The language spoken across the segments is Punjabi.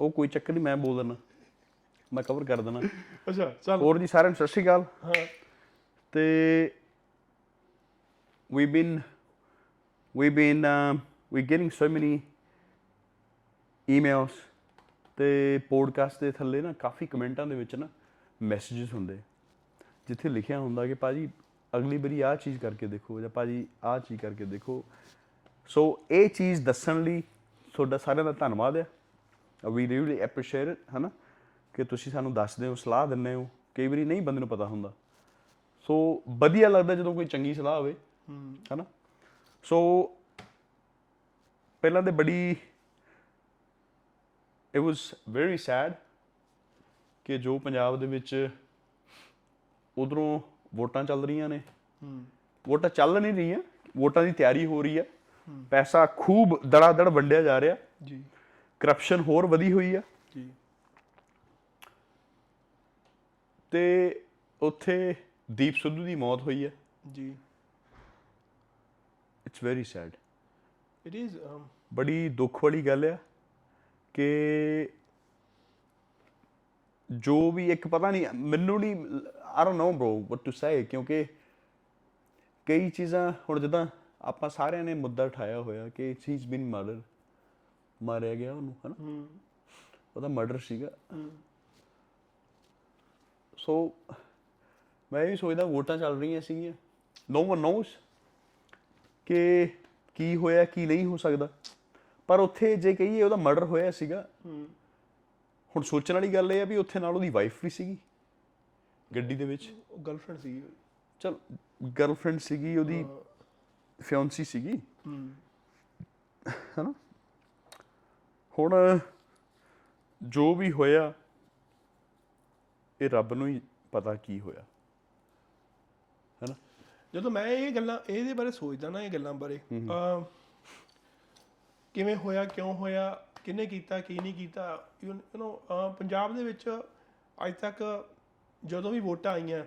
ਉਹ ਕੋਈ ਚੱਕਰ ਨਹੀਂ ਮੈਂ ਬੋਲ ਦਿੰਦਾ। ਮੈਂ ਕਵਰ ਕਰ ਦੇਣਾ ਅੱਛਾ ਚੱਲ। ਹੋਰ ਜੀ ਸਾਰਿਆਂ ਨੂੰ ਸਤਿ ਸ਼੍ਰੀ ਅਕਾਲ। ਹਾਂ। ਤੇ we've been we've been um, we're getting so many emails ਤੇ ਪੋਡਕਾਸਟ ਦੇ ਥੱਲੇ ਨਾ ਕਾਫੀ ਕਮੈਂਟਾਂ ਦੇ ਵਿੱਚ ਨਾ ਮੈਸੇजेस ਹੁੰਦੇ। ਜਿੱਥੇ ਲਿਖਿਆ ਹੁੰਦਾ ਕਿ ਭਾਜੀ ਅਗਲੀ ਵਾਰੀ ਆਹ ਚੀਜ਼ ਕਰਕੇ ਦੇਖੋ ਜਾਂ ਭਾਜੀ ਆਹ ਚੀਜ਼ ਕਰਕੇ ਦੇਖੋ। ਸੋ ਇਹ ਚੀਜ਼ ਦੱਸਣ ਲਈ ਤੁਹਾਡਾ ਸਾਰਿਆਂ ਦਾ ਧੰਨਵਾਦ ਹੈ ਵੀ ਰੀਲੀ ਐਪਰੀਸ਼ੀਏਟ ਇਟ ਹਨਾ ਕਿ ਤੁਸੀਂ ਸਾਨੂੰ ਦੱਸਦੇ ਹੋ ਸਲਾਹ ਦਿੰਦੇ ਹੋ। ਕਈ ਵਾਰੀ ਨਹੀਂ ਬੰਦੇ ਨੂੰ ਪਤਾ ਹੁੰਦਾ। ਸੋ ਵਧੀਆ ਲੱਗਦਾ ਜਦੋਂ ਕੋਈ ਚੰਗੀ ਸਲਾਹ ਹੋਵੇ। ਹਨਾ ਸੋ ਪਹਿਲਾਂ ਤੇ ਬੜੀ ਇਟ ਵਾਸ ਵੈਰੀ ਸੈਡ ਕਿ ਜੋ ਪੰਜਾਬ ਦੇ ਵਿੱਚ ਉਧਰੋਂ ਵੋਟਾਂ ਚੱਲ ਰਹੀਆਂ ਨੇ। ਵੋਟਾਂ ਚੱਲ ਨਹੀਂ ਰਹੀਆਂ। ਵੋਟਾਂ ਦੀ ਤਿਆਰੀ ਹੋ ਰਹੀ ਹੈ। ਪੈਸਾ ਖੂਬ ਦੜਾ ਦੜ ਵੰਡਿਆ ਜਾ ਰਿਹਾ। ਜੀ। ਕਰਪਸ਼ਨ ਹੋਰ ਵਧੀ ਹੋਈ ਆ। ਜੀ। ਤੇ ਉੱਥੇ ਦੀਪ ਸਿੱਧੂ ਦੀ ਮੌਤ ਹੋਈ ਹੈ ਜੀ। It's very sad it is ਬੜੀ ਦੁੱਖ ਵਾਲੀ ਗੱਲ ਆ ਕਿ ਜੋ ਵੀ ਇੱਕ ਪਤਾ ਨਹੀਂ ਮੈਨੂੰ ਨਹੀਂ I don't know bro what to say ਕਿਉਂਕਿ ਕਈ ਚੀਜ਼ਾਂ ਹੁਣ ਜਿੱਦਾਂ ਆਪਾਂ ਸਾਰਿਆਂ ਨੇ ਮੁੱਦਾ ਉਠਾਇਆ ਹੋਇਆ ਕਿ ਹੀ ਇਜ਼ ਬੀਨ ਮਰਡਰ ਮਾਰਿਆ ਗਿਆ ਉਹਨੂੰ ਹਨਾ? ਹੂੰ। ਉਹਦਾ ਮਰਡਰ ਸੀਗਾ। ਸੋ ਮੈਂ ਇਹ ਵੀ ਸੋਚਦਾ ਵੋਟਾਂ ਚੱਲ ਰਹੀਆਂ ਸੀਗੀਆਂ। ਨੋ ਵਨ ਨੋਸ ਕਿ ਕੀ ਹੋਇਆ ਕੀ ਨਹੀਂ ਹੋ ਸਕਦਾ। ਪਰ ਉੱਥੇ ਜੇ ਕਹੀਏ ਉਹਦਾ ਮਰਡਰ ਹੋਇਆ ਸੀਗਾ। ਹੂੰ। ਹੁਣ ਸੋਚਣ ਵਾਲੀ ਗੱਲ ਇਹ ਆ ਵੀ ਉੱਥੇ ਨਾਲ ਉਹਦੀ ਵਾਈਫ ਵੀ ਸੀਗੀ ਗੱਡੀ ਦੇ ਵਿੱਚ। ਉਹ ਗਰਲਫ੍ਰੈਂਡ ਸੀ ਚਲ ਗਰਲਫ੍ਰੈਂਡ ਸੀਗੀ ਉਹਦੀ ਫਿਆਂਸੀ ਸੀਗੀ। ਹੂੰ। ਹਨਾ? ਹੁਣ ਜੋ ਵੀ ਹੋਇਆ ਇਹ ਰੱਬ ਨੂੰ ਹੀ ਪਤਾ ਕੀ ਹੋਇਆ। ਹੈਨਾ? ਜਦੋਂ ਮੈਂ ਇਹ ਗੱਲਾਂ ਇਹਦੇ ਬਾਰੇ ਸੋਚਦਾ ਨਾ ਇਹ ਗੱਲਾਂ ਬਾਰੇ ਕਿਵੇਂ ਹੋਇਆ ਕਿਉਂ ਹੋਇਆ ਕਿਹਨੇ ਕੀਤਾ ਕੀ ਨਹੀਂ ਕੀਤਾ ਯੂ نو ਪੰਜਾਬ ਦੇ ਵਿੱਚ ਅੱਜ ਤੱਕ ਜਦੋਂ ਵੀ ਵੋਟਾਂ ਆਈਆਂ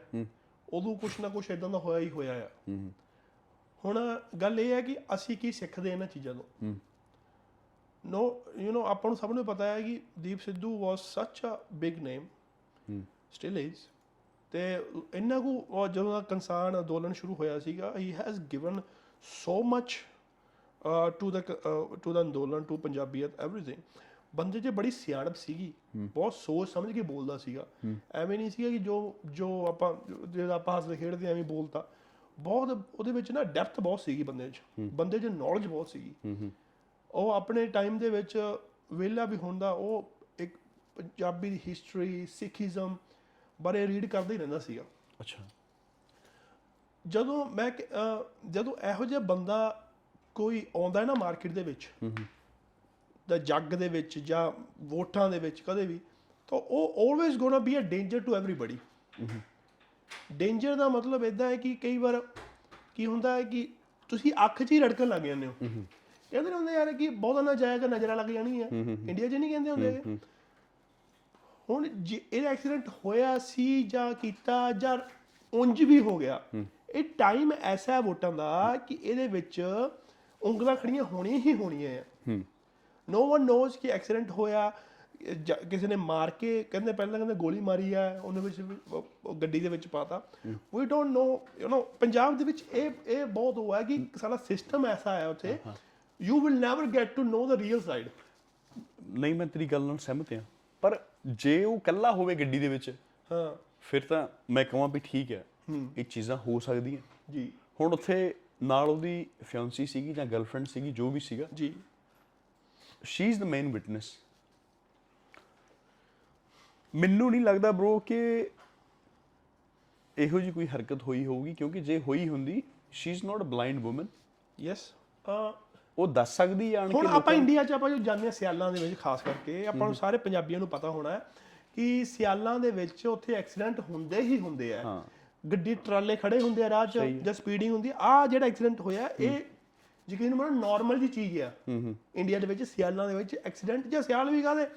ਉਦੋਂ ਕੁਛ ਨਾ ਕੁਛ ਇਦਾਂ ਦਾ ਹੋਇਆ ਹੀ ਹੋਇਆ ਆ। ਹੁਣ ਗੱਲ ਇਹ ਹੈ ਕਿ ਅਸੀਂ ਕੀ ਸਿੱਖਦੇ ਇਹਨਾਂ ਚੀਜ਼ਾਂ ਤੋਂ? ਨੋ ਯੂ نو ਆਪਾਂ ਨੂੰ ਸਭ ਨੂੰ ਪਤਾ ਹੈ ਕਿ Deep Sidhu was such a big name still is ਤੇ ਇੰਨਾ ਕੁ ਜਦੋਂ ਦਾ ਕਿਸਾਨ ਅੰਦੋਲਨ ਸ਼ੁਰੂ ਹੋਇਆ ਸੀਗਾ ਹੀ has given so much to the to the andolan to Punjabiyat everything ਬੰਦੇ 'ਚ ਬੜੀ ਸਿਆਣਪ ਸੀਗੀ। ਬਹੁਤ ਸੋਚ ਸਮਝ ਕੇ ਬੋਲਦਾ ਸੀਗਾ। ਐਵੇਂ ਨਹੀਂ ਸੀਗਾ ਕਿ ਜੋ ਜੋ ਆਪਾਂ ਜਿਹੜਾ ਆਪਾਂ ਹੱਸਦੇ ਖੇਡਦੇ ਐਵੇਂ ਬੋਲਤਾ। ਬਹੁਤ ਉਹਦੇ ਵਿੱਚ ਨਾ ਡੈਪਥ ਬਹੁਤ ਸੀਗੀ ਬੰਦੇ 'ਚ। ਬੰਦੇ 'ਚ ਨੌਲੇਜ ਬਹੁਤ ਸੀਗੀ। ਉਹ ਆਪਣੇ ਟਾਈਮ ਦੇ ਵਿੱਚ ਵਿਹਲਾ ਵੀ ਹੁੰਦਾ ਉਹ ਇੱਕ ਪੰਜਾਬੀ ਦੀ ਹਿਸਟਰੀ ਸਿੱਖੀਜ਼ਮ ਬਾਰੇ ਰੀਡ ਕਰਦਾ ਹੀ ਰਹਿੰਦਾ ਸੀਗਾ। ਅੱਛਾ। ਜਦੋਂ ਮੈਂ ਜਦੋਂ ਇਹੋ ਜਿਹਾ ਬੰਦਾ ਕੋਈ ਆਉਂਦਾ ਹੈ ਨਾ ਮਾਰਕੀਟ ਦੇ ਵਿੱਚ ਦਾ ਜੱਗ ਦੇ ਵਿੱਚ ਜਾਂ ਵੋਟਾਂ ਦੇ ਵਿੱਚ ਕਦੇ ਵੀ ਤਾਂ ਉਹ always gonna be a danger to everybody danger ਦਾ ਮਤਲਬ ਇਦਾਂ ਹੈ ਕਿ ਕਈ ਵਾਰ ਕੀ ਹੁੰਦਾ ਹੈ ਕਿ ਤੁਸੀਂ ਅੱਖ 'ਚ ਹੀ ਰੜਕਣ ਲੱਗ ਜਾਂਦੇ ਹੋ। ਕਹਿੰਦੇ ਹੁੰਦੇ ਯਾਰ ਕਿ ਬਹੁਤਾ ਨਾ ਜਾਏਗਾ ਨਜ਼ਰਾਂ ਲੱਗ ਜਾਣੀ ਹੈ ਇੰਡੀਆ 'ਚ ਨਹੀਂ ਕਹਿੰਦੇ ਹੁੰਦੇ। ਹੁਣ ਜੇ ਇਹ ਐਕਸੀਡੈਂਟ ਹੋਇਆ ਸੀ ਜਾਂ ਕੀਤਾ ਜਾਂ ਉਂਝ ਵੀ ਹੋ ਗਿਆ ਇਹ ਟਾਈਮ ਐਸਾ ਹੈ ਵੋਟਾਂ ਦਾ ਕਿ ਇਹਦੇ ਵਿੱਚ ਉਂਗਲਾਂ ਖੜੀਆਂ ਹੋਣੀਆਂ ਹੀ ਹੋਣੀਆਂ ਆ। ਨੋ ਵਨ ਨੋਜ਼ ਕਿ ਐਕਸੀਡੈਂਟ ਹੋਇਆ ਕਿਸੇ ਨੇ ਮਾਰ ਕੇ ਕਹਿੰਦੇ ਪਹਿਲਾਂ ਕਹਿੰਦੇ ਗੋਲੀ ਮਾਰੀ ਆ ਉਹਨੇ ਵਿੱਚ ਗੱਡੀ ਦੇ ਵਿੱਚ ਪਾਤਾ। We don't know you know Punjab ਦੇ ਵਿੱਚ ਇਹ ਇਹ ਬਹੁਤ ਉਹ ਹੈ ਕਿ ਸਾਡਾ ਸਿਸਟਮ ਐਸਾ ਹੈ ਉੱਥੇ you will never get to know the real side ਨਹੀਂ ਮੈਂ ਤੇਰੀ ਗੱਲ ਨਾਲ ਸਹਿਮਤ ਹਾਂ। ਪਰ ਜੇ ਉਹ ਇਕੱਲਾ ਹੋਵੇ ਗੱਡੀ ਦੇ ਵਿੱਚ ਹਾਂ। ਫਿਰ ਤਾਂ ਮੈਂ ਕਹਾਂ ਵੀ ਠੀਕ ਹੈ ਇਹ ਚੀਜ਼ਾਂ ਹੋ ਸਕਦੀਆਂ। ਜੀ। ਹੁਣ ਉੱਥੇ ਨਾਲ ਉਹਦੀ ਫਿਆਂਸੀ ਸੀਗੀ ਜਾਂ ਗਰਲਫ੍ਰੈਂਡ ਸੀਗੀ ਜੋ ਵੀ ਸੀਗਾ। ਜੀ। She is the main witness ਮੈਨੂੰ ਨਹੀਂ ਲੱਗਦਾ ਬ్రో ਕਿ ਇਹੋ ਜੀ ਕੋਈ ਹਰਕਤ ਹੋਈ ਹੋਊਗੀ ਕਿਉਂਕਿ ਜੇ ਹੋਈ ਹੁੰਦੀ she is not a blind woman yes ਉਹ ਦੱਸ ਸਕਦੀ ਆਣ ਹੁਣ ਕੇ ਆਪਾਂ ਇੰਡੀਆ 'ਚ ਆਪਾਂ ਜੋ ਜਾਂਦੇ ਹਾਂ ਸਿਆਲਾਂ ਦੇ ਵਿੱਚ ਖਾਸ ਕਰਕੇ ਆਪਾਂ ਨੂੰ ਸਾਰੇ ਪੰਜਾਬੀਆਂ ਨੂੰ ਪਤਾ ਹੋਣਾ ਹੈ ਕਿ ਸਿਆਲਾਂ ਦੇ ਵਿੱਚ ਉੱਥੇ ਐਕਸੀਡੈਂਟ ਹੁੰਦੇ ਹੀ ਹੁੰਦੇ ਆ। ਗੱਡੀ ਟਰਾਲੇ ਖੜੇ ਹੁੰਦੇ ਆ ਰਾਹ 'ਚ ਜਾਂ ਸਪੀਡਿੰਗ ਹੁੰਦੀ ਆ। ਜਿਹੜਾ ਐਕਸੀਡੈਂਟ ਹੋਇਆ ਇਹ ਯਕੀਨ ਮੰਨੋ ਨਾਰਮਲ ਜੀ ਚੀਜ਼ ਆ। ਇੰਡੀਆ ਦੇ ਵਿੱਚ ਸਿਆਲਾਂ ਦੇ ਵਿੱਚ ਐਕਸੀਡੈਂਟ ਜਾਂ ਸਿਆਲ ਵੀ ਕਾਦੇ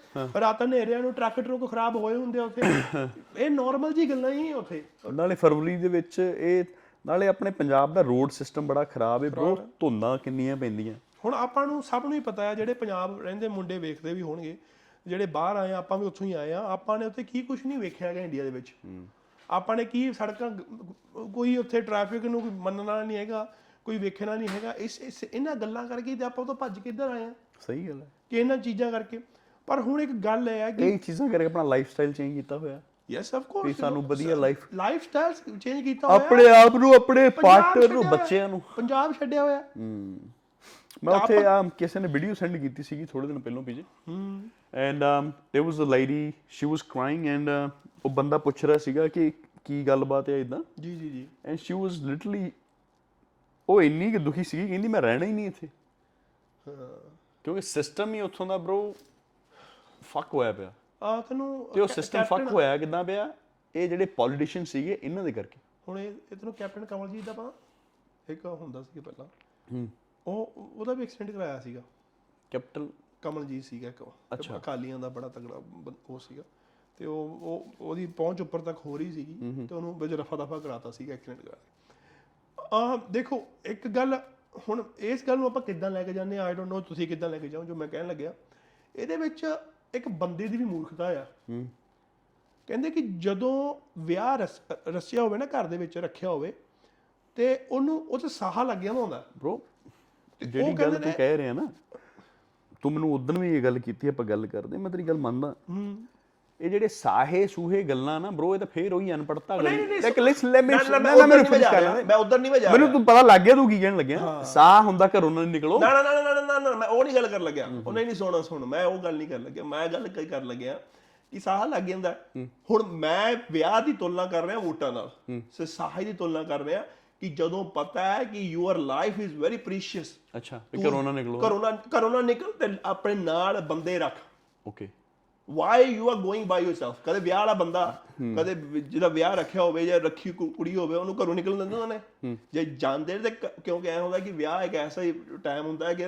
ਰਾਤਾਂ ਹਨੇਰਿਆਂ ਨੂੰ ਟਰੱਕ ਟਰੁੱਕ ਖਰਾਬ ਹੋਏ ਹੁੰਦੇ ਆ ਉੱਥੇ। ਇਹ ਨਾਰਮਲ ਜੀ ਗੱਲਾਂ ਹੀ ਆ ਉੱਥੇ। ਨਾਲੇ ਫਰਵਰੀ ਦੇ ਵਿੱਚ ਇਹ ਨਾਲੇ ਆਪਣੇ ਪੰਜਾਬ ਦਾ ਰੋਡ ਸਿਸਟਮ ਬੜਾ ਖਰਾਬ ਹੈ। ਬ్రో ਧੁੰਦਾਂ ਕਿੰਨੀਆਂ ਪੈਂਦੀਆਂ। ਹੁਣ ਆਪਾਂ ਨੂੰ ਸਭ ਨੂੰ ਹੀ ਪਤਾ ਹੈ ਜਿਹੜੇ ਪੰਜਾਬ ਰਹਿੰਦੇ ਮੁੰਡੇ ਵੇਖਦੇ ਵੀ ਹੋਣਗੇ ਜਿਹੜੇ ਬਾਹਰ ਆਏ ਆ ਆਪਾਂ ਵੀ ਉੱਥੋਂ ਹੀ ਆਏ ਆ ਆਪਾਂ ਨੇ ਉੱਥੇ ਕੀ ਕੁਝ ਨਹੀਂ ਵੇਖਿਆ ਹੈਗਾ ਇੰਡੀਆ ਦੇ ਵਿੱਚ। ਆਪਾਂ ਨੇ ਕੀ ਸੜਕਾਂ ਕੋਈ ਉੱਥੇ ਟ੍ਰੈਫਿਕ ਨੂੰ ਕੋਈ ਮੰਨਣ ਨਹੀਂ ਹੈਗਾ ਕੋਈ ਵੇਖਣਾ ਨਹੀਂ ਹੈਗਾ ਇਸ ਇਸ ਇਹਨਾਂ ਗੱਲਾਂ ਕਰਕੇ ਤੇ ਆਪਾਂ ਉਹ ਤੋਂ ਭੱਜ ਕੇ ਇੱਧਰ ਆਏ ਆ। ਸਹੀ ਗੱਲ ਹੈ। ਕਿ ਇਹਨਾਂ ਚੀਜ਼ਾਂ ਕਰਕੇ। ਪਰ ਹੁਣ ਇੱਕ ਗੱਲ ਹੈ ਕਿ ਇਹ ਚੀਜ਼ਾਂ ਕਰਕੇ ਆਪਣਾ ਲਾਈਫ ਸਟਾਈਲ ਚੇਂਜ ਕੀਤਾ ਹੋਇਆ। ਯੈਸ ਆਫ ਵੀ ਕੋਰਸ ਸਾਨੂੰ ਵਧੀਆ ਲਾਈਫ ਲਾਈਫ ਸਟਾਈਲ ਚੇਂਜ ਕੀਤਾ ਹੋਇਆ। ਆਪਣੇ ਆਪ ਨੂੰ ਆਪਣੇ ਪਾਰਟਨਰ ਨੂੰ। ਬੱਚਿਆਂ ਨੂੰ। ਪੰਜਾਬ ਛੱਡਿਆ ਹੋਇਆ। ਹਮ, ਮੈਂ ਉੱਥੇ ਆ ਕਿਸੇ ਨੇ ਵੀਡੀਓ ਸੈਂਡ ਕੀਤੀ ਸੀਗੀ ਥੋੜੇ ਦਿਨ ਪਹਿਲਾਂ PJ and was a lady she was crying and uh, ਉਹ ਬੰਦਾ ਪੁੱਛ ਰਿਹਾ ਸੀਗਾ ਕਿ ਕੀ ਗੱਲਬਾਤ ਹੈ ਇਦਾਂ ਜੀ ਜੀ ਜੀ। ਐਂਡ she was literally ਉਹ ਇੰਨੀ ਕਿ ਦੁਖੀ ਸੀਗੀ ਕਹਿੰਦੀ ਮੈਂ ਰਹਿਣਾ ਹੀ ਨਹੀਂ ਇੱਥੇ। ਕਿਉਂਕਿ ਸਿਸਟਮ ਹੀ ਉੱਥੋਂ ਦਾ bro ਫੱਕ ਹੋਇਆ ਪਿਆ। ਆ ਤੈਨੂੰ ਤੇ ਉਹ ਸਿਸਟਮ ਫੱਕ ਹੋਇਆ ਕਿਦਾਂ ਪਿਆ? ਇਹ ਜਿਹੜੇ ਪੋਲੀਟੀਸ਼ੀਅਨ ਸੀਗੇ ਇਹਨਾਂ ਦੇ ਕਰਕੇ। ਹੁਣ ਇਹ ਤੈਨੂੰ ਕੈਪਟਨ ਕਮਲਜੀਤ ਦਾ ਪਤਾ ਇੱਕ ਹੁੰਦਾ ਸੀ ਪਹਿਲਾਂ। ਹੂੰ। ਉਹ ਉਹਦਾ ਵੀ ਐਕਸੀਡੈਂਟ ਕਰਾਇਆ ਸੀਗਾ। ਕੈਪਟਨ? ਕਮਲਜੀਤ ਸੀਗਾ ਇੱਕ। ਉਹ। ਅੱਛਾ। ਅਕਾਲੀਆਂ ਦਾ ਬੜਾ ਤਗੜਾ ਬੰ- ਉਹ ਸੀਗਾ। ਤੇ ਉਹ ਉਹ ਉਹਦੀ ਪਹੁੰਚ ਉੱਪਰ ਤੱਕ ਹੋ ਰਹੀ ਸੀਗੀ ਤੇ ਉਹਨੂੰ ਵਿੱਚ ਰਫਾ ਦਫਾ ਕਰਾਤਾ ਸੀਗਾ ਐਕਸੀਡੈਂਟ ਕਰਾ ਕੇ ਆ ਦੇਖੋ ਇੱਕ ਗੱਲ ਹੁਣ ਇਸ ਗੱਲ ਨੂੰ ਆਪਾਂ ਕਿੱਦਾਂ ਲੈ ਕੇ ਜਾਂਦੇ ਆ ਆਈ ਡੋਨਟ ਨੋ ਤੁਸੀਂ ਕਿੱਦਾਂ ਲੈ ਕੇ ਜਾਓ ਜੋ ਮੈਂ ਕਹਿਣ ਲੱਗਿਆ। ਇਹਦੇ ਵਿੱਚ ਇੱਕ ਬੰਦੇ ਦੀ ਵੀ ਮੂਰਖਤਾ ਆ। ਹੂੰ। ਕਹਿੰਦੇ ਕਿ ਜਦੋਂ ਵਿਆਹ ਰਸ- ਰਸਿਆ ਹੋਵੇ ਨਾ ਘਰ ਦੇ ਵਿੱਚ ਰੱਖਿਆ ਹੋਵੇ ਤੇ ਉਹਨੂੰ ਉਹ 'ਚ ਸਾਹਾ ਲੱਗਿਆ ਹੁੰਦਾ। ਤੇ ਜਿਹੜੀ ਗੱਲ ਤੂੰ ਕਹਿ ਰਿਹਾ ਨਾ ਤੂੰ ਮੈਨੂੰ ਉਦੋਂ ਵੀ ਇਹ ਗੱਲ ਕੀਤੀ ਆਪਾਂ ਗੱਲ ਕਰਦੇ ਮੈਂ ਤੇਰੀ ਗੱਲ ਮੰਨਦਾ। ਹੂੰ। ਇਹ ਜਿਹੜੇ ਸਾਹੇ ਸੂਹੇ ਗੱਲਾਂ ਨਾ bro ਇਹ ਤਾਂ ਫੇਰ ਉਹੀ ਅਨਪੜਤਾ ਗੱਲ। ਲਾਈਕ ਲੈਟਸ ਲੈਟ ਮੀ ਨਾ, ਨਾ, ਮੈਂ ਫਿਨਿਸ਼ ਕਰ ਲੈਂਦੇ ਮੈਂ ਉੱਧਰ ਨਹੀਂ ਵਜਾ ਮੈਨੂੰ ਤੂੰ ਪਤਾ ਲੱਗ ਗਿਆ ਤੂੰ ਕੀ ਕਹਿਣ ਲੱਗਿਆ। ਸਾਹ ਹੁੰਦਾ ਘਰੋਂ ਨਾ ਨਿਕਲੋ। ਨਾ ਨਾ ਨਾ ਨਾ ਨਾ ਮੈਂ ਉਹ ਨਹੀਂ ਗੱਲ ਕਰਨ ਲੱਗਿਆ। ਉਹ ਨਹੀਂ ਸੁਣਾ ਸੁਣ। ਮੈਂ ਉਹ ਗੱਲ ਨਹੀਂ ਕਰਨ ਲੱਗਿਆ। ਮੈਂ ਗੱਲ ਕਰਨ ਲੱਗਿਆ ਕਿ ਸਾਹ ਲੱਗ ਜਾਂਦਾ। ਹੁਣ ਮੈਂ ਵਿਆਹ ਦੀ ਤੁਲਨਾ ਕਰ ਰਿਹਾ ਵੋਟਾਂ ਨਾਲ। ਸੇ ਸਾਹ ਦੀ ਤੁਲਨਾ ਕਰ ਰਿਹਾ ਕਿ ਜਦੋਂ ਪਤਾ ਹੈ ਕਿ your life is very precious ਅੱਛਾ ਵੀ ਘਰੋਂ ਨਾ ਨਿਕਲੋ। ਕਰੋਨਾ ਕਰੋਨਾ ਨਿਕਲ ਤੇ ਆਪਣੇ ਨਾਲ ਬੰਦੇ ਰੱਖ। Okay why you are going by yourself ਕਦੇ ਵਿਆਹ ਵਾਲਾ ਬੰਦਾ ਕਦੇ ਜਿਹਦਾ ਵਿਆਹ ਰੱਖਿਆ ਹੋਵੇ ਜਾਂ ਰੱਖੀ ਕੁੜੀ ਹੋਵੇ ਉਹਨੂੰ ਘਰੋਂ ਨਿਕਲਣ ਦਿੰਦੇ ਉਹਨੇ? ਜੇ ਜਾਂਦੇ ਨੇ ਤੇ ਕਿਉਂਕਿ ਐ ਹੁੰਦਾ ਕਿ ਵਿਆਹ ਇੱਕ ਐਸਾ ਹੀ ਟਾਈਮ ਹੁੰਦਾ ਹੈ ਕਿ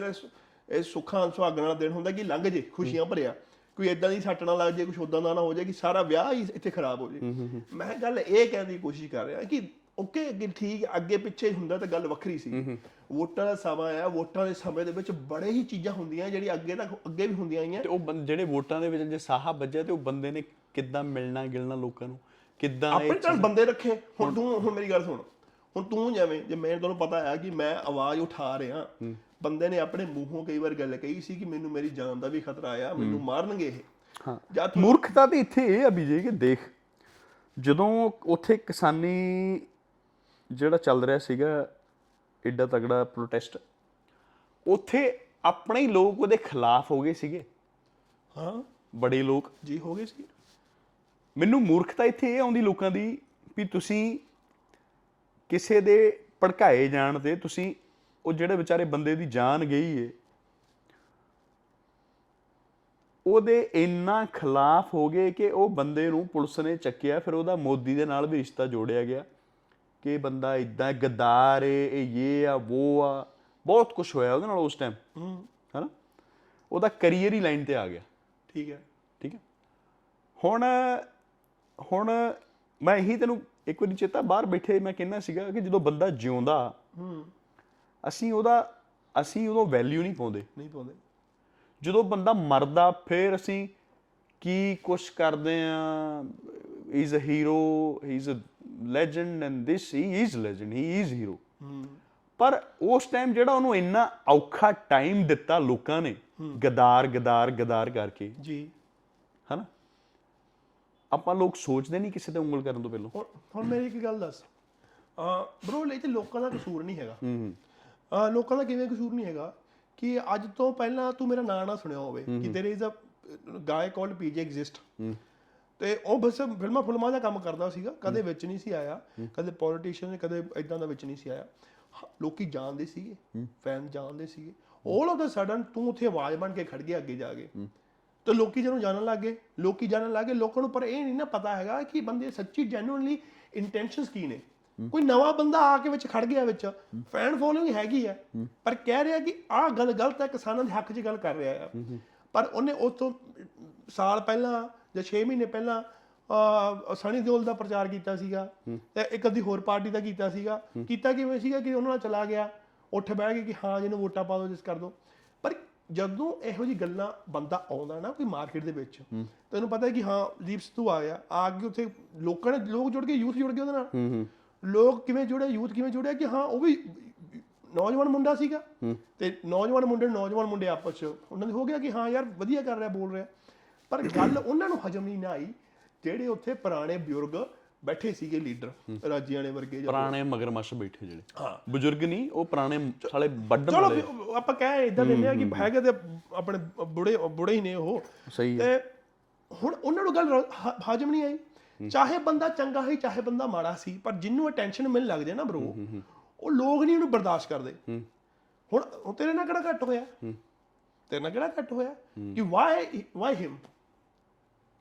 ਇਹ ਸੁੱਖਾਂ ਸੁਹਾਗਣ ਵਾਲਾ ਦਿਨ ਹੁੰਦਾ ਕਿ ਲੰਘ ਜੇ ਖੁਸ਼ੀਆਂ ਭਰਿਆ। ਕੋਈ ਇਦਾਂ ਦੀ ਸੱਟ ਨਾ ਲੱਗ ਜੇ ਕੁਝ ਉਦਾਂ ਦਾ ਨਾ ਹੋ ਜਾਏ ਕਿ ਸਾਰਾ ਵਿਆਹ ਹੀ ਇੱਥੇ ਖਰਾਬ ਹੋ ਜੇ। ਮੈਂ ਗੱਲ ਇਹ ਕਹਿਣ ਦੀ ਕੋਸ਼ਿਸ਼ ਕਰ ਰਿਹਾ ਕਿ ਓਕੇ ਕਿ ਠੀਕ ਅੱਗੇ ਪਿੱਛੇ ਹੁੰਦਾ ਤਾਂ ਗੱਲ ਵੱਖਰੀ ਸੀ। ਵੋਟਾਂ ਦਾ ਸਮਾਂ ਆ ਵੋਟਾਂ ਦੇ ਸਮੇਂ ਦੇ ਵਿੱਚ ਬੜੇ ਹੀ ਚੀਜ਼ਾਂ ਹੁੰਦੀਆਂ ਜਿਹੜੀ ਅੱਗੇ ਤੱਕ ਅੱਗੇ ਵੀ ਹੁੰਦੀਆਂ ਆਈਆਂ। ਤੇ ਉਹ ਜਿਹੜੇ ਵੋਟਾਂ ਦੇ ਵਿੱਚ ਜੇ ਸਾਹਾ ਵੱਜਿਆ ਤੇ ਉਹ ਬੰਦੇ ਨੇ ਕਿੱਦਾਂ ਮਿਲਣਾ ਗਿਲਣਾ ਲੋਕਾਂ ਨੂੰ? ਕਿੱਦਾਂ ਆਪਣੇ ਨਾਲ ਬੰਦੇ ਰੱਖੇ। ਹੁਣ ਤੂੰ ਹੁਣ ਮੇਰੀ ਗੱਲ ਸੁਣ। ਹੁਣ ਤੂੰ ਜਿਵੇਂ ਜੇ ਮੈਂ ਤੁਹਾਨੂੰ ਪਤਾ ਹੈ ਕਿ ਮੈਂ ਆਵਾਜ਼ ਉਠਾ ਰਿਹਾ ਬੰਦੇ ਨੇ ਆਪਣੇ ਮੂੰਹੋਂ ਕਈ ਵਾਰ ਗੱਲ ਕਹੀ ਸੀ ਕਿ ਮੈਨੂੰ ਮੇਰੀ ਜਾਨ ਦਾ ਵੀ ਖਤਰਾ ਆ ਮੈਨੂੰ ਮਾਰਨਗੇ ਇਹ। ਹਾਂ। ਮੂਰਖਤਾ ਤੇ ਇੱਥੇ ਇਹ ਆ ਵਿਜੇ ਕਿ ਦੇਖ ਜਦੋਂ ਉੱਥੇ ਕਿਸਾਨੀ ਜਿਹੜਾ ਚੱਲ ਰਿਹਾ ਸੀਗਾ ਐਡਾ ਤਗੜਾ ਪ੍ਰੋਟੈਸਟ ਉੱਥੇ ਆਪਣੇ ਹੀ ਲੋਕ ਉਹਦੇ ਖਿਲਾਫ ਹੋ ਗਏ ਸੀਗੇ। ਹਾਂ। ਬੜੇ ਲੋਕ। ਜੀ ਹੋ ਗਏ ਸੀ। ਮੈਨੂੰ ਮੂਰਖਤਾ ਇੱਥੇ ਇਹ ਆਉਂਦੀ ਲੋਕਾਂ ਦੀ ਵੀ ਤੁਸੀਂ ਕਿਸੇ ਦੇ ਭੜਕਾਏ ਜਾਣ ਤੇ ਤੁਸੀਂ ਉਹ ਜਿਹੜੇ ਵਿਚਾਰੇ ਬੰਦੇ ਦੀ ਜਾਨ ਗਈ ਏ ਉਹਦੇ ਇੰਨਾ ਖਿਲਾਫ ਹੋ ਗਏ ਕਿ ਉਹ ਬੰਦੇ ਨੂੰ ਪੁਲਿਸ ਨੇ ਚੱਕਿਆ ਫਿਰ ਉਹਦਾ ਮੋਦੀ ਦੇ ਨਾਲ ਵੀ ਰਿਸ਼ਤਾ ਜੋੜਿਆ ਗਿਆ। ਕਿ ਬੰਦਾ ਇਦਾਂ ਗੱਦਾਰ ਏ ਇਹ ਇਹ ਆ ਉਹ ਆ। ਬਹੁਤ ਕੁਝ ਹੋਇਆ ਉਹਦੇ ਨਾਲ ਉਸ ਟਾਈਮ ਹੂੰ। ਹੈਨਾ? ਉਹਦਾ ਕੈਰੀਅਰ ਹੀ ਲਾਈਨ ਤੇ ਆ ਗਿਆ। ਠੀਕ ਹੈ। ਠੀਕ ਹੈ? ਹੁਣ ਹੁਣ ਮੈਂ ਇਹੀ ਤੈਨੂੰ ਇੱਕ ਵਾਰੀ ਚੇਤਾ ਬਾਹਰ ਬੈਠੇ ਮੈਂ ਕਹਿੰਦਾ ਸੀਗਾ ਕਿ ਜਦੋਂ ਬੰਦਾ ਜਿਉਂਦਾ ਹੂੰ। ਅਸੀਂ ਉਹਦਾ ਅਸੀਂ ਉਦੋਂ ਵੈਲਿਊ ਨਹੀਂ ਪਾਉਂਦੇ। ਨਹੀਂ ਪਾਉਂਦੇ। ਜਦੋਂ ਬੰਦਾ ਮਰਦਾ ਫਿਰ ਅਸੀਂ ਕੀ ਕੁਛ ਕਰਦੇ ਆ is a hero he is a legend and he is legend he is hero hmm. ਪਰ ਉਸ ਟਾਈਮ ਜਿਹੜਾ ਉਹਨੂੰ ਇੰਨਾ ਔਖਾ ਟਾਈਮ ਦਿੱਤਾ ਲੋਕਾਂ ਨੇ ਗਦਾਰ ਗਦਾਰ ਗਦਾਰ ਕਰਕੇ ਜੀ। ਹਨਾ? ਆਪਾਂ ਲੋਕ ਸੋਚਦੇ ਨਹੀਂ ਕਿਸੇ ਤੇ ਉਂਗਲ ਕਰਨ ਤੋਂ ਪਹਿਲਾਂ। ਹੁਣ ਮੇਰੀ ਇੱਕ ਗੱਲ ਦੱਸ। ਬ్రో ਇਹ ਤੇ ਲੋਕਾਂ ਦਾ ਕਸੂਰ ਨਹੀਂ ਹੈਗਾ। ਹੂੰ ਲੋਕਾਂ ਦਾ ਕਿਵੇਂ ਕਸੂਰ ਨਹੀਂ ਹੈਗਾ ਕਿ ਅੱਜ ਤੋਂ ਪਹਿਲਾਂ ਤੂੰ ਮੇਰਾ ਨਾਂ ਨਾ ਸੁਣਿਆ ਹੋਵੇ ਕਿ there is a guy called PJ exist ਤੇ ਉਹ ਬਸ ਫਿਲਮਾਂ ਫਿਲਮਾਂ ਦਾ ਕੰਮ ਕਰਦਾ ਸੀਗਾ ਕਦੇ ਵਿੱਚ ਨਹੀਂ ਸੀ ਆਇਆ ਕਦੇ ਪੋਲੀਟੀਸ਼ੀਅਨ ਕਦੇ ਇਦਾਂ ਦਾ ਵਿੱਚ ਨਹੀਂ ਸੀ ਆਇਆ। ਲੋਕੀ ਜਾਣਦੇ ਸੀਗੇ ਫੈਨ ਜਾਣਦੇ ਸੀਗੇ। All of the sudden ਤੂੰ ਉੱਥੇ ਆਵਾਜ਼ ਬਣ ਕੇ ਖੜ ਗਿਆ ਅੱਗੇ ਜਾ ਕੇ। ਤੇ ਲੋਕੀ ਜਦੋਂ ਜਾਣਨ ਲੱਗੇ ਲੋਕੀ ਜਾਣਨ ਲੱਗੇ ਲੋਕਾਂ ਨੂੰ ਪਰ ਇਹ ਨਹੀਂ ਨਾ ਪਤਾ ਹੈਗਾ ਕਿ ਬੰਦੇ ਸੱਚੀ ਜੈਨੂਇਨਲੀ ਇੰਟੈਂਸ਼ਨਸ ਕੀ ਨੇ। ਕੋਈ ਨਵਾਂ ਬੰਦਾ ਆ ਕੇ ਵਿੱਚ ਖੜ ਗਿਆ ਵਿੱਚ ਫੈਨ ਫੋਲੋਇੰਗ ਹੈਗੀ ਆ ਪਰ ਕਹਿ ਰਿਹਾ ਕਿ ਆਹ ਗੱਲ ਗਲਤ ਹੈ ਕਿਸਾਨਾਂ ਦੇ ਹੱਕ 'ਚ ਗੱਲ ਕਰ ਰਿਹਾ ਆ। ਪਰ ਉਹਨੇ ਉਸ ਤੋਂ ਸਾਲ ਪਹਿਲਾਂ ਜਾਂ 6 ਮਹੀਨੇ ਪਹਿਲਾਂ ਅਹ, ਸਨੀ ਦਿਓਲ ਦਾ ਪ੍ਰਚਾਰ ਕੀਤਾ ਸੀਗਾ ਤੇ ਇੱਕ ਅੱਧੀ ਹੋਰ ਪਾਰਟੀ ਦਾ ਕੀਤਾ ਸੀਗਾ। ਕੀਤਾ ਕਿਵੇਂ ਸੀਗਾ ਕਿ ਉਹਨਾਂ ਨਾਲ ਚਲਾ ਗਿਆ ਉੱਠ ਬਹਿ ਕੇ ਕਿ ਹਾਂ ਜਿਹਨੂੰ ਵੋਟਾਂ ਪਾ ਦਿਓ ਜਿਸ ਕਰ ਦਿਓ। ਪਰ ਜਦੋਂ ਇਹੋ ਜੀ ਗੱਲਾਂ ਬੰਦਾ ਆਉਂਦਾ ਨਾ ਕੋਈ ਮਾਰਕੀਟ ਦੇ ਵਿੱਚ ਤੈਨੂੰ ਪਤਾ ਹੈ ਕਿ ਹਾਂ ਦੀਪ ਸਿੱਧੂ ਆ ਗਿਆ। ਆ ਕੇ ਉੱਥੇ ਲੋਕਾਂ ਨੇ ਲੋਕ ਜੁੜ ਕੇ ਯੂਥ ਜੁੜ ਗਿਆ ਉਹਦੇ ਨਾਲ। ਲੋਕ ਕਿਵੇਂ ਜੁੜੇ ਯੂਥ ਕਿਵੇਂ ਜੁੜਿਆ ਕਿ ਹਾਂ ਉਹ ਵੀ ਨੌਜਵਾਨ ਮੁੰਡਾ ਸੀਗਾ। ਤੇ ਨੌਜਵਾਨ ਮੁੰਡੇ ਨੌਜਵਾਨ ਮੁੰਡੇ ਆਪਸ ਚ ਉਹਨਾਂ ਦੇ ਹੋ ਗਿਆ ਕਿ ਹਾਂ ਯਾਰ ਵਧੀਆ ਕਰ ਰਿਹਾ ਬੋਲ ਰਿਹਾ। ਪਰ ਗੱਲ ਉਹਨਾਂ ਨੂੰ ਹਜਮ ਨਹੀਂ ਨਾ ਆਈ ਜਿਹੜੇ ਉੱਥੇ ਪੁਰਾਣੇ ਬਜ਼ੁਰਗ ਬੈਠੇ ਸੀਗੇ ਲੀਡਰ ਰਾਜੀਆਂ ਨੇ ਵਰਗੇ ਜਾਂ ਪੁਰਾਣੇ ਮਗਰਮੱਛ ਬੈਠੇ ਜਿਹੜੇ। ਹਾਂ। ਬਜ਼ੁਰਗ ਨਹੀਂ ਉਹ ਪੁਰਾਣੇ ਸਾਲੇ ਵੱਢਣ ਚਲੋ ਆਪਾਂ ਕਹਿ ਇਦਾਂ ਦਿੰਦੇ ਆ ਕਿ ਹੈਗੇ ਤੇ ਆਪਣੇ ਬੁੜੇ ਬੁੜੇ ਹੀ ਨੇ ਉਹ। ਸਹੀ ਹੈ। ਤੇ ਹੁਣ ਉਹਨਾਂ ਨੂੰ ਗੱਲ ਹਜਮ ਨਹੀਂ ਆਈ। ਚਾਹੇ ਬੰਦਾ ਚੰਗਾ ਹੈ ਚਾਹੇ ਬੰਦਾ ਮਾੜਾ ਸੀ ਪਰ ਜਿੰਨੂੰ ਅਟੈਂਸ਼ਨ ਮਿਲਣ ਲੱਗ ਜਾਏ ਨਾ ਬ్రో ਉਹ ਲੋਕ ਨਹੀਂ ਉਹਨੂੰ ਬਰਦਾਸ਼ਤ ਕਰਦੇ। ਹੁਣ ਹੁਣ ਤੇਰੇ ਨਾਲ ਕਿਹੜਾ ਘੱਟ ਹੋਇਆ? ਤੇਰੇ ਨਾਲ ਕਿਹੜਾ ਘੱਟ ਹੋਇਆ? ਕਿ ਵਾਈ ਵਾਈ ਹਿਮ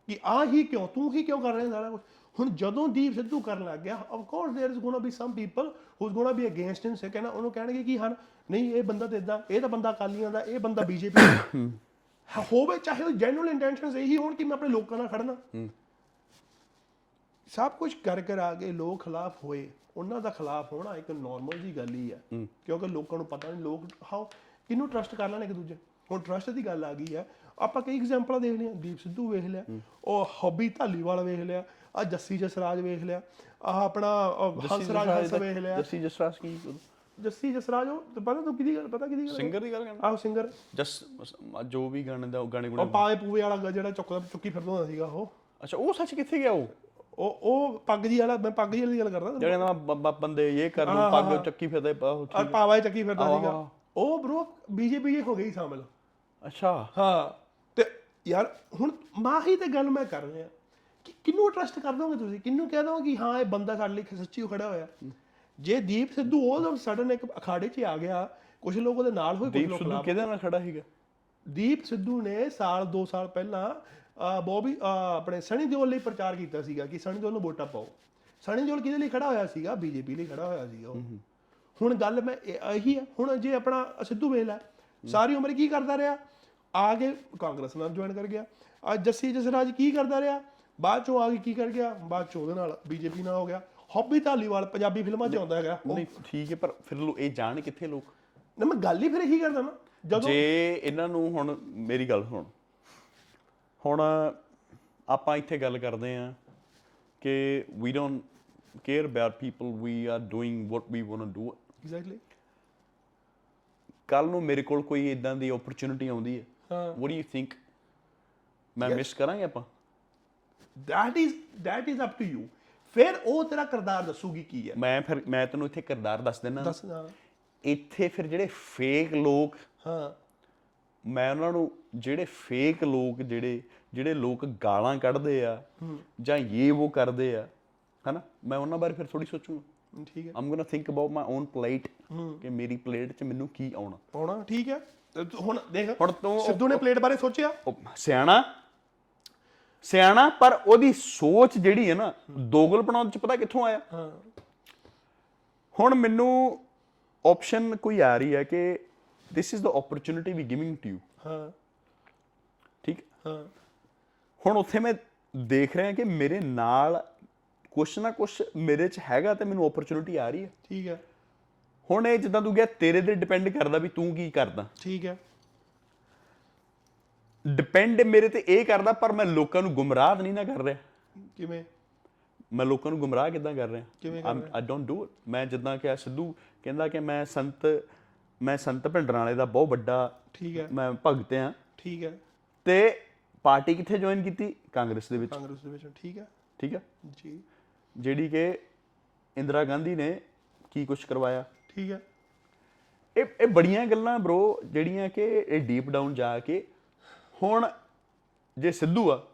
ਕਿ ਆ ਹੀ ਕਿਉਂ ਤੂੰ ਹੀ ਕਿਉਂ ਕਰ ਰਿਹਾ ਸਾਰਾ ਕੁਝ ਹੁਣ ਜਦੋਂ ਦੀਪ ਸਿੱਧੂ ਕਰਨ ਲੱਗ ਗਿਆ of course there is gonna be some people who is gonna be against him ਸੇ ਕਹਿੰਦਾ ਉਹਨੂੰ ਕਹਿਣਗੇ ਕਿ ਹਨ ਨਹੀਂ ਇਹ ਬੰਦਾ ਤੇ ਇਦਾਂ ਇਹ ਤਾਂ ਬੰਦਾ ਅਕਾਲੀਆਂ ਦਾ ਇਹ ਬੰਦਾ ਬੀਜੇਪੀ ਹੋਵੇ ਚਾਹੇ ਉਹ ਜੈਨੂਅਲ ਇੰਟੈਂਸ਼ਨਸ ਇਹੀ ਹੋਣ ਕਿ ਮੈਂ ਆਪਣੇ ਲੋਕਾਂ ਨਾਲ ਖੜਨਾ ਸਭ ਕੁਝ ਕਰ ਕਰ ਆ ਕੇ ਲੋਕ ਖਿਲਾਫ ਹੋਏ ਉਹਨਾਂ ਦਾ ਖਿਲਾਫ ਹੋਣਾ ਇੱਕ ਨਾਰਮਲ ਜੀ ਗੱਲ ਹੀ ਆ ਕਿਉਂਕਿ ਲੋਕਾਂ ਨੂੰ ਪਤਾ ਨਹੀਂ ਲੋਕ ਹਾਉ ਕਿਹਨੂੰ ਟਰਸਟ ਕਰ ਲੈਣ ਇੱਕ ਦੂਜੇ ਹੁਣ ਟਰਸਟ ਦੀ ਗੱਲ ਆ ਗਈ ਆ ਆਪਾਂ ਕਈ ਐਗਜ਼ਾਮਪਲਾਂ ਦੇਖ ਲਿਆ ਦੀਪ ਸਿੱਧੂ ਵੇਖ ਲਿਆ ਉਹ ਹੱਬੀ ਧਾਲੀਵਾਲ ਵੇਖ ਲਿਆ ਆ ਜੱਸੀ ਜਸਰਾਜ ਵੇਖ ਲਿਆ ਆ ਆਪਣਾ ਹੰਸਰਾਜ ਹੰਸ ਵੇਖ ਲਿਆ। ਜੱਸੀ ਜਸਰਾਜ ਕੀ ਜੱਸੀ ਜਸਰਾਜ ਉਹ ਤੇ ਪਤਾ ਤੂੰ ਕਿਹਦੀ ਗੱਲ ਪਤਾ ਕਿਹਦੀ ਗੱਲ ਸਿੰਗਰ ਦੀ ਗੱਲ ਕਰਨਾ? ਆਹ ਸਿੰਗਰ ਜਸ ਜੋ ਵੀ ਗਾਣੇ ਦਾ ਗਾਣੇ ਉਹ ਗੁਣੇ ਪਾਏ ਪੂਵੇ ਵਾਲਾ ਜਿਹੜਾ ਚੁੱਕਦਾ ਚੁੱਕੀ ਫਿਰਦਾ ਹੁੰਦਾ ਸੀਗਾ ਉਹ। ਅੱਛਾ ਉਹ ਸੱਚ ਕਿੱਥੇ ਗਿਆ ਉਹ? ਉਹ ਉਹ ਪੱਗ ਜੀ ਵਾਲਾ ਮੈਂ ਪੱਗ ਜੀ ਵਾਲੀ ਗੱਲ ਕਰਦਾ ਜਿਹੜੇ ਨਾ ਬੰਦੇ ਇਹ ਕਰ ਨੂੰ ਪੱਗ ਚੱਕੀ ਫਿਰਦੇ ਉਹ ਪਾਵਾ ਚੱਕੀ ਫਿਰਦਾ ਸੀਗਾ। ਉਹ ਬ్రో ਬੀਜੇਪੀ ਹੋ ਗਈ ਸ਼ਾਮਲ। ਅੱਛਾ। ਹਾਂ। ਯਾਰ ਹੁਣ ਮਾਹੀ ਤੇ ਗੱਲ ਮੈਂ ਕਰ ਰਿਹਾ। ਕਿ ਕਿੰਨੂੰ ਟਰਸਟ ਕਰ ਦੋਗੇ ਤੁਸੀਂ? ਕਿੰਨੂੰ ਕਹਿ ਦੋਗੇ ਕਿ ਹਾਂ ਇਹ ਬੰਦਾ ਸਾਡੇ ਲਈ ਸੱਚੀ ਓ ਖੜਾ ਹੋਇਆ? ਜੇ ਦੀਪ ਸਿੱਧੂ ਉਹ ਸਡਨ ਇੱਕ ਅਖਾੜੇ 'ਚ ਆ ਗਿਆ ਕੁਝ ਲੋਕ ਉਹਦੇ ਨਾਲ ਹੋਏ ਕੁਝ ਦੀਪ ਲੋਕ ਸਿੱਧੂ ਖਿਲਾਫ। ਕਿਹਦੇ ਨਾਲ ਖੜਾ ਸੀਗਾ? ਦੀਪ ਸਿੱਧੂ ਨੇ ਸਾਲ 2 ਸਾਲ ਪਹਿਲਾਂ ਬੋਬੀ ਆਪਣੇ ਸਣੀ ਦਿਓਲ ਲਈ ਪ੍ਰਚਾਰ ਕੀਤਾ ਸੀਗਾ ਕਿ ਸਣੀ ਦਿਓਲ ਨੂੰ ਵੋਟਾਂ ਪਾਓ। ਸਣੀ ਦਿਓਲ ਕਿਹਦੇ ਲਈ ਖੜਾ ਹੋਇਆ ਸੀਗਾ? ਬੀਜੇਪੀ ਲਈ ਖੜਾ ਹੋਇਆ ਸੀਗਾ ਉਹ। ਹੁਣ ਗੱਲ ਮੈਂ ਇਹ- ਇਹੀ ਹੈ। ਹੁਣ ਜੇ ਆਪਣਾ ਸਿੱਧੂ ਵੇਖ ਲੈ ਸਾਰੀ ਉਮਰ ਕੀ ਕਰਦਾ ਰਿਹਾ? ਆ ਕੇ ਕਾਂਗਰਸ ਨਾਲ ਜੁਆਇਨ ਕਰ ਗਿਆ। ਆ ਜੱਸੀ ਜਸਰਾਜ ਕੀ ਕਰਦਾ ਰਿਹਾ? ਬਾਅਦ ਚੋਂ ਆ ਕੇ ਕੀ ਕਰ ਗਿਆ? ਬਾਅਦ ਚੋਂ ਉਹਦੇ ਨਾਲ ਬੀਜੇਪੀ ਨਾਲ ਹੋ ਗਿਆ। ਹੌਬੀ ਧਾਲੀਵਾਲ ਪੰਜਾਬੀ ਫਿਲਮਾਂ 'ਚ ਆਉਂਦਾ ਹੈਗਾ। ਨਹੀਂ ਠੀਕ ਹੈ ਪਰ ਫਿਰ ਲੋ ਇਹ ਜਾਣ ਕਿੱਥੇ ਲੋਕ? ਨਾ ਮੈਂ ਗੱਲ ਹੀ ਫਿਰ ਇਹੀ ਕਰਦਾ ਨਾ। ਜਦੋਂ ਜੇ ਇਹਨਾਂ ਨੂੰ ਹੁਣ ਮੇਰੀ ਗੱਲ ਸੁਣ। ਹੁਣ ਆਪਾਂ ਇੱਥੇ ਗੱਲ ਕਰਦੇ ਆ ਕਿ we don't care about people we are doing what we want to do exactly ਕੱਲ ਨੂੰ ਮੇਰੇ ਕੋਲ ਕੋਈ ਇਦਾਂ ਦੀ ਓਪਰਚ्युनिटी ਆਉਂਦੀ ਹੈ। ਹਾਂ ਵਾਟ ਡੂ ਯੂ ਥਿੰਕ ਮੈਂ ਮਿਸ ਕਰਾਂਗੇ ਆਪਾਂ that is that is up to you. ਫਿਰ ਉਹ ਤੇਰਾ ਕਿਰਦਾਰ ਦੱਸੂਗੀ ਕੀ ਹੈ ਮੈਂ ਫਿਰ ਮੈਂ ਤੈਨੂੰ ਇੱਥੇ ਕਿਰਦਾਰ ਦੱਸ ਦਿੰਦਾ ਦੱਸ ਹਾਂ ਇੱਥੇ ਫਿਰ ਜਿਹੜੇ ਫੇਕ ਲੋਕ ਹਾਂ ਮੈਂ ਉਹਨਾਂ ਨੂੰ ਜਿਹੜੇ ਫੇਕ ਲੋਕ ਜਿਹੜੇ ਜਿਹੜੇ ਲੋਕ ਗਾਲਾਂ ਕੱਢਦੇ ਆ ਜਾਂ ਇਹ ਉਹ ਕਰਦੇ ਆ ਹਨਾ ਮੈਂ ਉਹਨਾਂ ਬਾਰੇ ਫਿਰ ਥੋੜੀ ਸੋਚੂਗਾ ਠੀਕ ਹੈ I'm gonna think about my own plate ਕਿ ਮੇਰੀ ਪਲੇਟ 'ਚ ਮੈਨੂੰ ਕੀ ਆਉਣਾ ਆਉਣਾ ਠੀਕ ਹੈ ਹੁਣ ਦੇਖ ਹੁਣ ਤੂੰ ਸਿੱਧੂ ਨੇ ਪਲੇਟ ਬਾਰੇ ਸੋਚਿਆ? ਸਿਆਣਾ। ਸਿਆਣਾ ਪਰ ਉਹਦੀ ਸੋਚ ਜਿਹੜੀ ਹੈ ਨਾ ਦੋਗਲ ਬਣਾਉਣ ਚ ਪਤਾ ਕਿੱਥੋਂ ਆਇਆ? ਹਾਂ। ਹੁਣ ਮੈਨੂੰ ਆਪਸ਼ਨ ਕੋਈ ਆ ਰਹੀ ਹੈ ਕਿ this is the opportunity we giving to you ਹਾਂ। ਠੀਕ? ਹਾਂ। ਹੁਣ ਉੱਥੇ ਮੈਂ ਦੇਖ ਰਿਹਾ ਕਿ ਮੇਰੇ ਨਾਲ ਕੁਛ ਨਾ ਕੁਛ ਮੇਰੇ ਚ ਹੈਗਾ ਤੇ ਮੈਨੂੰ ਓਪਰਚ्युनिटी ਆ ਰਹੀ ਹੈ। ਠੀਕ ਹੈ। ਹੁਣ ਇਹ ਜਿੱਦਾਂ ਤੂੰ ਗਿਆ ਤੇਰੇ ਤੇ ਡਿਪੈਂਡ ਕਰਦਾ ਵੀ ਤੂੰ ਕੀ ਕਰਦਾ। ਠੀਕ ਹੈ। ਡਿਪੈਂਡ ਮੇਰੇ ਤੇ ਇਹ ਕਰਦਾ ਪਰ ਮੈਂ ਲੋਕਾਂ ਨੂੰ ਗੁੰਮਰਾਹ ਨਹੀਂ ਨਾ ਕਰ ਰਿਹਾ। ਕਿਵੇਂ? ਮੈਂ ਲੋਕਾਂ ਨੂੰ ਗੁੰਮਰਾਹ ਕਿਦਾਂ ਕਰ ਰਿਹਾ? ਆਈ ਡੋਨਟ ਡੂ ਇਟ ਮੈਂ ਜਿੱਦਾਂ ਕਿ ਸਿੱਧੂ ਕਹਿੰਦਾ ਕਿ ਮੈਂ ਸੰਤ ਮੈਂ ਸੰਤ ਭਿੰਡਰਾਂ ਵਾਲੇ ਦਾ ਬਹੁਤ ਵੱਡਾ ਠੀਕ ਹੈ। ਮੈਂ ਭਗਤ ਆ ਠੀਕ ਹੈ। ਤੇ ਪਾਰਟੀ ਕਿੱਥੇ ਜੁਆਇਨ ਕੀਤੀ? ਕਾਂਗਰਸ ਦੇ ਵਿੱਚ। ਕਾਂਗਰਸ ਦੇ ਵਿੱਚ ਠੀਕ ਹੈ। ਠੀਕ ਹੈ। ਜੀ। ਜਿਹੜੀ ਕਿ ਇੰਦਰਾ ਗਾਂਧੀ ਨੇ ਕੀ ਕੁਝ ਕਰਵਾਇਆ? ਠੀਕ ਹੈ। ਇਹ ਇਹ ਬੜੀਆਂ ਗੱਲਾਂ ਬ్రో ਜਿਹੜੀਆਂ ਕਿ ਇਹ ਡੀਪ ਡਾਊਨ ਜਾ ਕੇ ਹੁਣ ਜੇ ਸਿੱਧੂ ਆ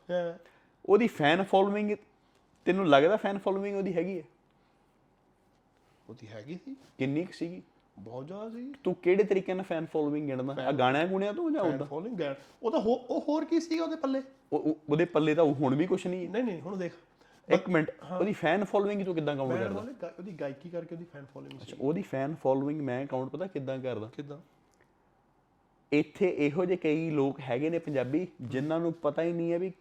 ਉਹਦੀ ਫੈਨ ਫੋਲੋਇੰਗ ਤੈਨੂੰ ਲੱਗਦਾ ਫੈਨ ਫੋਲੋਇੰਗ ਉਹਦੀ ਹੈਗੀ ਹੈ? ਉਹਦੀ ਹੈਗੀ ਸੀ। ਕਿੰਨੀ ਕੁ ਸੀਗੀ? ਬਹੁਤ ਜ਼ਿਆਦਾ ਸੀ। ਤੂੰ ਕਿਹੜੇ ਤਰੀਕੇ ਨਾਲ ਫੈਨ ਫੋਲੋਇੰਗ ਗਿਣਦਾ? ਆ ਗਾਣਿਆਂ ਗੁਣਿਆਂ ਤੋਂ ਜਾਂ ਉਹਦਾ? ਫੋਲੋਇੰਗ ਗੈਰ ਉਹ ਤਾਂ ਉਹ ਹੋਰ ਕੀ ਸੀਗਾ ਉਹਦੇ ਪੱਲੇ? ਉਹ- ਉਹ- ਉਹਦੇ ਪੱਲੇ ਤਾਂ ਹੁਣ ਵੀ ਕੁਝ ਨਹੀਂ ਨਹੀਂ ਨਹੀਂ ਹੁਣ ਦੇਖ। ਇੱਕ ਮਿੰਟ ਉਹਦੀ ਫੈਨ ਫੋਲੋਇੰਗ ਤੂੰ ਕਿੱਦਾਂ ਕਾਊਂਟ ਕਰਦਾ? ਉਹਦੀ ਗਾਇਕੀ ਕਰਕੇ ਉਹਦੀ ਫੈਨ ਫੋਲੋਇੰਗ ਸੀ ਉਹਦੀ ਫੈਨ ਫੋਲੋਇੰਗ ਮੈਂ ਕਾਊਂਟ ਪਤਾ ਕਿੱਦਾਂ ਕਰਦਾ? ਕਿਦਾਂ? ਇੱਥੇ ਇਹੋ ਜਿਹੇ ਕਈ ਲੋਕ ਹੈਗੇ ਨੇ ਪੰਜਾਬੀ ਜਿਨ੍ਹਾਂ ਨੂੰ ਪਤਾ ਹੀ ਨਹੀਂ ਹੈ ਵੀ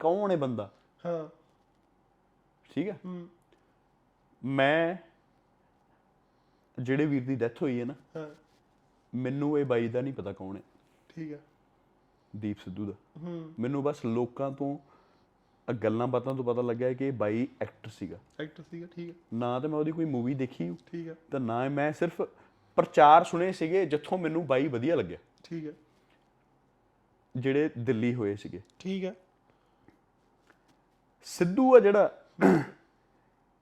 ਕੌਣ ਹੈ ਬੰਦਾ। ਹਾਂ। ਠੀਕ ਹੈ? ਮੈਂ ਜਿਹੜੇ ਵੀਰ ਦੀ ਡੈਥ ਹੋਈ ਹੈ ਨਾ ਹਾਂ। ਮੈਨੂੰ ਇਹ ਬਾਈ ਦਾ ਨਹੀਂ ਪਤਾ ਕੌਣ ਹੈ। ਠੀਕ ਹੈ। ਦੀਪ ਸਿੱਧੂ ਦਾ। ਮੈਨੂੰ ਬਸ ਲੋਕਾਂ ਤੋਂ ਗੱਲਾਂ ਬਾਤਾਂ ਤੋਂ ਪਤਾ ਲੱਗਿਆ ਕਿ ਇਹ ਬਾਈ ਐਕਟਰ ਸੀਗਾ। ਐਕਟਰ ਸੀਗਾ ਠੀਕ ਹੈ। ਨਾ ਤਾਂ ਮੈਂ ਉਹਦੀ ਕੋਈ ਮੂਵੀ ਦੇਖੀ ਠੀਕ ਹੈ। ਤਾਂ ਨਾ ਮੈਂ ਸਿਰਫ ਪ੍ਰਚਾਰ ਸੁਣੇ ਸੀਗੇ ਜਿੱਥੋਂ ਮੈਨੂੰ ਬਾਈ ਵਧੀਆ ਲੱਗਿਆ। ਠੀਕ ਹੈ। ਜਿਹੜੇ ਦਿੱਲੀ ਹੋਏ ਸੀਗੇ। ਠੀਕ ਹੈ। ਸਿੱਧੂ ਆ ਜਿਹੜਾ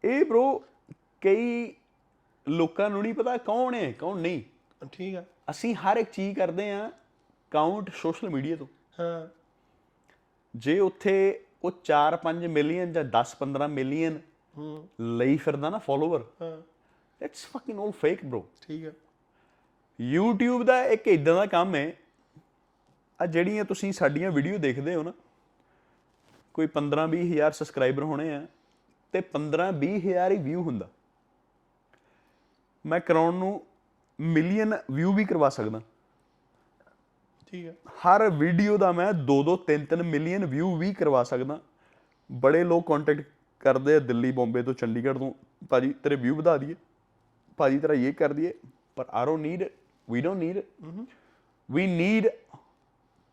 ਇਹ bro ਕਈ ਲੋਕਾਂ ਨੂੰ ਨਹੀਂ ਪਤਾ ਕੌਣ ਹੈ ਕੌਣ ਨਹੀਂ। ਠੀਕ ਹੈ। ਅਸੀਂ ਹਰ ਇੱਕ ਚੀਜ਼ ਕਰਦੇ ਆ ਕਾਊਂਟ ਸੋਸ਼ਲ ਮੀਡੀਆ ਤੋਂ। ਹਾਂ। ਜੇ ਉੱਥੇ ਉਹ 4-5 ਮਿਲੀਅਨ ਜਾਂ 10-15 ਮਿਲੀਅਨ ਲਈ ਫਿਰਦਾ ਨਾ ਫਾਲੋਅਰ ਹਾਂ। It's fucking all fake bro ਠੀਕ ਹੈ YouTube ਦਾ ਇੱਕ ਇਦਾਂ ਦਾ ਕੰਮ ਹੈ ਆ ਜਿਹੜੀਆਂ ਤੁਸੀਂ ਸਾਡੀਆਂ ਵੀਡੀਓ ਦੇਖਦੇ ਹੋ ਨਾ ਕੋਈ 15-20 ਹਜ਼ਾਰ ਸਬਸਕ੍ਰਾਈਬਰ ਹੋਣੇ ਆ ਤੇ 15-20 ਹਜ਼ਾਰ ਹੀ ਵਿਊ ਹੁੰਦਾ। ਮੈਂ ਕਰਾਉਣ ਨੂੰ ਮਿਲੀਅਨ ਵਿਊ ਵੀ ਕਰਵਾ ਸਕਦਾ। ਠੀਕ ਹੈ ਹਰ ਵੀਡੀਓ ਦਾ ਮੈਂ 2-2 3-3 ਮਿਲੀਅਨ ਵਿਊ ਵੀ ਕਰਵਾ ਸਕਦਾ। ਬੜੇ ਲੋਕ ਕੰਟੈਕਟ ਕਰਦੇ ਆ ਦਿੱਲੀ ਬੰਬੇ ਤੋਂ ਚੰਡੀਗੜ੍ਹ ਤੋਂ। ਭਾਜੀ ਤੇਰੇ ਵਿਊ ਵਧਾ ਦਈਏ। ਭਾਜੀ ਤੇਰਾ ਇਹ ਕਰ ਦਈਏ। ਪਰ I don't need we don't need we need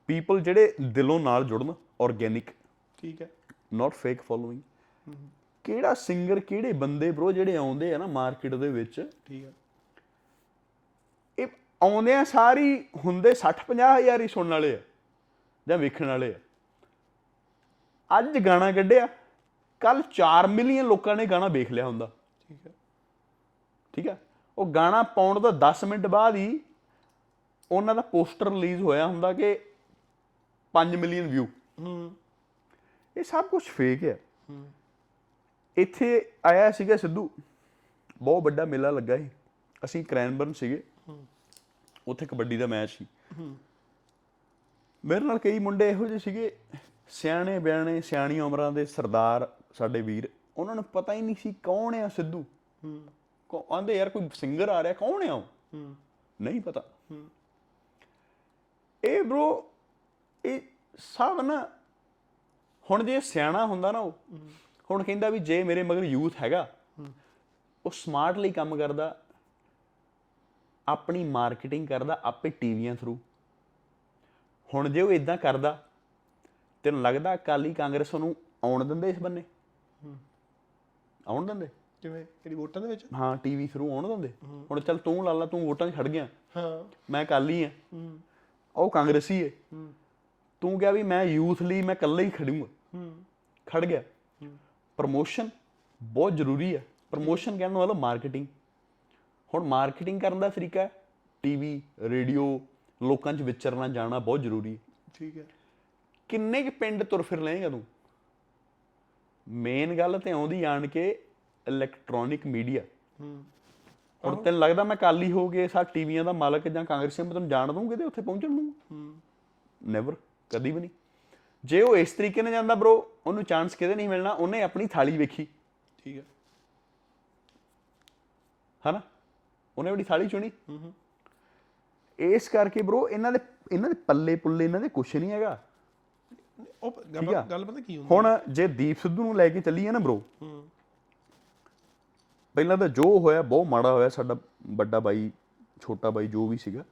people ਜਿਹੜੇ ਦਿਲੋਂ ਨਾਲ ਜੁੜਨ ਆਰਗੇਨਿਕ ਠੀਕ ਹੈ। ਨਾਟ ਫੇਕ ਫੋਲੋਇੰਗ ਕਿਹੜਾ ਸਿੰਗਰ ਕਿਹੜੇ ਬੰਦੇ ਬ్రో ਜਿਹੜੇ ਆਉਂਦੇ ਆ ਨਾ ਮਾਰਕੀਟ ਦੇ ਵਿੱਚ? ਠੀਕ ਹੈ। ਆਉਂਦੇ ਆ ਸਾਰੀ ਹੁੰਦੇ 60 50 ਹਜ਼ਾਰ ਹੀ ਸੁਣਨ ਵਾਲੇ ਆ ਜਾਂ ਵੇਖਣ ਵਾਲੇ ਆ। ਅੱਜ ਗਾਣਾ ਕੱਢਿਆ ਕੱਲ 4 ਮਿਲੀਅਨ ਲੋਕਾਂ ਨੇ ਗਾਣਾ ਵੇਖ ਲਿਆ ਹੁੰਦਾ। ਠੀਕ ਹੈ। ਠੀਕ ਹੈ? ਉਹ ਗਾਣਾ ਪਾਉਣ ਤੋਂ 10 ਮਿੰਟ ਬਾਅਦ ਹੀ ਉਹਨਾਂ ਦਾ ਪੋਸਟਰ ਰਿਲੀਜ਼ ਹੋਇਆ ਹੁੰਦਾ ਕਿ 5 ਮਿਲੀਅਨ ਵਿਊ। ਹੂੰ। ਇਹ ਸਭ ਕੁਝ ਫੇਕ ਹੈ ਹੂੰ। ਇੱਥੇ ਆਇਆ ਸੀਗਾ ਸਿੱਧੂ ਬਹੁਤ ਵੱਡਾ ਮੇਲਾ ਲੱਗਾ ਸੀ। ਅਸੀਂ ਕ੍ਰੈਨਬਰਨ ਸੀਗੇ। ਉੱਥੇ ਕਬੱਡੀ ਦਾ ਮੈਚ ਸੀ। ਹੂੰ ਮੇਰੇ ਨਾਲ ਕਈ ਮੁੰਡੇ ਇਹੋ ਜਿਹੇ ਸੀਗੇ, ਸਿਆਣੇ ਬਿਆਣੇ ਸਿਆਣੀ ਉਮਰਾਂ ਦੇ ਸਰਦਾਰ ਸਾਡੇ ਵੀਰ। ਉਹਨਾਂ ਨੂੰ ਪਤਾ ਹੀ ਨਹੀਂ ਸੀ ਕੌਣ ਆ ਸਿੱਧੂ। ਹੂੰ ਆਂਦੇ ਯਾਰ, ਕੋਈ ਸਿੰਗਰ ਆ ਰਿਹਾ, ਕੌਣ ਆ ਉਹ? ਹੂੰ ਨਹੀਂ ਪਤਾ। ਹੂੰ ਇਹ bro, ਇਹ ਸਭ ਨਾ, ਹੁਣ ਜੇ ਸਿਆਣਾ ਹੁੰਦਾ ਨਾ ਉਹ, ਹੁਣ ਕਹਿੰਦਾ ਵੀ ਜੇ ਮੇਰੇ ਮਗਰ ਯੂਥ ਹੈਗਾ, ਉਹ ਸਮਾਰਟਲੀ ਕੰਮ ਕਰਦਾ ਆਪਣੀ ਮਾਰਕੀਟਿੰਗ ਕਰਦਾ ਆਪੇ ਟੀਵੀਆਂ ਥਰੂ ਹੁਣ ਜੇ ਉਹ ਇਦਾਂ ਕਰਦਾ ਤੈਨੂੰ ਲੱਗਦਾ ਅਕਾਲੀ ਕਾਂਗਰਸ ਨੂੰ ਆਉਣ ਦਿੰਦੇ ਇਸ ਬੰਨੇ? ਆਉਣ ਦਿੰਦੇ? ਕਿਵੇਂ? ਕਿਹੜੀ ਵੋਟਾਂ ਦੇ ਵਿੱਚ? ਹਾਂ ਟੀਵੀ ਥਰੂ ਆਉਣ ਦਿੰਦੇ। ਹੁਣ ਚੱਲ ਤੂੰ ਲਾ ਲਾ ਤੂੰ ਵੋਟਾਂ 'ਚ ਖੜ ਗਿਆ। ਹਾਂ। ਮੈਂ ਅਕਾਲੀ ਆ। ਉਹ ਕਾਂਗਰਸੀ ਏ। ਹੂੰ। ਤੂੰ ਕਿਹਾ ਵੀ ਮੈਂ ਯੂਥ ਲਈ ਮੈਂ ਇਕੱਲਾ ਹੀ ਖੜੂੰਗਾ। ਹੂੰ। ਖੜ ਗਿਆ। ਪ੍ਰਮੋਸ਼ਨ ਬਹੁਤ ਜ਼ਰੂਰੀ ਹੈ ਪ੍ਰਮੋਸ਼ਨ ਕਹਿਣ ਵਾਲਾ ਮਾਰਕੀਟਿੰਗ ਹੁਣ ਮਾਰਕੀਟਿੰਗ ਕਰਨ ਦਾ ਤਰੀਕਾ ਟੀਵੀ ਰੇਡੀਓ ਲੋਕਾਂ 'ਚ ਵਿਚਰਨਾ ਜਾਣਾ ਬਹੁਤ ਜ਼ਰੂਰੀ ਹੈ। ਠੀਕ ਹੈ। ਕਿੰਨੇ ਕੁ ਪਿੰਡ ਤੁਰ ਫਿਰ ਲਏਗਾ ਤੂੰ? ਮੇਨ ਗੱਲ ਤੇ ਆਉਂਦੀ ਆਣ ਕੇ ਇਲੈਕਟ੍ਰੋਨਿਕ ਮੀਡੀਆ ਹੂੰ। ਹੁਣ ਤੈਨੂੰ ਲੱਗਦਾ ਮੈਂ ਕਾਲੀ ਹੋ ਕੇ ਸਾ ਟੀਵੀਆਂ ਦਾ ਮਾਲਕ ਜਾਂ ਕਾਂਗਰਸੀ ਮੈਂ ਤੈਨੂੰ ਜਾਣ ਦੂੰਗੇ ਤੇ ਉੱਥੇ ਪਹੁੰਚਣ ਨੂੰ ਹੂੰ। ਨੈਵਰ ਕਦੀ ਵੀ ਨਹੀਂ। ਜੇ ਉਹ ਇਸ ਤਰੀਕੇ ਨਾਲ ਜਾਂਦਾ ਬ్రో ਉਹਨੂੰ ਚਾਂਸ ਕਿਤੇ ਨਹੀਂ ਮਿਲਣਾ ਉਹਨੇ ਆਪਣੀ ਥਾਲੀ ਵੇਖੀ। ਠੀਕ ਹੈ। ਹਨਾ? ਉਹਨੇ ਆਪਣੀ ਥਾਲੀ ਚੁਣੀ। ਹੂੰ ਹੂੰ। ਇਸ ਕਰਕੇ ਬ్రో ਇਹਨਾਂ ਦੇ ਇਹਨਾਂ ਦੇ ਪੱਲੇ ਪੁੱਲੇ ਇਹਨਾਂ ਦੇ ਕੁਛ ਨਹੀਂ ਹੈਗਾ। ਉਹ। ਗੱਲ ਪਤਾ ਕੀ ਹੁੰਦੀ ਹੁਣ ਜੇ ਦੀਪ ਸਿੱਧੂ ਨੂੰ ਲੈ ਕੇ ਚੱਲੀਏ ਨਾ ਬ్రో ਹੂੰ। ਪਹਿਲਾਂ ਤਾਂ ਜੋ ਹੋਇਆ ਬਹੁਤ ਮਾੜਾ ਹੋਇਆ ਸਾਡਾ ਵੱਡਾ ਬਾਈ ਛੋਟਾ ਬਾਈ ਜੋ ਵੀ ਸੀਗਾ।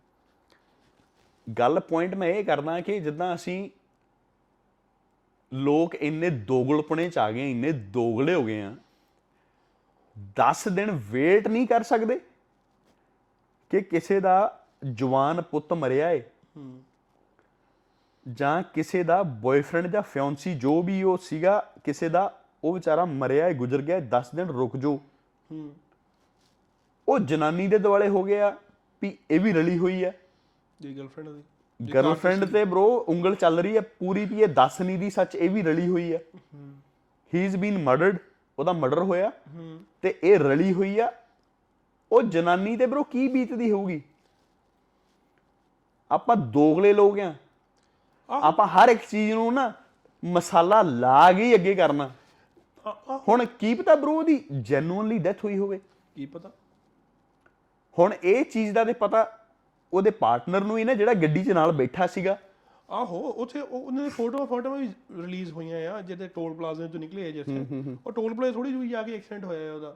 ਗੱਲ ਪੁਆਇੰਟ ਮੈਂ ਇਹ ਕਰਦਾ ਕਿ ਜਿੱਦਾਂ ਅਸੀਂ ਲੋਕ ਇੰਨੇ ਦੋਗਲਪਣੇ ਚ ਆ ਗਏ ਇੰਨੇ ਦੋਗਲੇ ਹੋ ਗਏ ਆ 10 ਦਿਨ ਵੇਟ ਨਹੀਂ ਕਰ ਸਕਦੇ। ਕਿ ਕਿਸੇ ਦਾ ਜਵਾਨ ਪੁੱਤ ਮਰਿਆ ਏ ਜਾਂ ਕਿਸੇ ਦਾ ਬॉयਫ੍ਰੈਂਡ ਜਾਂ ਫਿਓਂਸੀ ਜੋ ਵੀ ਉਹ ਸੀਗਾ ਕਿਸੇ ਦਾ ਉਹ ਵਿਚਾਰਾ ਮਰਿਆ ਏ ਗੁਜ਼ਰ ਗਿਆ ਏ, 10 ਦਿਨ ਰੁਕ ਹੂੰ ਉਹ ਜਨਾਨੀ ਦੇ ਦੁਆਲੇ ਹੋ ਗਿਆ ਵੀ ਇਹ ਵੀ ਰਲੀ ਹੋਈ ਹੈ ਦੀ। ਗਰਲਫ੍ਰੈਂਡ ਦੀ ਗਰਲਫ੍ਰੈਂਡ ਤੇ ਬ్రో ਉਂਗਲ ਚੱਲ ਰਹੀ ਹੈ ਪੂਰੀ ਵੀ ਇਹ ਦੱਸ ਨਹੀਂ ਦੀ ਸੱਚ ਇਹ ਵੀ ਰਲੀ ਹੋਈ ਹੈ ਹੀ। ਇਜ਼ ਬੀਨ ਮਰਡਰਡ ਉਹਦਾ ਮਰਡਰ ਹੋਇਆ ਤੇ ਇਹ ਰਲੀ ਹੋਈ ਆ। ਉਹ ਜਨਾਨੀ ਤੇ ਬ్రో ਕੀ ਬੀਤਦੀ ਹੋਊਗੀ? ਆਪਾਂ ਦੋਗਲੇ ਲੋਕ ਆ। ਆਪਾਂ ਹਰ ਇੱਕ ਚੀਜ਼ ਨੂੰ ਨਾ ਮਸਾਲਾ ਲਾ ਕੇ ਹੀ ਅੱਗੇ ਕਰਨਾ। ਹੁਣ ਕੀ ਪਤਾ ਬ్రో ਉਹਦੀ ਜੈਨੂਇਨਲੀ ਡੈਥ ਹੋਈ ਹੋਵੇ? ਕੀ ਪਤਾ? ਹੁਣ ਇਹ ਚੀਜ਼ ਦਾ ਤੇ ਪਤਾ ਉਹਦੇ ਪਾਰਟਨਰ ਨੂੰ ਹੀ ਨਾ ਜਿਹੜਾ ਗੱਡੀ 'ਚ ਨਾਲ ਬੈਠਾ ਸੀਗਾ। ਆਹੋ ਉੱਥੇ ਉਹ ਉਹਨਾਂ ਦੀ ਫੋਟੋਆਂ ਫੋਟੋਆਂ ਵੀ ਰਿਲੀਜ਼ ਹੋਈਆਂ ਆ ਜਿਹਦੇ ਟੋਲ ਪਲਾਜ਼ੇ ਤੋਂ ਨਿਕਲੇ ਆ ਜਿੱਥੇ ਉਹ ਟੋਲ ਪਲਾਜ਼ੇ ਥੋੜੀ ਜਿਹੀ ਜਾ ਕੇ ਐਕਸੀਡੈਂਟ ਹੋਇਆ ਉਹਦਾ।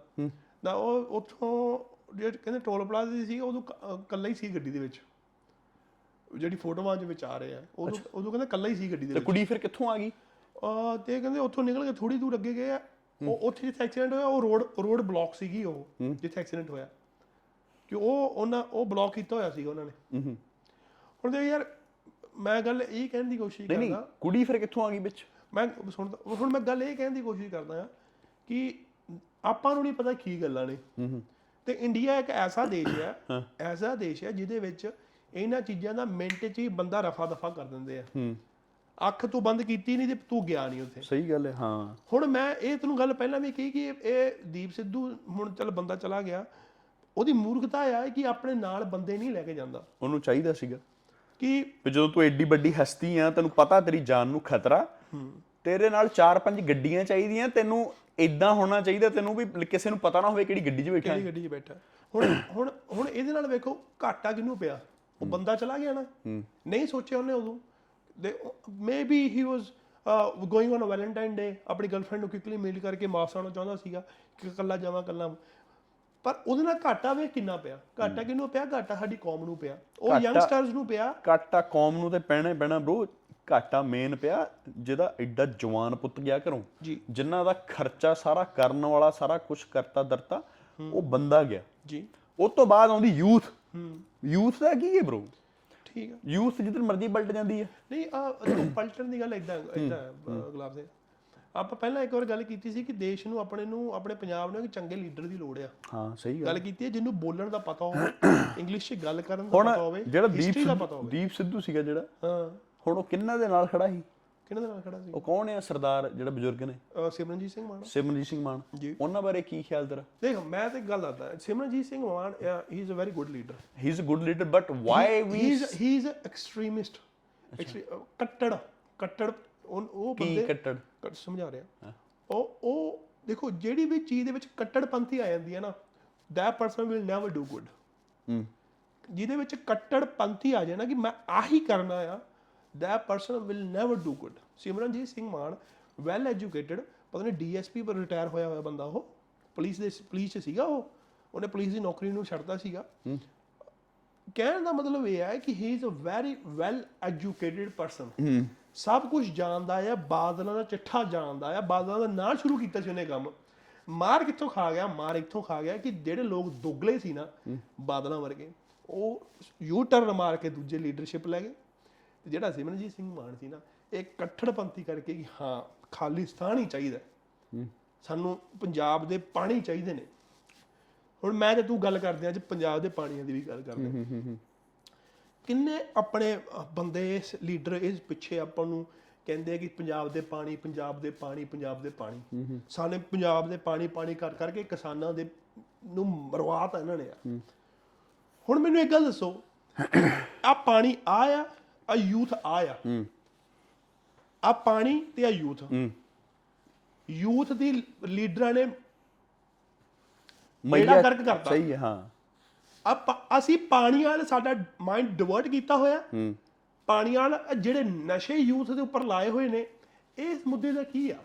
ਨਾ ਉਹ ਉੱਥੋਂ ਜਿਹੜੇ ਕਹਿੰਦੇ ਟੋਲ ਪਲਾਜ਼ੇ ਸੀ ਉਦੋਂ ਕ- ਅਹ ਇਕੱਲਾ ਹੀ ਸੀ ਗੱਡੀ ਦੇ ਵਿੱਚ। ਜਿਹੜੀ ਫੋਟੋਆਂ ਦੇ ਵਿੱਚ ਆ ਰਹੇ ਆ ਉਦੋਂ ਉਦੋਂ ਕਹਿੰਦਾ ਕੱਲਾ ਹੀ ਸੀ ਗੱਡੀ ਦੇ ਤੇ ਵਿੱਚ। ਕੁੜੀ ਫਿਰ ਕਿੱਥੋਂ ਆ ਗਈ? ਆ ਤੇ ਕਹਿੰਦੇ ਉੱਥੋਂ ਨਿਕਲ ਕੇ ਥੋੜੀ ਦੂਰ ਅੱਗੇ ਗਏ ਆ। ਉਹ ਉੱਥੇ ਜਿੱਥੇ ਐਕਸੀਡੈਂਟ ਹੋਇਆ ਉਹ ਰੋਡ ਰੋਡ ਬਲੌਕ ਸੀਗੀ ਉਹ ਜਿੱਥੇ ਐਕਸੀਡੈਂਟ ਹੋਇਆ। ਕਿ ਉਹ ਉਹਨਾਂ ਉਹ ਬਲੌਕ ਕੀਤਾ ਹੋਇਆ ਸੀਗਾ ਉਹਨਾਂ ਨੇ। ਹੂੰ ਹੁਣ ਦੇ ਯਾਰ ਮੈਂ ਗੱਲ ਇਹ ਕਹਿਣ ਦੀ ਕੋਸ਼ਿਸ਼ ਨਹੀਂ ਨਹੀਂ ਕਰਦਾ ਕੁੜੀ ਫਿਰ ਕਿੱਥੋਂ ਆ ਗਈ ਵਿੱਚ? ਮੈਂ ਸੁਣਦਾ ਹੁਣ ਮੈਂ ਗੱਲ ਇਹ ਕਹਿਣ ਦੀ ਕੋਸ਼ਿਸ਼ ਕਰਦਾ ਆ ਕਿ ਆਪਾਂ ਨੂੰ ਨਹੀਂ ਪਤਾ ਕੀ ਗੱਲਾਂ ਨੇ। ਹੂੰ ਹੂੰ। ਤੇ ਇੰਡੀਆ ਇੱਕ ਐਸਾ ਦੇਸ਼ ਹੈ ਐਸਾ ਦੇਸ਼ ਹੈ ਜਿਹਦੇ ਵਿੱਚ ਇਹਨਾਂ ਚੀਜ਼ਾਂ ਦਾ ਮਿੰਟ 'ਚ ਹੀ ਬੰਦਾ ਰਫਾ ਦਫਾ ਕਰ ਦਿੰਦੇ ਆ। ਹੂੰ। ਅੱਖ ਤੂੰ ਬੰਦ ਕੀਤੀ ਨਹੀਂ ਤੇ ਤੂੰ ਗਿਆ ਨਹੀਂ ਉੱਥੇ। ਸਹੀ ਗੱਲ ਹੈ ਹਾਂ। ਹੁਣ ਮੈਂ ਇਹ ਤੈਨੂੰ ਗੱਲ ਪਹਿਲਾਂ ਵੀ ਕਹੀ ਕਿ ਇਹ- ਦੀਪ ਸਿੱਧੂ ਹੁਣ ਚੱਲ ਬੰਦਾ ਚਲਾ ਗਿਆ ਉਹਦੀ ਮੂਰਖਤਾ ਆ ਹੈ ਕਿ ਆਪਣੇ ਨਾਲ ਬੰਦੇ ਨਹੀਂ ਲੈ ਕੇ ਜਾਂਦਾ। ਉਹਨੂੰ ਚਾਹੀਦਾ ਸੀਗਾ ਕਿ ਜਦੋਂ ਤੂੰ ਐਡੀ ਵੱਡੀ ਹਸਤੀ ਆ ਤੈਨੂੰ ਪਤਾ ਤੇਰੀ ਜਾਨ ਨੂੰ ਖਤਰਾ ਤੇਰੇ ਨਾਲ ਚਾਰ ਪੰਜ ਗੱਡੀਆਂ ਚਾਹੀਦੀਆਂ ਤੈਨੂੰ ਇਦਾਂ ਹੋਣਾ ਚਾਹੀਦਾ ਤੈਨੂੰ ਵੀ ਕਿਸੇ ਨੂੰ ਪਤਾ ਨਾ ਹੋਵੇ ਕਿਹੜੀ ਗੱਡੀ 'ਚ ਬੈਠਾ ਕਿਹੜੀ ਗੱਡੀ 'ਚ ਬੈਠਾ ਹੁਣ ਹੁਣ ਹੁਣ ਇਹਦੇ ਨਾਲ ਵੇਖੋ ਘਾਟਾ ਕਿਹਨੂੰ ਪਿਆ? ਉਹ ਬੰਦਾ ਚਲਾ ਗਿਆ ਨਾ। ਨਹੀਂ ਸੋਚਿਆ ਉਹਨੇ ਉਦੋਂ? Maybe he was going on a Valentine day ਆਪਣੀ ਗਰਲਫ੍ਰੈਂਡ ਨੂੰ ਕਿਕਲੀ ਮੇਲ ਕਰਕੇ ਮਾਫ ਆਉਣਾ ਚਾਹੁੰਦਾ ਸੀਗਾ ਕਿ ਇਕੱਲਾ ਜਾਵਾਂ ਇਕੱਲਾ ਪਰ ਉਹਦੇ ਨਾਲ ਘਾਟਾ ਵੇ ਕਿੰਨਾ ਪਿਆ? ਘਾਟਾ ਕਿਹਨੂੰ ਪਿਆ? ਘਾਟਾ ਸਾਡੀ ਕੌਮ ਨੂੰ ਪਿਆ। ਉਹ ਯੰਗਸਟਰਸ ਨੂੰ ਪਿਆ। ਘਾਟਾ ਕੌਮ ਨੂੰ ਤੇ ਪੈਣਾ ਹੀ ਪੈਣਾ ਬ్రో ਘਾਟਾ ਮੇਨ ਪਿਆ ਜਿਹਦਾ ਐਡਾ ਜਵਾਨ ਪੁੱਤ ਗਿਆ ਘਰੋਂ। ਜੀ। ਜਿਨ੍ਹਾਂ ਦਾ ਖਰਚਾ ਸਾਰਾ ਕਰਨ ਵਾਲਾ ਸਾਰਾ ਕੁਝ ਕਰਤਾ ਦਰਤਾ ਉਹ ਬੰਦਾ ਗਿਆ। ਜੀ। ਉਸ ਤੋਂ ਬਾਅਦ ਆਉਂਦੀ ਯੂਥ ਹੂੰ। ਯੂਥ ਦਾ ਕੀ ਹੈ ਬ్రో ਠੀਕ ਆ। ਯੂਥ ਜਿੱਧਰ ਮਰਜ਼ੀ ਪਲਟ ਜਾਂਦੀ ਹੈ। ਨਹੀਂ ਆ ਪਲਟਣ ਦੀ ਗੱਲ ਇਦਾਂ ਇਦਾਂ ਗੁਲਾਬ ਦੇ ਆਪਾਂ ਪਹਿਲਾਂ ਇੱਕ ਵਾਰ ਗੱਲ ਕੀਤੀ ਸੀ ਕਿ ਦੇਸ਼ ਨੂੰ ਆਪਣੇ ਨੂੰ ਆਪਣੇ ਪੰਜਾਬ ਨੂੰ ਇੱਕ ਚੰਗੇ ਲੀਡਰ ਦੀ ਲੋੜ ਆ। ਹਾਂ ਸਹੀ ਗੱਲ। ਕੀਤੀ ਹੈ ਜਿਹਨੂੰ ਬੋਲਣ ਦਾ ਪਤਾ ਹੋਵੇ ਇੰਗਲਿਸ਼ 'ਚ ਗੱਲ ਕਰਨ ਦਾ ਪਤਾ ਹੋਵੇ ਜਿਹੜਾ ਦੀਪ ਦੀਪ ਸਿੱਧੂ ਸੀਗਾ ਜਿਹੜਾ ਹਾਂ। ਹੁਣ ਉਹ ਕਿੰਨਾਂ ਦੇ ਨਾਲ ਖੜਾ ਸੀ? ਕਿਹਨਾਂ ਦੇ ਨਾਲ ਖੜਾ ਸੀ? ਉਹ ਕੌਣ ਹੈ ਸਰਦਾਰ ਜਿਹੜਾ ਬਜ਼ੁਰਗ ਨੇ? ਅਹ ਸਿਮਰਨਜੀਤ ਸਿੰਘ ਮਾਨ। ਸਿਮਰਨਜੀਤ ਸਿੰਘ ਮਾਨ। ਜੀ। ਉਹਨਾਂ ਬਾਰੇ ਕੀ ਖਿਆਲ ਤੇਰਾ? ਦੇਖ ਮੈਂ ਤੇ ਇੱਕ ਗੱਲ ਦੱਸਦਾ Simranjeet Singh Mann he is a very good leader he is a good leader but why he we is he is extremist ਕੱਟੜ ਕੱਟੜ ਉਹ ਉਹ ਕੀ ਬੰਦੇ ਕੱਟੜ? ਕੱਟ ਸਮਝਾ ਰਿਹਾ। ਉਹ ਉਹ ਦੇਖੋ ਜਿਹੜੀ ਵੀ ਚੀਜ਼ ਦੇ ਵਿੱਚ ਕੱਟੜਪੰਥੀ ਆ ਜਾਂਦੀ ਹੈ ਨਾ that person will never do good ਹੂੰ। ਜਿਹਦੇ ਵਿੱਚ ਕੱਟੜਪੰਥੀ ਆ ਜਾਏ ਨਾ ਕਿ ਮੈਂ ਆਹੀ ਕਰਨਾ ਆ that person will never do good. Simranjeet Singh Mann well educated ਪਤਾ ਨਹੀਂ ਡੀਐਸਪੀ ਪਰ ਰਿਟਾਇਰ ਹੋਇਆ ਹੋਇਆ ਬੰਦਾ ਉਹ ਪੁਲਿਸ ਦੇ ਪੁਲਿਸ 'ਚ ਸੀਗਾ ਉਹ ਉਹਨੇ ਪੁਲਿਸ ਦੀ ਨੌਕਰੀ ਨੂੰ ਛੱਡਤਾ ਸੀਗਾ। ਕਹਿਣ ਦਾ ਮਤਲਬ ਇਹ ਹੈ ਕਿ he is a very well educated person ਸਭ ਕੁਝ ਜਾਣਦਾ ਆ ਬਾਦਲਾਂ ਦਾ ਚਿੱਠਾ ਜਾਣਦਾ ਆ ਬਾਦਲਾਂ ਦਾ ਨਾਂ ਸ਼ੁਰੂ ਕੀਤਾ ਸੀ ਉਹਨੇ ਕੰਮ। ਮਾਰ ਕਿੱਥੋਂ ਖਾ ਗਿਆ ਮਾਰ ਇੱਥੋਂ ਖਾ ਗਿਆ ਕਿ ਜਿਹੜੇ ਲੋਕ ਦੁਗਲੇ ਸੀ ਨਾ ਬਾਦਲਾਂ ਵਰਗੇ ਉਹ ਯੂ ਟਰਨ ਮਾਰ ਕੇ ਦੂਜੇ ਲੀਡਰਸ਼ਿਪ ਲੈ ਗਏ। ਤੇ ਜਿਹੜਾ ਸਿਮਰਨਜੀਤ ਸਿੰਘ ਮਾਨ ਸੀ ਨਾ ਇਹ ਕੱਠੜਪੰਥੀ ਕਰਕੇ ਕਿ ਹਾਂ ਖਾਲਿਸਤਾਨ ਹੀ ਚਾਹੀਦਾ ਸਾਨੂੰ ਪੰਜਾਬ ਦੇ ਪਾਣੀ ਚਾਹੀਦੇ ਨੇ। ਹੁਣ ਮੈਂ ਤੇ ਤੂੰ ਗੱਲ ਕਰਦੇ ਆ ਅੱਜ ਪੰਜਾਬ ਦੇ ਪਾਣੀਆਂ ਦੀ ਵੀ ਗੱਲ ਕਰਦੇ ਕਿੰਨੇ ਆਪਣੇ ਬੰਦੇ ਇਸ ਲੀਡਰ ਇਸ ਪਿੱਛੇ ਆਪਾਂ ਨੂੰ ਕਹਿੰਦੇ ਆ ਕਿ ਪੰਜਾਬ ਦੇ ਪਾਣੀ ਪੰਜਾਬ ਦੇ ਪਾਣੀ ਪੰਜਾਬ ਦੇ ਪਾਣੀ। ਸਾਨੇ ਪੰਜਾਬ ਦੇ ਪਾਣੀ ਪਾਣੀ ਕਰ ਕਰਕੇ ਕਿਸਾਨਾਂ ਦੇ ਨੂੰ ਮਰਵਾਤਾ ਇਹਨਾਂ ਨੇ ਆ। ਹੁਣ ਮੈਨੂੰ ਇੱਕ ਗੱਲ ਦੱਸੋ ਆ ਪਾਣੀ ਆ ਆ ਆ ਯੂਥ ਆ ਆ ਆ ਪਾਣੀ ਤੇ ਆ ਯੂਥ ਹੂੰ। ਯੂਥ ਦੀ ਲੀਡਰਾਂ ਨੇ ਮਈਆ ਗਰਕ ਕਰਤਾ। ਸਹੀ ਹੈ ਹਾਂ। ਆਪਾਂ ਅਸੀਂ ਪਾਣੀ ਵਾਲ ਸਾਡਾ ਮਾਈਂਡ ਡਿਵਰਟ ਕੀਤਾ ਹੋਇਆ। ਹੂੰ। ਪਾਣੀ ਵਾਲ ਜਿਹੜੇ ਨਸ਼ੇ ਯੂਥ ਦੇ ਉੱਪਰ ਲਾਏ ਹੋਏ ਨੇ ਇਸ ਮੁੱਦੇ ਦਾ ਕੀ ਆ?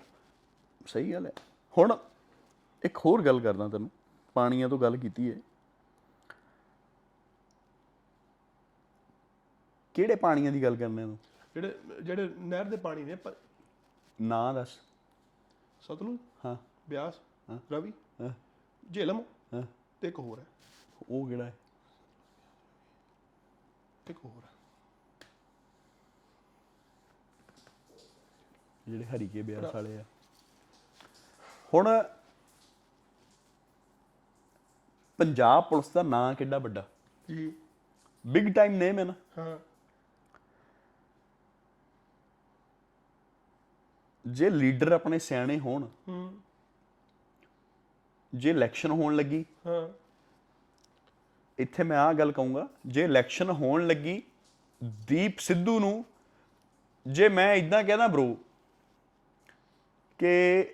ਸਹੀ ਗੱਲ ਹੈ। ਹੁਣ ਇੱਕ ਹੋਰ ਗੱਲ ਕਰਦਾ ਤੈਨੂੰ। ਪਾਣੀਆਂ ਤੋਂ ਗੱਲ ਕੀਤੀ ਹੈ। ਕਿਹੜੇ ਪਾਣੀਆਂ ਦੀ ਗੱਲ ਕਰਨੇ ਤੂੰ? ਜਿਹੜੇ ਜਿਹੜੇ ਨਹਿਰ ਦੇ ਪਾਣੀ ਨੇ ਪ- ਨਾਂ ਦੱਸ। ਸਤਲੁਜ ਹਾਂ। ਬਿਆਸ ਰਵੀ ਹਾਂ। ਝੇਲਮ ਹਾਂ। ਤੇ ਇੱਕ ਹੋਰ ਹੈ। ਉਹ ਕਿਹੜਾ ਹੈ? ਇੱਕ ਹੋਰ ਹੈ। ਜਿਹੜੇ ਹਰੀਕੇ ਬਿਆਸ ਵਾਲੇ ਆ। ਹੁਣ ਪੰਜਾਬ ਪੁਲਿਸ ਦਾ ਨਾਂ ਕਿੱਡਾ ਵੱਡਾ? ਜੀ। ਬਿਗ ਟਾਈਮ ਨੇਮ ਹੈ ਨਾ। ਹਾਂ। ਜੇ ਲੀਡਰ ਆਪਣੇ ਸਿਆਣੇ ਹੋਣ ਹੂੰ। ਜੇ ਇਲੈਕਸ਼ਨ ਹੋਣ ਲੱਗੀ ਹਾਂ। ਇੱਥੇ ਮੈਂ ਆਹ ਗੱਲ ਕਹੂੰਗਾ ਜੇ ਇਲੈਕਸ਼ਨ ਹੋਣ ਲੱਗੀ ਦੀਪ ਸਿੱਧੂ ਨੂੰ ਜੇ ਮੈਂ ਇਦਾਂ ਕਹਿੰਦਾ ਬ్రో ਕਿ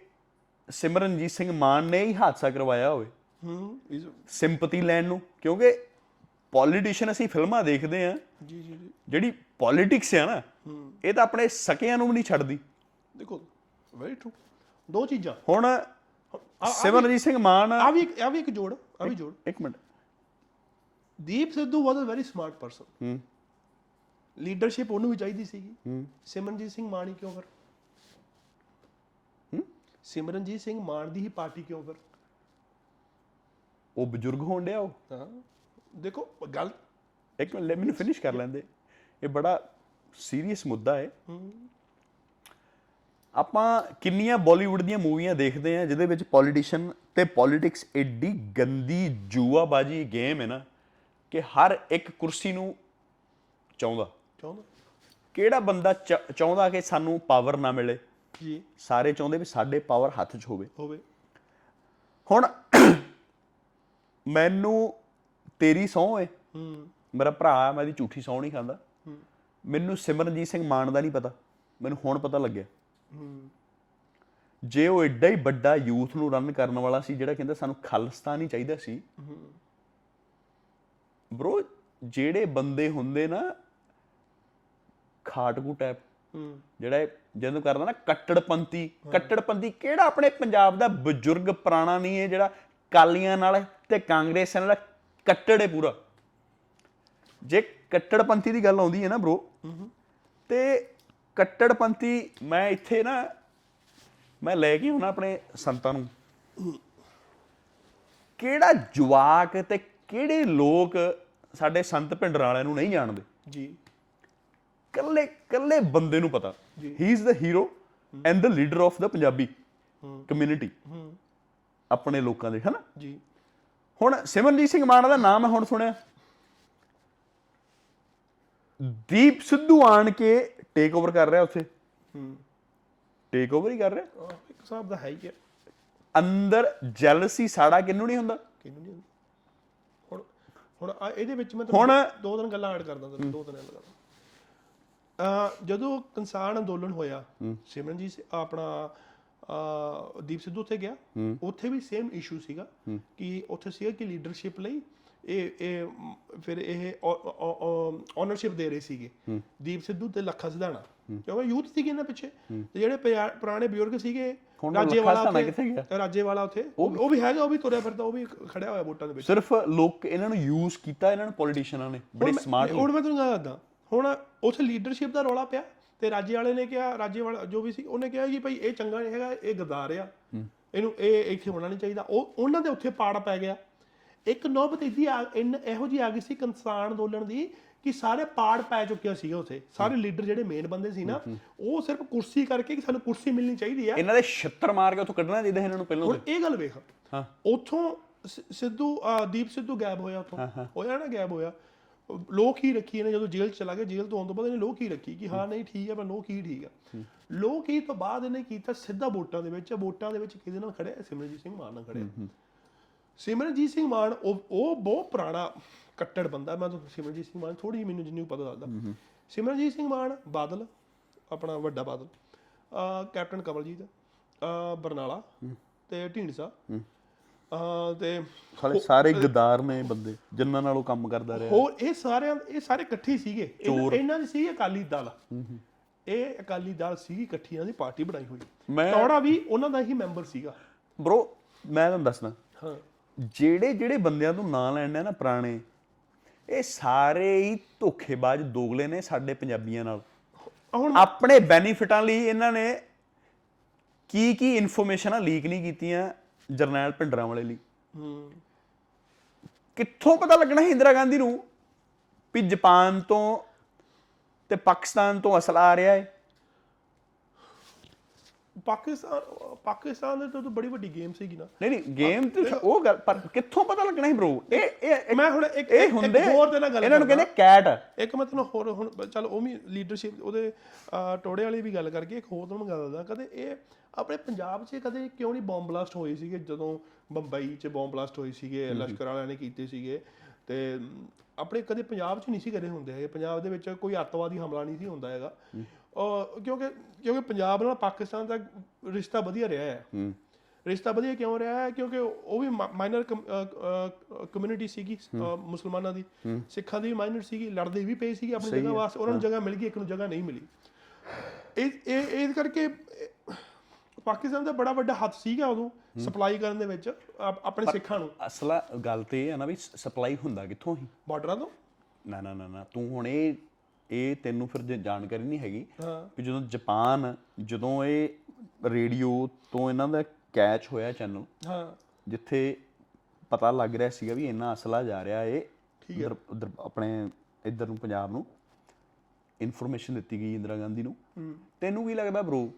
ਸਿਮਰਨਜੀਤ ਸਿੰਘ ਮਾਨ ਨੇ ਹੀ ਹਾਦਸਾ ਕਰਵਾਇਆ ਹੋਵੇ ਹੂੰ। ਸਿੰਪਥੀ ਲੈਣ ਨੂੰ ਕਿਉਂਕਿ ਪੋਲੀਟੀਸ਼ੀਅਨ ਅਸੀਂ ਫਿਲਮਾਂ ਦੇਖਦੇ ਆ ਜੀ ਜੀ ਜੀ। ਜਿਹੜੀ ਪੋਲਿਟਿਕਸ ਆ ਨਾ ਇਹ ਤਾਂ ਆਪਣੇ ਸਕਿਆਂ ਨੂੰ ਵੀ ਨਹੀਂ ਛੱਡਦੀ। ਦੇਖੋ ਵੈਰੀ ਟਰੂ ਦੋ ਚੀਜ਼ਾਂ। ਹੁਣ ਸਿਮਰਨਜੀਤ ਸਿੰਘ ਮਾਨ ਆ ਵੀ ਆ ਵੀ ਇੱਕ ਜੋੜ ਆ ਵੀ ਜੋੜ। ਇੱਕ minute. Deep Sidhu was a very smart person hmm. Leadership ਉਹਨੂੰ ਵੀ ਚਾਹੀਦੀ ਸੀਗੀ। ਸਿਮਰਨਜੀਤ ਸਿੰਘ ਮਾਨ ਹੀ ਕਿਉਂ ਫਿਰ? ਸਿਮਰਨਜੀਤ ਸਿੰਘ ਮਾਨ ਦੀ ਹੀ ਪਾਰਟੀ ਕਿਉਂ ਫਿਰ? ਉਹ ਬਜ਼ੁਰਗ ਹੋਣ ਡਿਆ ਉਹ। ਹਾਂ। ਦੇਖੋ ਗੱਲ ਇੱਕ ਮਿੰਟ ਲੈ ਮੈਨੂੰ ਫਿਨਿਸ਼ ਕਰ ਲੈਂਦੇ ਇਹ ਬੜਾ ਸੀਰੀਅਸ ਮੁੱਦਾ ਹੈ। ਆਪਾਂ ਕਿੰਨੀਆਂ ਬਾਲੀਵੁੱਡ ਦੀਆਂ ਮੂਵੀਆਂ ਦੇਖਦੇ ਆ ਜਿਹਦੇ ਵਿੱਚ ਪੋਲੀਟੀਸ਼ੀਅਨ ਤੇ ਪੋਲਿਟਿਕਸ ਏਡੀ ਗੰਦੀ ਜੂਆਬਾਜੀ ਗੇਮ ਹੈ ਨਾ ਕਿ ਹਰ ਇੱਕ ਕੁਰਸੀ ਨੂੰ ਚਾਹੁੰਦਾ। ਚਾਹੁੰਦਾ। ਕਿਹੜਾ ਬੰਦਾ ਚਾਹੁੰਦਾ ਕਿ ਸਾਨੂੰ ਪਾਵਰ ਨਾ ਮਿਲੇ? ਜੀ। ਸਾਰੇ ਚਾਹੁੰਦੇ ਵੀ ਸਾਡੇ ਪਾਵਰ ਹੱਥ 'ਚ ਹੋਵੇ। ਹੋਵੇ। ਹੁਣ ਮੈਨੂੰ ਤੇਰੀ ਸਹੁੰ ਏ। ਹੂੰ। ਮੇਰਾ ਭਰਾ ਮੈਂ ਦੀ ਝੂਠੀ ਸਹੁੰ ਨਹੀਂ ਖਾਂਦਾ। ਮੈਨੂੰ ਸਿਮਰਨਜੀਤ ਸਿੰਘ ਮਾਨ ਦਾ ਨਹੀਂ ਪਤਾ। ਮੈਨੂੰ ਹੁਣ ਪਤਾ ਲੱਗਿਆ। ਜੇ ਉਹ ਐਡਾ ਹੀ ਵੱਡਾ ਯੂਥ ਨੂੰ ਰਨ ਕਰਨ ਵਾਲਾ ਸੀ ਜਿਹੜਾ ਕਹਿੰਦਾ ਸਾਨੂੰ ਖਾਲਿਸਤਾਨ ਹੀ ਚਾਹੀਦਾ ਸੀ। ਬ్రో ਜਿਹੜੇ ਬੰਦੇ ਹੁੰਦੇ ਨਾ ਖਾਟਕੂ ਹੂੰ। ਜਿਹੜਾ ਜਦੋਂ ਕਰਦਾ ਨਾ ਕੱਟੜਪੰਥੀ ਕੱਟੜਪੰਥੀ ਕਿਹੜਾ ਆਪਣੇ ਪੰਜਾਬ ਦਾ ਬਜ਼ੁਰਗ ਪੁਰਾਣਾ ਨਹੀਂ ਹੈ ਜਿਹੜਾ ਕਾਲੀਆਂ ਨਾਲ ਤੇ ਕਾਂਗਰਸ ਨਾਲ ਕੱਟੜ ਪੂਰਾ। ਜੇ ਕੱਟੜਪੰਥੀ ਦੀ ਗੱਲ ਆਉਂਦੀ ਹੈ ਨਾ ਬ్రో ਤੇ ਕੱਟੜਪੰਥੀ ਮੈਂ ਇੱਥੇ ਨਾ ਮੈਂ ਲੈ ਕੇ ਆਉਣਾ ਆਪਣੇ ਸੰਤਾਂ ਨੂੰ। ਕਿਹੜਾ ਜਵਾਕ ਤੇ ਕਿਹੜੇ ਲੋਕ ਸਾਡੇ ਸੰਤ ਭਿੰਡਰ ਵਾਲਿਆਂ ਨੂੰ ਨਹੀਂ ਜਾਣਦੇ? ਜੀ। ਕੱਲੇ ਕੱਲੇ ਬੰਦੇ ਨੂੰ ਪਤਾ। He is the hero and the leader of the Punjabi community ਆਪਣੇ ਲੋਕਾਂ ਦੇ ਹਨਾ? ਜੀ। ਹੁਣ ਸਿਮਰਨਜੀਤ ਸਿੰਘ ਮਾਨ ਦਾ ਨਾਮ ਮੈਂ ਹੁਣ ਸੁਣਿਆ। ਦੀਪ ਸਿੱਧੂ ਆਣ ਕੇ ਟੇਕ ਓਵਰ ਕਰ ਰਿਹਾ ਉੱਥੇ? ਹੂੰ। ਟੇਕ ਓਵਰ ਹੀ ਕਰ ਰਿਹਾ? ਆਹ, ਇੱਕ ਹਿਸਾਬ ਦਾ ਹੈ ਹੀ ਹੈ। ਅੰਦਰ ਜੈਲਸੀ ਸਾੜਾ ਕਿੰਨੂੰ ਨਹੀਂ ਹੁੰਦਾ? ਕਿਹਨੂੰ ਨਹੀਂ ਹੁੰਦੀ? ਹੁਣ ਹੁਣ ਆ ਇਹਦੇ ਵਿੱਚ ਮੈਂ ਹੁਣ- ਤੁਹਾਨੂੰ ਦੋ ਤਿੰਨ ਗੱਲਾਂ ਐਡ ਕਰਦਾ ਤੁਹਾਨੂੰ ਦੋ ਤਿੰਨ ਗੱਲਾਂ ਅ ਜਦੋਂ ਕਿਸਾਨ ਅੰਦੋਲਨ ਹੋਇਆ ਸਿਮਰਨਜੀਤ ਸਿੰਘ- ਆਪਣਾ ਅ, ਦੀਪ ਸਿੱਧੂ ਉੱਥੇ ਗਿਆ। ਉੱਥੇ ਵੀ ਸੇਮ ਇਸ਼ੂ ਸੀਗਾ ਕਿ ਉੱਥੇ ਸੀਗਾ ਕਿ ਲੀਡਰਸ਼ਿਪ ਲਈ ਇਹ ਇਹ ਫਿਰ ਇਹ ਓਨਰਸ਼ਿਪ ਦੇ ਰਹੇ ਸੀਗੇ। ਦੀਪ ਸਿੱਧੂ ਤੇ ਲੱਖਾ ਸਿਧਾਣਾ। ਕਿਉਂਕਿ ਯੂਥ ਸੀਗੇ ਇਹਨਾਂ ਪਿੱਛੇ। ਤੇ ਜਿਹੜੇ ਪੁਰਾਣੇ ਬਜ਼ੁਰਗ ਸੀਗੇ ਰਾਜੇਵਾਲਾ ਉੱਥੇ- ਕਿੱਥੇ ਗਿਆ? ਰਾਜੇਵਾਲਾ ਉੱਥੇ ਉਹ ਵੀ ਹੈਗਾ ਉਹ ਵੀ ਤੁਰਿਆ ਫਿਰਦਾ ਉਹ ਵੀ ਖੜਿਆ ਹੋਇਆ ਵੋਟਾਂ ਦੇ ਵਿੱਚ। ਸਿਰਫ ਲੋਕ ਇਹਨਾਂ ਨੂੰ ਯੂਜ਼ ਕੀਤਾ ਇਹਨਾਂ ਨੂੰ ਪੋਲੀਟੀਸ਼ੀਅਨਾਂ ਨੇ। ਬੜੇ ਸਮਾਰਟ ਹੁਣ ਮੈਂ ਤੁਹਾਨੂੰ ਦੱਸਦਾ। ਹੁਣ ਉੱਥੇ ਲੀਡਰਸ਼ਿਪ ਦਾ ਰੌਲਾ ਪਿਆ ਤੇ ਰਾਜੇ ਵਾਲੇ ਨੇ ਕਿਹਾ ਰਾਜੇ ਵਾਲਾ ਜੋ ਵੀ ਸੀ ਉਹਨੇ ਕਿਹਾ ਕਿ ਭਾਈ ਇਹ ਚੰਗਾ ਨਹੀਂ ਹੈਗਾ ਇਹ ਗਦਾਰ ਆ। ਇਹਨੂੰ ਇਹ ਇੱਥੇ ਹੋਣਾ ਨਹੀਂ ਚਾਹੀਦਾ। ਉਹ ਉਹਨਾਂ ਦੇ ਉੱਥੇ ਪਾੜ ਪੈ ਗਿਆ। ਇੱਕ ਨੌਬਤ ਇਦੀ ਇਹੋ ਜੀ ਆ ਗਈ ਸੀ ਕਿਸਾਨ ਅੰਦੋਲਨ ਦੀ ਕਿ ਸਾਰੇ ਪਾੜ ਪੈ ਚੁੱਕਿਆ ਸੀਗਾ ਉੱਥੇ। ਸਾਰੇ ਲੀਡਰ ਜਿਹੜੇ ਮੇਨ ਬੰਦੇ ਸੀ ਨਾ ਉਹ ਸਿਰਫ ਕੁਰਸੀ ਕਰਕੇ ਕਿ ਸਾਨੂੰ ਕੁਰਸੀ ਮਿਲਣੀ ਚਾਹੀਦੀ ਆ। ਇਹਨਾਂ ਦੇ ਛੱਤਰ ਮਾਰ ਕੇ ਉੱਥੋਂ ਕੱਢਣਾ ਚਾਹੀਦਾ ਇਹਨਾਂ ਨੂੰ ਪਹਿਲਾਂ ਹੁਣ ਇਹ ਗੱਲ ਵੇਖ। ਹਾਂ। ਉਥੋਂ ਸਿੱਧੂ ਦੀਪ ਸਿੱਧੂ ਗਾਇਬ ਹੋਇਆ ਉਥੋਂ। ਹੋਇਆ ਨਾ ਗਾਇਬ ਹੋਇਆ। ਲੋਕ ਹੀ ਰੱਖੀ ਇਹਨੇ ਜਦੋਂ ਜੇਲ੍ਹ ਚਲਾ ਗਿਆ ਜੇਲ੍ਹ ਤੋਂ ਆਉਣ ਤੋਂ ਬਾਅਦ ਇਹਨੇ ਲੋਕ ਹੀ ਰੱਖੀ ਕਿ ਹਾਂ ਨਹੀਂ ਠੀਕ ਹੈ ਪਰ ਲੋਕ ਹੀ ਠੀਕ ਆ। ਲੋਕ ਹੀ ਤੋਂ ਬਾਅਦ ਇਹਨੇ ਕੀਤਾ ਸਿੱਧਾ ਵੋਟਾਂ ਦੇ ਵਿੱਚ ਵੋਟਾਂ ਦੇ ਵਿੱਚ ਕਿਹਦੇ ਨਾਲ ਖੜਿਆ ਸਿਮਰਨਜੀਤ ਸਿੰਘ ਮਾਨ ਨਾਲ ਖੜਿਆ ਸਿਮਰਨਜੀਤ ਸਿੰਘ ਮਾਨ ਉਹ ਉਹ ਬਹੁਤ ਪੁਰਾਣਾ ਕੱਟੜ ਬੰਦਾ ਮੈਂ ਤੁਹਾਨੂੰ ਸਿਮਰਨਜੀਤ ਸਿੰਘ ਮਾਨ ਥੋੜੀ ਮੈਨੂੰ ਜਿੰਨੀ ਪਤਾ ਦੱਸਦਾ ਸਿਮਰਨਜੀਤ ਸਿੰਘ ਮਾਨ ਬਾਦਲ ਆਪਣਾ ਵੱਡਾ ਬਾਦਲ ਕੈਪਟਨ ਕਮਲਜੀਤ ਬਰਨਾਲਾ ਤੇ ਢੀਂਡਸਾ। ਤੇ ਸਾਲੇ ਸਾਰੇ ਗਦਾਰ ਨੇ ਬੰਦੇ ਜਿਨ੍ਹਾਂ ਨਾਲ ਉਹ ਕੰਮ ਕਰਦਾ ਰਿਹਾ। ਹੋਰ ਇਹ ਸਾਰਿਆਂ ਇਹ ਸਾਰੇ ਇਕੱਠੇ ਸੀਗੇ। ਇਹਨਾਂ- ਦੀ ਸੀ ਅਕਾਲੀ ਦਲ। ਇਹ ਅਕਾਲੀ ਦਲ ਸੀ ਇਕੱਠੀ ਇਹਨਾਂ ਦੀ ਪਾਰਟੀ ਬਣਾਈ ਹੋਈ। ਮੈਂ- ਟੌੜਾ ਵੀ ਉਹਨਾਂ ਦਾ ਹੀ ਮੈਂਬਰ ਸੀਗਾ। ਬ్రో ਮੈਂ ਤੁਹਾਨੂੰ ਦੱਸਦਾ। ਹਾਂ। ਜਿਹੜੇ ਜਿਹੜੇ ਬੰਦਿਆਂ ਤੋਂ ਨਾਂ ਲੈਣੇ ਨਾ ਪੁਰਾਣੇ ਇਹ ਸਾਰੇ ਹੀ ਧੋਖੇਬਾਜ਼ ਦੋਗਲੇ ਨੇ ਸਾਡੇ ਪੰਜਾਬੀਆਂ ਨਾਲ। ਹੁਣ ਆਪਣੇ ਬੈਨੀਫਿਟਾਂ ਲਈ ਇਹਨਾਂ ਨੇ ਕੀ ਕੀ ਇਨਫੋਰਮੇਸ਼ਨਾਂ ਲੀਕ ਨਹੀਂ ਕੀਤੀਆਂ ਜਰਨੈਲ ਭਿੰਡਰਾਂ ਵਾਲੇ ਲਈ। ਹੂੰ ਕਿੱਥੋਂ ਪਤਾ ਲੱਗਣਾ ਸੀ ਇੰਦਰਾ ਗਾਂਧੀ ਨੂੰ ਵੀ ਜਾਪਾਨ ਤੋਂ ਤੇ ਪਾਕਿਸਤਾਨ ਤੋਂ ਅਸਲਾ ਆ ਰਿਹਾ ਹੈ ਪਾਕਿਸਤਾਨ ਪਾਕਿਸਤਾਨ ਦੇ ਤੋਂ ਬੜੀ ਵੱਡੀ ਗੇਮ ਸੀਗੀ ਨਾ। ਨਹੀਂ ਨਹੀਂ ਗੇਮ ਤੇ ਉਹ ਗੱਲ ਪਰ ਕਿੱਥੋਂ ਪਤਾ ਲੱਗਣਾ ਸੀ ਬ్రో ਇਹ ਇਹ ਮੈਂ ਹੁਣ ਇੱਕ ਇਹ ਹੁੰਦੇ ਹੋਰ ਦੇ ਨਾਲ ਗੱਲ ਇਹਨਾਂ ਨੂੰ। ਕਹਿੰਦੇ ਕੈਟ। ਇੱਕ ਮੈਂ ਤੁਹਾਨੂੰ ਹੋਰ ਹੁਣ ਚਲ ਉਹ ਵੀ ਲੀਡਰਸ਼ਿਪ ਉਹਦੇ ਟੋੜੇ ਵਾਲੀ ਵੀ ਗੱਲ ਕਰਕੇ ਇੱਕ ਹੋਰ ਤੁਹਾਨੂੰ ਗੱਲ ਦੱਸਦਾ। ਕਦੇ ਇਹ ਆਪਣੇ ਪੰਜਾਬ 'ਚ ਕਦੇ ਕਿਉਂ ਨਹੀਂ ਬੰਬ ਬਲਾਸਟ ਹੋਏ ਸੀਗੇ? ਜਦੋਂ ਬੰਬਈ 'ਚ ਬੰਬ ਬਲਾਸਟ ਹੋਏ ਸੀਗੇ ਲਸ਼ਕਰ ਵਾਲਿਆਂ ਨੇ ਕੀਤੇ ਸੀਗੇ। ਤੇ ਆਪਣੇ ਕਦੇ ਪੰਜਾਬ 'ਚ ਨਹੀਂ ਸੀ ਕਦੇ ਹੁੰਦੇ ਹੈਗੇ। ਪੰਜਾਬ ਦੇ ਵਿੱਚ ਕੋਈ ਅੱਤਵਾਦੀ ਹਮਲਾ ਨਹੀਂ ਸੀ ਹੁੰਦਾ ਹੈਗਾ। ਕਿਉਂਕਿ ਕਿਉਂਕਿ ਪੰਜਾਬ ਨਾਲ ਪਾਕਿਸਤਾਨ ਦਾ ਰਿਸ਼ਤਾ ਵਧੀਆ ਰਿਹਾ ਹੈ। ਰਿਸ਼ਤਾ ਵਧੀਆ ਕਿਉਂ ਰਿਹਾ ਹੈ? ਕਿਉਂਕਿ ਉਹ ਵੀ ਮਾਈਨਰ ਕਮਿਊਨਿਟੀ ਸੀਗੀ ਮੁਸਲਮਾਨਾਂ ਦੀ। ਸਿੱਖਾਂ ਦੀ ਵੀ ਮਾਈਨਰ ਸੀਗੀ ਲੜਦੇ ਵੀ ਪਏ ਸੀਗੇ ਆਪਣੀ ਜਗ੍ਹਾ ਵਾਸਤੇ। ਉਹਨਾਂ ਨੂੰ ਜਗ੍ਹਾ ਮਿਲ ਗਈ ਇੱਕ ਨੂੰ ਜਗ੍ਹਾ ਨਹੀਂ ਮਿਲੀ। ਇਹ ਇਹ ਇਹ ਕਰਕੇ ਪਾਕਿਸਤਾਨ ਦਾ ਬੜਾ ਵੱਡਾ ਹੱਥ ਸੀਗਾ ਉਦੋਂ ਸਪਲਾਈ ਕਰਨ ਦੇ ਵਿੱਚ ਆਪ- ਆਪਣੇ ਸਿੱਖਾਂ ਨੂੰ। ਅਸਲਾ ਗੱਲ ਤੇ ਇਹ ਹੈ ਨਾ ਵੀ ਸਪਲਾਈ ਹੁੰਦਾ ਕਿੱਥੋਂ ਹੀ? ਬਾਰਡਰਾਂ ਤੋਂ? ਨਾ ਨਾ ਨਾ ਤੂੰ ਹੁਣ ਇਹ ਇਹ ਤੈਨੂੰ ਫਿਰ ਜੇ ਜਾਣਕਾਰੀ ਨਹੀਂ ਹੈਗੀ ਹਾਂ। ਵੀ ਜਦੋਂ ਜਾਪਾਨ ਜਦੋਂ ਇਹ ਰੇਡੀਓ ਤੋਂ ਇਹਨਾਂ ਦਾ ਕੈਚ ਹੋਇਆ ਚੈਨਲ ਹਾਂ। ਜਿੱਥੇ ਪਤਾ ਲੱਗ ਰਿਹਾ ਸੀਗਾ ਵੀ ਇੰਨਾ ਅਸਲਾ ਜਾ ਰਿਹਾ ਇਹ ਉਧਰ ਉਧਰ ਆਪਣੇ ਇੱਧਰ ਨੂੰ ਪੰਜਾਬ ਨੂੰ ਇਨਫੋਰਮੇਸ਼ਨ ਦਿੱਤੀ ਗਈ ਇੰਦਰਾ ਗਾਂਧੀ ਨੂੰ। ਤੈਨੂੰ ਕੀ ਲੱਗਦਾ ਬ్రో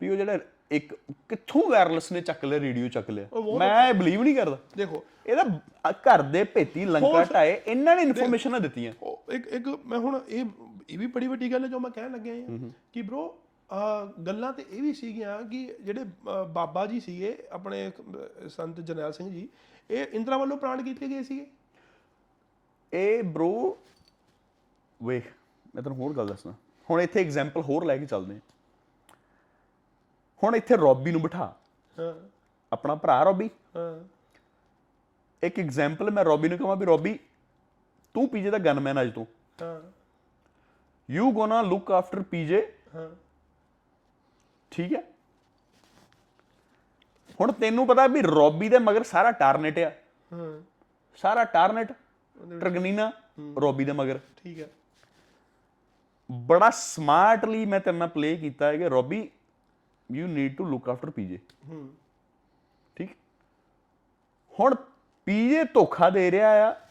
ਵੀ ਉਹ ਜਿਹੜਾ ਇੱਕ ਕਿੱਥੋਂ ਵਾਇਰਲੈਸ ਨੇ ਚੱਕ ਲਿਆ ਰੇਡੀਓ ਚੱਕ ਲਿਆ? ਮੈਂ ਬਲੀਵ ਨਹੀਂ ਕਰਦਾ। ਦੇਖੋ। ਇਹਦਾ ਘਰ ਦੇ ਭੇਤੀ ਲੰਕਾ ਢਾਏ ਇਹਨਾਂ ਨੇ ਇਨਫੋਰਮੇਸ਼ਨਾਂ ਦਿੱਤੀਆਂ। ਇੱਕ ਇੱਕ ਮੈਂ ਹੁਣ ਇਹ ਇਹ ਵੀ ਬੜੀ ਵੱਡੀ ਗੱਲ ਹੈ ਜੋ ਮੈਂ ਕਹਿਣ ਲੱਗਿਆ ਹਾਂ ਕਿ ਬ్రో ਗੱਲਾਂ ਤੇ ਇਹ ਵੀ ਸੀਗੀਆਂ ਕਿ ਜਿਹੜੇ ਬਾਬਾ ਜੀ ਸੀਗੇ ਆਪਣੇ ਸੰਤ ਜਰਨੈਲ ਸਿੰਘ ਜੀ ਇਹ ਇੰਦਰਾ ਵੱਲੋਂ ਪ੍ਰਾਣ ਕੀਤੇ ਗਏ ਸੀਗੇ। ਇਹ ਬ్రో ਵੇਖ ਮੈਂ ਤੈਨੂੰ ਹੋਰ ਗੱਲ ਦੱਸਣਾ ਹੁਣ ਇੱਥੇ ਐਗਜ਼ਾਮਪਲ ਹੋਰ ਲੈ ਕੇ ਚੱਲਦੇ ਹਾਂ। ਹੁਣ ਇੱਥੇ ਰੌਬੀ ਨੂੰ ਬਿਠਾ। ਹਾਂ। ਆਪਣਾ ਭਰਾ ਰੌਬੀ। ਹਾਂ। ਇੱਕ ਐਗਜ਼ਾਮਪਲ ਮੈਂ ਰੌਬੀ ਨੂੰ ਕਹਾਂ ਵੀ ਰੌਬੀ ਤੂੰ ਪੀਜੇ ਦਾ ਗਨਮੈਨ ਅੱਜ ਤੋਂ। ਹਾਂ। You gonna look after PJ ਹਾਂ। ਠੀਕ ਹੈ। ਹੁਣ ਤੈਨੂੰ ਪਤਾ ਵੀ ਰੌਬੀ ਦੇ ਮਗਰ ਸਾਰਾ ਟਾਰਨੇਟ ਆ। ਹਾਂ। ਸਾਰਾ ਟਾਰਨੇਟ ਟਰਗਨੀਨਾ ਰੌਬੀ ਦੇ ਮਗਰ। ਠੀਕ ਹੈ। ਬੜਾ ਸਮਾਰਟਲੀ ਮੈਂ ਤੇਰੇ ਨਾਲ ਪਲੇ ਕੀਤਾ ਹੈ ਕਿ Robbie you need to look after PJ hmm. ਠੀਕ। ਹੁਣ ਪੀਜੇ ਧੋਖਾ ਦੇ ਰਿਹਾ ਆ।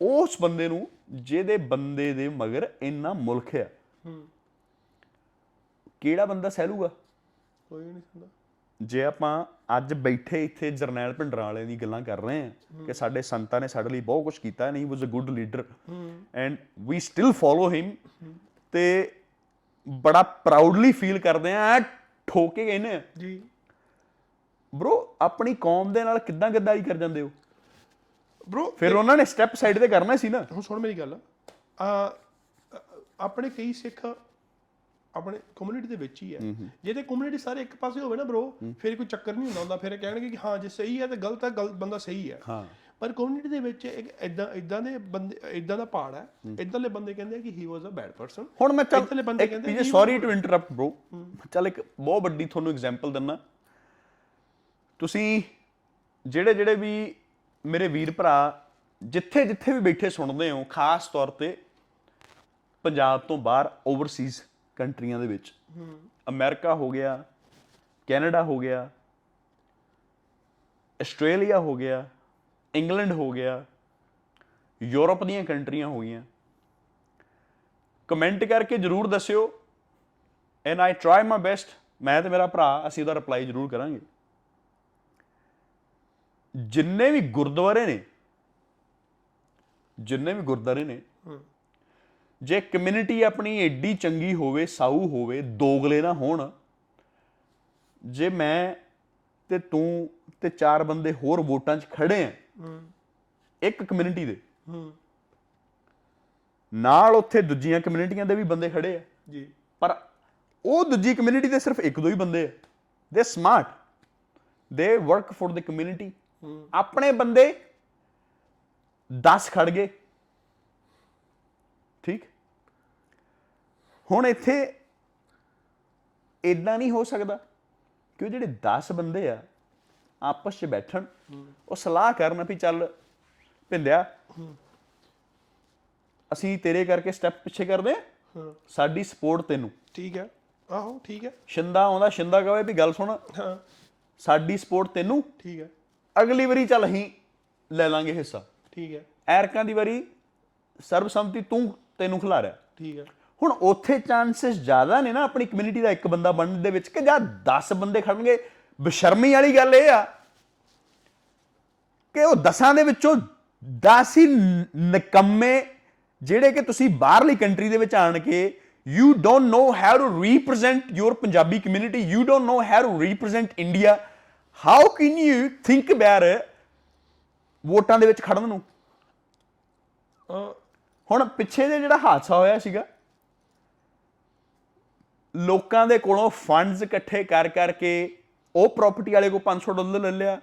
ਉਸ ਬੰਦੇ ਨੂੰ ਜਿਹਦੇ ਬੰਦੇ ਦੇ ਮਗਰ ਇੰਨਾ ਮੁਲਕ ਆ ਹੂੰ। ਕਿਹੜਾ ਬੰਦਾ ਸਹਿਲੂਗਾ? ਕੋਈ ਨਹੀਂ ਸੁਣਦਾ ਜੇ ਆਪਾਂ ਅੱਜ ਬੈਠੇ ਇੱਥੇ ਜਰਨੈਲ ਭਿੰਡਰਾਂ ਵਾਲਿਆਂ ਦੀ ਗੱਲਾਂ ਕਰ ਰਹੇ ਹਾਂ ਕਿ ਸਾਡੇ ਸੰਤਾਂ ਨੇ ਸਾਡੇ ਲਈ ਬਹੁਤ ਕੁਝ ਕੀਤਾ and he was a good leader and we still follow him ਤੇ ਬੜਾ ਪ੍ਰਾਊਡਲੀ ਫੀਲ ਕਰਦੇ ਆ ਠੋਕੇ ਆ ਜੀ। ਬ్రో ਆਪਣੀ ਕੌਮ ਦੇ ਨਾਲ ਕਿੱਦਾਂ ਗੱਦਾਰੀ ਕਰ ਜਾਂਦੇ ਹੋ? ਬ్రో ਫਿਰ ਉਹਨਾਂ ਨੇ ਸਟੈਪ ਸਾਈਡ ਤੇ ਕਰਨਾ ਸੀ ਨਾ। ਹੁਣ ਸੁਣ ਮੇਰੀ ਗੱਲ। ਆ ਆਪਣੇ ਕਈ ਸਿੱਖ ਆਪਣੇ ਕਮਿਊਨਿਟੀ ਦੇ ਵਿੱਚ ਹੀ ਹੈ। ਜੇ ਤੇ ਕਮਿਊਨਿਟੀ ਸਾਰੇ ਇੱਕ ਪਾਸੇ ਹੋਵੇ ਨਾ ਬ్రో ਫਿਰ ਕੋਈ ਚੱਕਰ ਨਹੀਂ ਹੁੰਦਾ ਹੁੰਦਾ। ਫਿਰ ਕਹਿਣਗੇ ਕਿ ਹਾਂ ਜੇ ਸਹੀ ਹੈ ਤੇ ਗਲਤ ਹੈ ਗਲਤ ਬੰਦਾ ਸਹੀ ਹੈ। ਹਾਂ। ਪਰ ਕਮਿਊਨਿਟੀ ਦੇ ਵਿੱਚ ਇੱਕ ਇਦਾਂ ਇਦਾਂ ਦੇ ਬੰਦੇ ਇਦਾਂ ਦਾ ਪਾੜ ਹੈ। ਇਦਾਂਲੇ ਬੰਦੇ ਕਹਿੰਦੇ ਆ ਕਿ ਹੀ ਵਾਸ ਅ ਬੈਡ ਪਰਸਨ ਹੁਣ ਮੈਂ ਚੱਲ ਇਦਾਂਲੇ ਬੰਦੇ ਕਹਿੰਦੇ ਜੀ ਸੌਰੀ ਟੂ ਇੰਟਰਰਪਟ ਬ్రో ਚੱਲ ਇੱਕ ਬਹੁਤ ਵੱਡੀ ਤੁਹਾਨੂੰ ਐਗਜ਼ਾਮਪਲ ਦਿੰਨਾ। ਤੁਸੀਂ ਜਿਹੜੇ ਜਿਹੜੇ ਵੀ ਮੇਰੇ ਵੀਰ ਭਰਾ, ਜਿੱਥੇ ਜਿੱਥੇ ਵੀ ਬੈਠੇ ਸੁਣਦੇ ਹੋ, ਖਾਸ ਤੌਰ ਤੇ ਪੰਜਾਬ ਤੋਂ ਬਾਹਰ ਓਵਰਸੀਜ਼ ਕੰਟਰੀਆਂ ਦੇ ਵਿੱਚ। ਅਮਰੀਕਾ ਹੋ ਗਿਆ, ਕੈਨੇਡਾ ਹੋ ਗਿਆ, ਆਸਟ੍ਰੇਲੀਆ ਹੋ ਗਿਆ, ਇੰਗਲੈਂਡ ਹੋ ਗਿਆ, ਯੂਰਪ ਦੀਆਂ ਕੰਟਰੀਆਂ ਹੋ ਗਈਆਂ। ਕਮੈਂਟ ਕਰਕੇ ਜਰੂਰ ਦੱਸਿਓ and I try my best ਮੈਂ ਤੇ ਮੇਰਾ ਭਰਾ, ਅਸੀਂ ਉਹਦਾ ਰਿਪਲਾਈ ਜਰੂਰ ਕਰਾਂਗੇ। ਜਿੰਨੇ ਵੀ ਗੁਰਦੁਆਰੇ ਨੇ ਜਿੰਨੇ ਵੀ ਗੁਰਦੁਆਰੇ ਨੇ ਜੇ ਕਮਿਊਨਿਟੀ ਆਪਣੀ ਏਡੀ ਚੰਗੀ ਹੋਵੇ ਸਾਊ ਹੋਵੇ ਦੋਗਲੇ ਨਾ ਹੋਣ ਜੇ ਮੈਂ ਤੇ ਤੂੰ ਤੇ ਚਾਰ ਬੰਦੇ ਹੋਰ ਵੋਟਾਂ 'ਚ ਖੜੇ ਆ ਇੱਕ ਕਮਿਊਨਿਟੀ ਦੇ ਨਾਲ ਉੱਥੇ ਦੂਜੀਆਂ ਕਮਿਊਨਿਟੀਆਂ ਦੇ ਵੀ ਬੰਦੇ ਖੜੇ ਆ। ਜੀ। ਪਰ ਉਹ ਦੂਜੀ ਕਮਿਊਨਿਟੀ ਦੇ ਸਿਰਫ ਇੱਕ ਦੋ ਹੀ ਬੰਦੇ ਆ। ਦੇ ਸਮਾਰਟ ਦੇ ਵਰਕ ਫॉर ਦ ਕਮਿਊਨਿਟੀ ਆਪਣੇ ਬੰਦੇ 10 ਖੜ ਗਏ। ਠੀਕ? ਹੁਣ ਇੱਥੇ ਇਦਾਂ ਨਹੀਂ ਹੋ ਸਕਦਾ ਕਿ ਉਹ ਜਿਹੜੇ 10 ਬੰਦੇ ਆ ਆਪਸ 'ਚ ਬੈਠਣ। ਉਹ ਸਲਾਹ ਕਰਨ ਵੀ ਚੱਲ ਭਿੰਦਿਆ ਅਸੀਂ ਤੇਰੇ ਕਰਕੇ ਸਟੈਪ ਪਿੱਛੇ ਕਰਦੇ ਹਾਂ ਸਾਡੀ ਸਪੋਰਟ ਤੈਨੂੰ। ਠੀਕ ਹੈ। ਆਹੋ ਠੀਕ ਹੈ। ਸ਼ਿੰਦਾ ਆਉਂਦਾ ਸ਼ਿੰਦਾ ਕਹੇ ਵੀ ਗੱਲ ਸੁਣ ਹਾਂ। ਸਾਡੀ ਸਪੋਰਟ ਤੈਨੂੰ। ਠੀਕ ਹੈ। ਅਗਲੀ ਵਾਰੀ ਚੱਲ ਅਸੀਂ ਲੈ ਲਾਂਗੇ ਹਿੱਸਾ। ਠੀਕ ਹੈ। ਐਰਕਾਂ ਦੀ ਵਾਰੀ ਸਰਬਸੰਮਤੀ ਤੂੰ ਤੈਨੂੰ ਖਿਲਾਰਿਆ ਠੀਕ ਹੈ। ਹੁਣ ਉੱਥੇ ਚਾਂਸਸ ਜ਼ਿਆਦਾ ਨੇ ਨਾ ਆਪਣੀ ਕਮਿਊਨਿਟੀ ਦਾ ਇੱਕ ਬੰਦਾ ਬਣਨ ਦੇ ਵਿੱਚ ਕਿ ਜਾਂ 10 ਬੰਦੇ ਖੜਨਗੇ। ਬਸ਼ਰਮੀ ਵਾਲੀ ਗੱਲ ਇਹ ਆ ਕਿ ਉਹ ਦਸਾਂ ਦੇ ਵਿੱਚੋਂ 10 ਹੀ ਨਿਕੰਮੇ ਜਿਹੜੇ ਕਿ ਤੁਸੀਂ ਬਾਹਰਲੀ ਕੰਟਰੀ ਦੇ ਵਿੱਚ ਆਣ ਕੇ you don't know how to represent your Punjabi community you don't know how to represent India how can you think ਬੈਰ ਵੋਟਾਂ ਦੇ ਵਿੱਚ ਖੜਨ ਨੂੰ। ਹੁਣ ਪਿੱਛੇ ਜੇ ਜਿਹੜਾ ਹਾਦਸਾ ਹੋਇਆ ਸੀਗਾ ਲੋਕਾਂ ਦੇ ਕੋਲੋਂ ਫੰਡਸ ਇਕੱਠੇ ਕਰ ਕਰਕੇ ਉਹ ਪ੍ਰਾਪਰਟੀ ਵਾਲੇ ਕੋ 500 ਡਾਲਰ ਲੈ ਲਿਆ।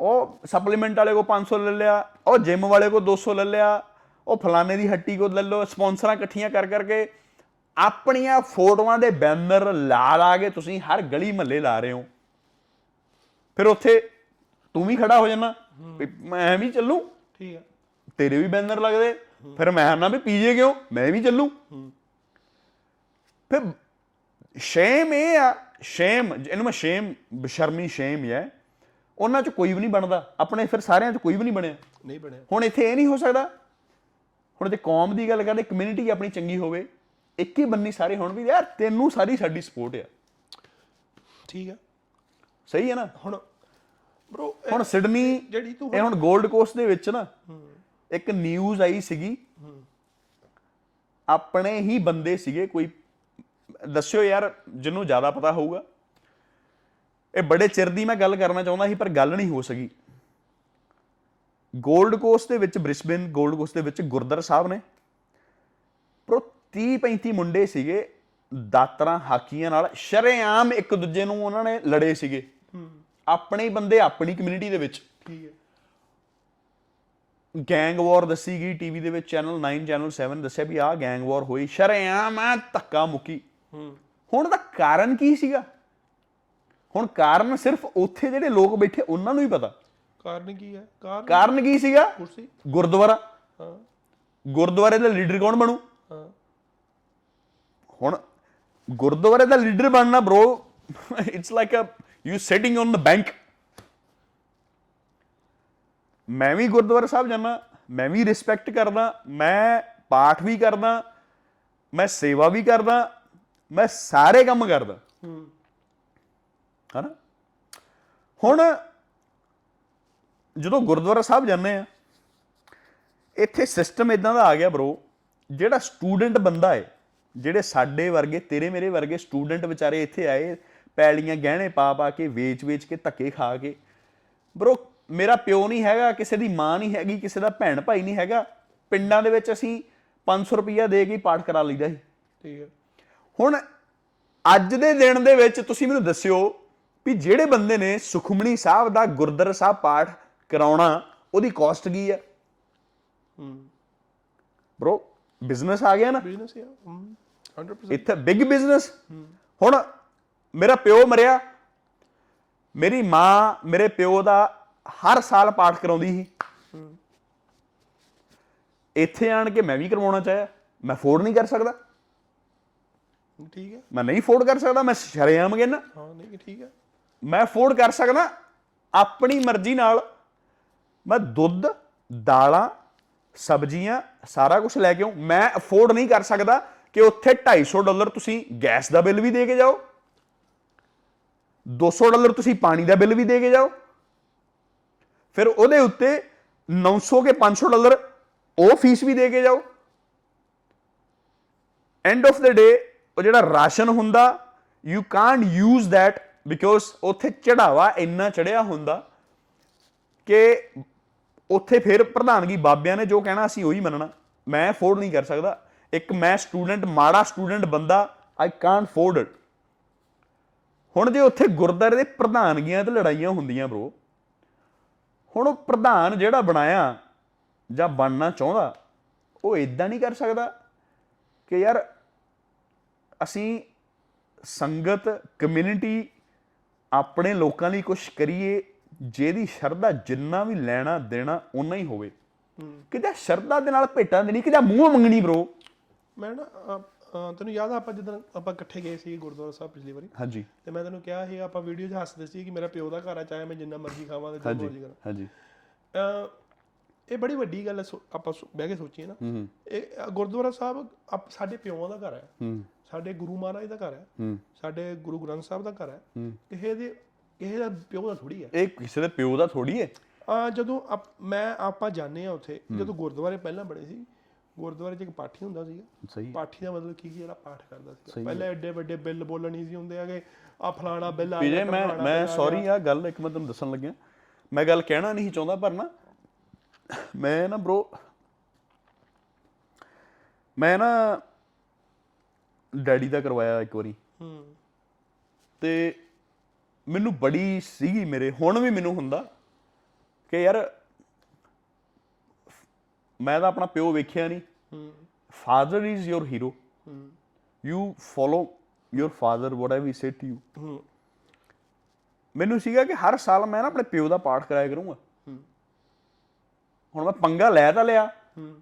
ਉਹ ਸਪਲੀਮੈਂਟ ਵਾਲੇ ਕੋ 500 ਲੈ ਲਿਆ। ਉਹ ਜਿਮ ਵਾਲੇ ਕੋ 200 ਲੈ ਲਿਆ। ਉਹ ਫਲਾਣੇ ਦੀ ਹੱਟੀ ਕੋ ਲੈ ਲਓ। ਸਪਾਂਸਰਾਂ ਇਕੱਠੀਆਂ ਕਰ ਕਰਕੇ ਆਪਣੀਆਂ ਫੋਟੋਆਂ ਦੇ ਬੈਨਰ ਲਾ ਲਾ ਕੇ ਤੁਸੀਂ ਹਰ ਗਲੀ ਮਹੱਲੇ ਲਾ ਰਹੇ ਹੋ। ਫਿਰ ਉੱਥੇ ਤੂੰ ਵੀ ਖੜਾ ਹੋ ਜਾਣਾ। ਵੀ ਮੈਂ ਵੀ ਚੱਲੂ। ਠੀਕ ਹੈ ਤੇਰੇ ਵੀ ਬੈਨਰ ਲੱਗਦੇ। ਫਿਰ ਮੈਂ ਨਾ ਵੀ ਪੀਜੇ ਕਿਉਂ? ਮੈਂ ਵੀ ਚੱਲੂ। ਫਿਰ ਸ਼ੇਮ ਇਹ ਆ ਸ਼ੇਮ ਇਹਨੂੰ ਮੈਂ ਸ਼ੇਮ ਬਸ਼ਰਮੀ ਸ਼ੇਮ ਹੈ ਉਹਨਾਂ ਚ ਕੋਈ ਵੀ ਨਹੀਂ ਬਣਦਾ। ਆਪਣੇ ਫਿਰ ਸਾਰਿਆਂ ਚ ਕੋਈ ਵੀ ਨਹੀਂ ਬਣਿਆ। ਨਹੀਂ ਬਣਿਆ। ਹੁਣ ਇੱਥੇ ਇਹ ਨਹੀਂ ਹੋ ਸਕਦਾ। ਹੁਣ ਜੇ ਕੌਮ ਦੀ ਗੱਲ ਕਰਦੇ ਕਮਿਊਨਿਟੀ ਆਪਣੀ ਚੰਗੀ ਹੋਵੇ ਇੱਕ ਹੀ ਬੰਨੀ ਸਾਰੇ ਹੁਣ ਵੀ ਯਾਰ ਤੈਨੂੰ ਸਾਰੀ ਸਾਡੀ ਸਪੋਰਟ ਆ। ਠੀਕ ਆ। ਸਹੀ ਹੈ ਨਾ? ਹੁਣ ਬ్రో ਹੁਣ ਸਿਡਨੀ ਜਿਹੜੀ ਤੂੰ ਇਹ ਹੁਣ 골ਡ ਕੋਸਟ ਦੇ ਵਿੱਚ ਨਾ ਇੱਕ ਨਿਊਜ਼ ਆਈ ਸੀਗੀ। ਆਪਣੇ ਹੀ ਬੰਦੇ ਸੀਗੇ ਕੋਈ ਦੱਸਿਓ ਯਾਰ ਜਿਹਨੂੰ ਜ਼ਿਆਦਾ ਪਤਾ ਹੋਊਗਾ। ਇਹ ਬੜੇ ਚਿਰ ਦੀ ਮੈਂ ਗੱਲ ਕਰਨਾ ਚਾਹੁੰਦਾ ਸੀ ਪਰ ਗੱਲ ਨਹੀਂ ਹੋ ਸਕੀ। 골ਡ ਕੋਸਟ ਦੇ ਵਿੱਚ ਬ੍ਰਿਸਬਨ 골ਡ ਕੋਸਟ ਦੇ ਵਿੱਚ ਗੁਰਦਰ ਸਾਹਿਬ ਨੇ। ਪ੍ਰੋ 30 35 ਮੁੰਡੇ ਸੀਗੇ ਦਾਤਰਾ ਹਾਕੀਆਂ ਨਾਲ ਸ਼ਰੇਆਮ ਇੱਕ ਦੂਜੇ ਨੂੰ ਉਹਨਾਂ ਨੇ ਲੜੇ ਸੀਗੇ। ਆਪਣੇ ਹੀ ਬੰਦੇ ਆਪਣੀ ਕਮਿਊਨਿਟੀ ਦੇ ਵਿੱਚ। ਠੀਕ ਹੈ। ਗੈਂਗ ਵਾਰ ਦੱਸੀ ਗਈ ਟੀਵੀ ਦੇ ਵਿੱਚ ਚੈਨਲ 9 ਚੈਨਲ 7 ਦੱਸਿਆ ਵੀ ਆਹ ਗੈਂਗ ਵਾਰ ਹੋਈ। ਸ਼ਰੇਆਮ ਆ ਧੱਕਾ ਮੁੱਕੀ। ਹੂੰ। ਹੁਣ ਦਾ ਕਾਰਨ ਕੀ ਸੀਗਾ? ਹੁਣ ਕਾਰਨ ਸਿਰਫ ਉੱਥੇ ਜਿਹੜੇ ਲੋਕ ਬੈਠੇ ਉਹਨਾਂ ਨੂੰ ਹੀ ਪਤਾ। ਕਾਰਨ ਕੀ ਹੈ? ਕਾਰਨ? ਕਾਰਨ ਕੀ ਸੀਗਾ? ਕੁਰਸੀ। ਗੁਰਦੁਆਰਾ। ਹਾਂ। ਗੁਰਦੁਆਰੇ ਦਾ ਲੀਡਰ ਕੌਣ ਬਣੂ? ਹਾਂ। ਹੁਣ ਗੁਰਦੁਆਰੇ ਦਾ ਲੀਡਰ ਬਣਨਾ bro it's like a you sitting on the bank ਮੈਂ ਵੀ ਗੁਰਦੁਆਰਾ ਸਾਹਿਬ ਜਾਣਾ ਮੈਂ ਵੀ ਰਿਸਪੈਕਟ ਕਰਦਾ, ਮੈਂ ਪਾਠ ਵੀ ਕਰਦਾ, ਮੈਂ ਸੇਵਾ ਵੀ ਕਰਦਾ, ਮੈਂ ਸਾਰੇ ਕੰਮ ਕਰਦਾ। ਹੂੰ ਹਨਾ? ਹੁਣ ਜਦੋਂ ਗੁਰਦੁਆਰਾ ਸਾਹਿਬ ਜਾਂਦੇ ਆ, ਇੱਥੇ ਸਿਸਟਮ ਇਦਾਂ ਦਾ ਆ ਗਿਆ ਬ్రో ਜਿਹੜਾ ਸਟੂਡੈਂਟ ਬੰਦਾ ਹੈ, ਜਿਹੜੇ ਸਾਡੇ ਵਰਗੇ, ਤੇਰੇ ਮੇਰੇ ਵਰਗੇ ਸਟੂਡੈਂਟ ਵਿਚਾਰੇ ਇੱਥੇ ਆਏ ਪੈਲੀਆਂ ਗਹਿਣੇ ਪਾ ਪਾ ਕੇ ਵੇਚ-ਵੇਚ ਕੇ ਧੱਕੇ ਖਾ ਕੇ। ਬ్రో ਮੇਰਾ ਪਿਓ ਨਹੀਂ ਹੈਗਾ ਕਿਸੇ ਦੀ ਮਾਂ ਨਹੀਂ ਹੈਗੀ ਕਿਸੇ ਦਾ ਭੈਣ ਭਾਈ ਨਹੀਂ ਹੈਗਾ। ਪਿੰਡਾਂ ਦੇ ਵਿੱਚ ਅਸੀਂ 500 ਰੁਪਈਆ ਦੇ ਕੇ ਪਾਠ ਕਰਾ ਲਈਦਾ ਸੀ। ਠੀਕ ਹੈ। ਹੁਣ ਅੱਜ ਦੇ ਦਿਨ ਦੇ ਵਿੱਚ ਤੁਸੀਂ ਮੈਨੂੰ ਦੱਸਿਓ ਵੀ ਜਿਹੜੇ ਬੰਦੇ ਨੇ ਸੁਖਮਣੀ ਸਾਹਿਬ ਦਾ ਗੁਰਦੁਆਰਾ ਸਾਹਿਬ ਪਾਠ ਕਰਾਉਣਾ ਉਹਦੀ ਕਾਸਟ ਕੀ ਹੈ? ਹੂੰ। ਬ్రో ਬਿਜ਼ਨਸ ਆ ਗਿਆ ਨਾ। ਬਿਜ਼ਨਸ ਹੈ ਹੂੰ। 100% ਇੱਥੇ ਬਿਗ ਬਿਜ਼ਨਸ ਹੁਣ ਮੇਰਾ ਪਿਓ ਮਰਿਆ। ਮੇਰੀ ਮਾਂ ਮੇਰੇ ਪਿਓ ਦਾ ਹਰ ਸਾਲ ਪਾਠ ਕਰਾਉਂਦੀ ਸੀ। ਇੱਥੇ ਆਣ ਕੇ ਮੈਂ ਵੀ ਕਰਵਾਉਣਾ ਚਾਹਿਆ। ਮੈਂ ਅਫੋਰਡ ਨਹੀਂ ਕਰ ਸਕਦਾ। ਠੀਕ ਹੈ। ਮੈਂ ਨਹੀਂ ਅਫੋਰਡ ਕਰ ਸਕਦਾ ਮੈਂ ਸ਼ਰੇਆਮ ਕਹਿੰਦਾ ਹਾਂ ਨਹੀਂ ਠੀਕ ਹੈ। ਮੈਂ ਅਫੋਰਡ ਕਰ ਸਕਦਾ ਆਪਣੀ ਮਰਜ਼ੀ ਨਾਲ। ਮੈਂ ਦੁੱਧ ਦਾਲਾਂ ਸਬਜ਼ੀਆਂ ਸਾਰਾ ਕੁਝ ਲੈ ਕੇ ਆਉਂ ਮੈਂ ਅਫੋਰਡ ਨਹੀਂ ਕਰ ਸਕਦਾ ਕਿ ਉੱਥੇ 250 ਡਾਲਰ ਤੁਸੀਂ ਗੈਸ ਦਾ ਬਿੱਲ ਵੀ ਦੇ ਕੇ ਜਾਓ। 200 ਡਾਲਰ ਤੁਸੀਂ ਪਾਣੀ ਦਾ ਬਿੱਲ ਵੀ ਦੇ ਕੇ ਜਾਓ। ਫਿਰ ਉਹਦੇ ਉੱਤੇ 900 ਕੇ 500 ਡਾਲਰ ਉਹ ਫੀਸ ਵੀ ਦੇ ਕੇ ਜਾਓ। ਐਂਡ ਆਫ ਦ ਡੇ ਉਹ ਜਿਹੜਾ ਰਾਸ਼ਨ ਹੁੰਦਾ you can't use that because ਉੱਥੇ ਚੜਾਵਾ ਇੰਨਾ ਚੜਿਆ ਹੁੰਦਾ ਕਿ ਉੱਥੇ ਫਿਰ ਪ੍ਰਧਾਨਗੀ ਬਾਬਿਆਂ ਨੇ ਜੋ ਕਹਿਣਾ, ਅਸੀਂ ਉਹੀ ਮੰਨਣਾ। ਮੈਂ ਅਫੋਰਡ ਨਹੀਂ ਕਰ ਸਕਦਾ। ਇੱਕ ਮੈਂ ਸਟੂਡੈਂਟ ਮਾੜਾ ਸਟੂਡੈਂਟ ਬੰਦਾ ਆਈ ਕਾਂਟ ਅਫੋਰਡ ਇਟ ਹੁਣ ਜੇ ਉੱਥੇ ਗੁਰਦਾਰੇ ਦੇ ਪ੍ਰਧਾਨਗੀਆਂ ਤੇ ਲੜਾਈਆਂ ਹੁੰਦੀਆਂ ਬ్రో ਹੁਣ ਉਹ ਪ੍ਰਧਾਨ ਜਿਹੜਾ ਬਣਾਇਆ ਜਾਂ ਬਣਨਾ ਚਾਹੁੰਦਾ ਉਹ ਇਦਾਂ ਨਹੀਂ ਕਰ ਸਕਦਾ ਕਿ ਯਾਰ ਅਸੀਂ ਸੰਗਤ ਕਮਿਊਨਿਟੀ ਆਪਣੇ ਲੋਕਾਂ ਲਈ ਕੁਝ ਕਰੀਏ ਜਿਹਦੀ ਸ਼ਰਧਾ ਜਿੰਨਾ ਵੀ ਲੈਣਾ ਦੇਣਾ ਉਨਾ ਹੀ ਹੋਵੇ। ਕਿ ਜਾਂ ਸ਼ਰਧਾ ਦੇ ਨਾਲ ਭੇਟਾਂ ਦੇਣੀ ਕਿ ਜਾਂ ਮੂੰਹ ਮੰਗਣੀ ਬ్రో ਮੈਂ ਨਾ ਤੈਨੂੰ ਯਾਦ ਆ ਆਪਾਂ ਜਦੋਂ ਆਪਾਂ ਇਕੱਠੇ ਗਏ ਸੀ ਗੁਰਦੁਆਰਾ ਸਾਹਿਬ ਪਿਛਲੀ ਵਾਰੀ? ਹਾਂਜੀ। ਤੇ ਮੈਂ ਤੈਨੂੰ ਕਿਹਾ ਸੀ ਆਪਾਂ ਵੀਡੀਓ 'ਚ ਹੱਸਦੇ ਸੀ ਕਿ ਮੇਰਾ ਪਿਓ ਦਾ ਘਰ ਆ ਚਾਹੇ ਮੈਂ ਜਿੰਨਾ ਮਰਜ਼ੀ ਖਾਵਾਂ ਤੇ ਜੋ ਮਰਜ਼ੀ ਕਰਾਂ। ਹਾਂਜੀ। ਅ, ਇਹ ਬੜੀ ਵੱਡੀ ਗੱਲ ਆਪਾਂ ਬਹਿ ਕੇ ਸੋਚੀਏ ਨਾ। ਇਹ ਗੁਰਦੁਆਰਾ ਸਾਹਿਬ ਸਾਡੇ ਪਿਓਾਂ ਦਾ ਘਰ ਹੈ ਹੂੰ। ਸਾਡੇ ਗੁਰੂ ਮਹਾਰਾਜ ਦਾ ਘਰ ਹੈ ਹੂੰ। ਸਾਡੇ ਗੁਰੂ ਗ੍ਰੰਥ ਸਾਹਿਬ ਦਾ ਘਰ ਹੈ। ਕਿਸੇ ਦੇ ਕਿਸੇ ਦਾ ਪਿਓ ਦਾ ਥੋੜੀ ਹੈ ਇਹ ਕਿਸੇ ਦੇ ਪਿਓ ਦਾ ਥੋੜੀ ਹੈ ਆ ਜਦੋਂ ਮੈਂ ਆਪਾਂ ਜਾਣੇ ਆ ਉੱਥੇ ਜਦੋਂ ਗੁਰਦੁਆਰੇ ਪਹਿਲਾਂ ਬਣੇ ਸੀ ਗੁਰਦੁਆਰੇ 'ਚ ਇੱਕ ਪਾਠੀ ਹੁੰਦਾ ਸੀਗਾ। ਸਹੀ। ਪਾਠੀ ਦਾ ਮਤਲਬ ਕੀ ਸੀ? ਜਿਹੜਾ ਪਾਠ ਕਰਦਾ ਸੀ ਪਹਿਲਾਂ ਐਡੇ ਵੱਡੇ ਬਿੱਲ ਬੋਲਣ ਨਹੀਂ ਸੀ ਹੁੰਦੇ ਹੈਗੇ। ਆ ਫਲਾਣਾ ਬਿੱਲ ਆ ਗਿਆ, ਮੈਂ ਮੈਂ ਸੌਰੀ ਆ ਗੱਲ ਇੱਕ ਮੈਂ ਤੁਹਾਨੂੰ ਦੱਸਣ ਲੱਗਿਆ। ਮੈਂ ਗੱਲ ਕਹਿਣਾ ਨਹੀਂ ਚਾਹੁੰਦਾ ਪਰ ਨਾ ਮੈਂ ਨਾ ਬ్రో ਮੈਂ ਨਾ ਡੈਡੀ ਦਾ ਕਰਵਾਇਆ ਇੱਕ ਵਾਰੀ। ਹੂੰ। ਤੇ ਮੈਨੂੰ ਬੜੀ ਸੀਗੀ ਮੇਰੇ ਹੁਣ ਵੀ ਮੈਨੂੰ ਹੁੰਦਾ ਕਿ ਯਾਰ ਮੈਂ ਤਾਂ ਆਪਣਾ ਪਿਓ ਵੇਖਿਆ ਨਹੀਂ। ਹੂੰ father is your hero hmm you follow your father what I we say to you hmm ਮੈਨੂੰ ਸੀਗਾ ਕਿ ਹਰ ਸਾਲ ਮੈਂ ਨਾ ਆਪਣੇ ਪਿਓ ਦਾ ਪਾਠ ਕਰਾਇਆ ਕਰੂੰਗਾ। ਹੂੰ ਹੁਣ ਮੈਂ ਪੰਗਾ ਲੈ ਤਾਂ ਲਿਆ। ਹੂੰ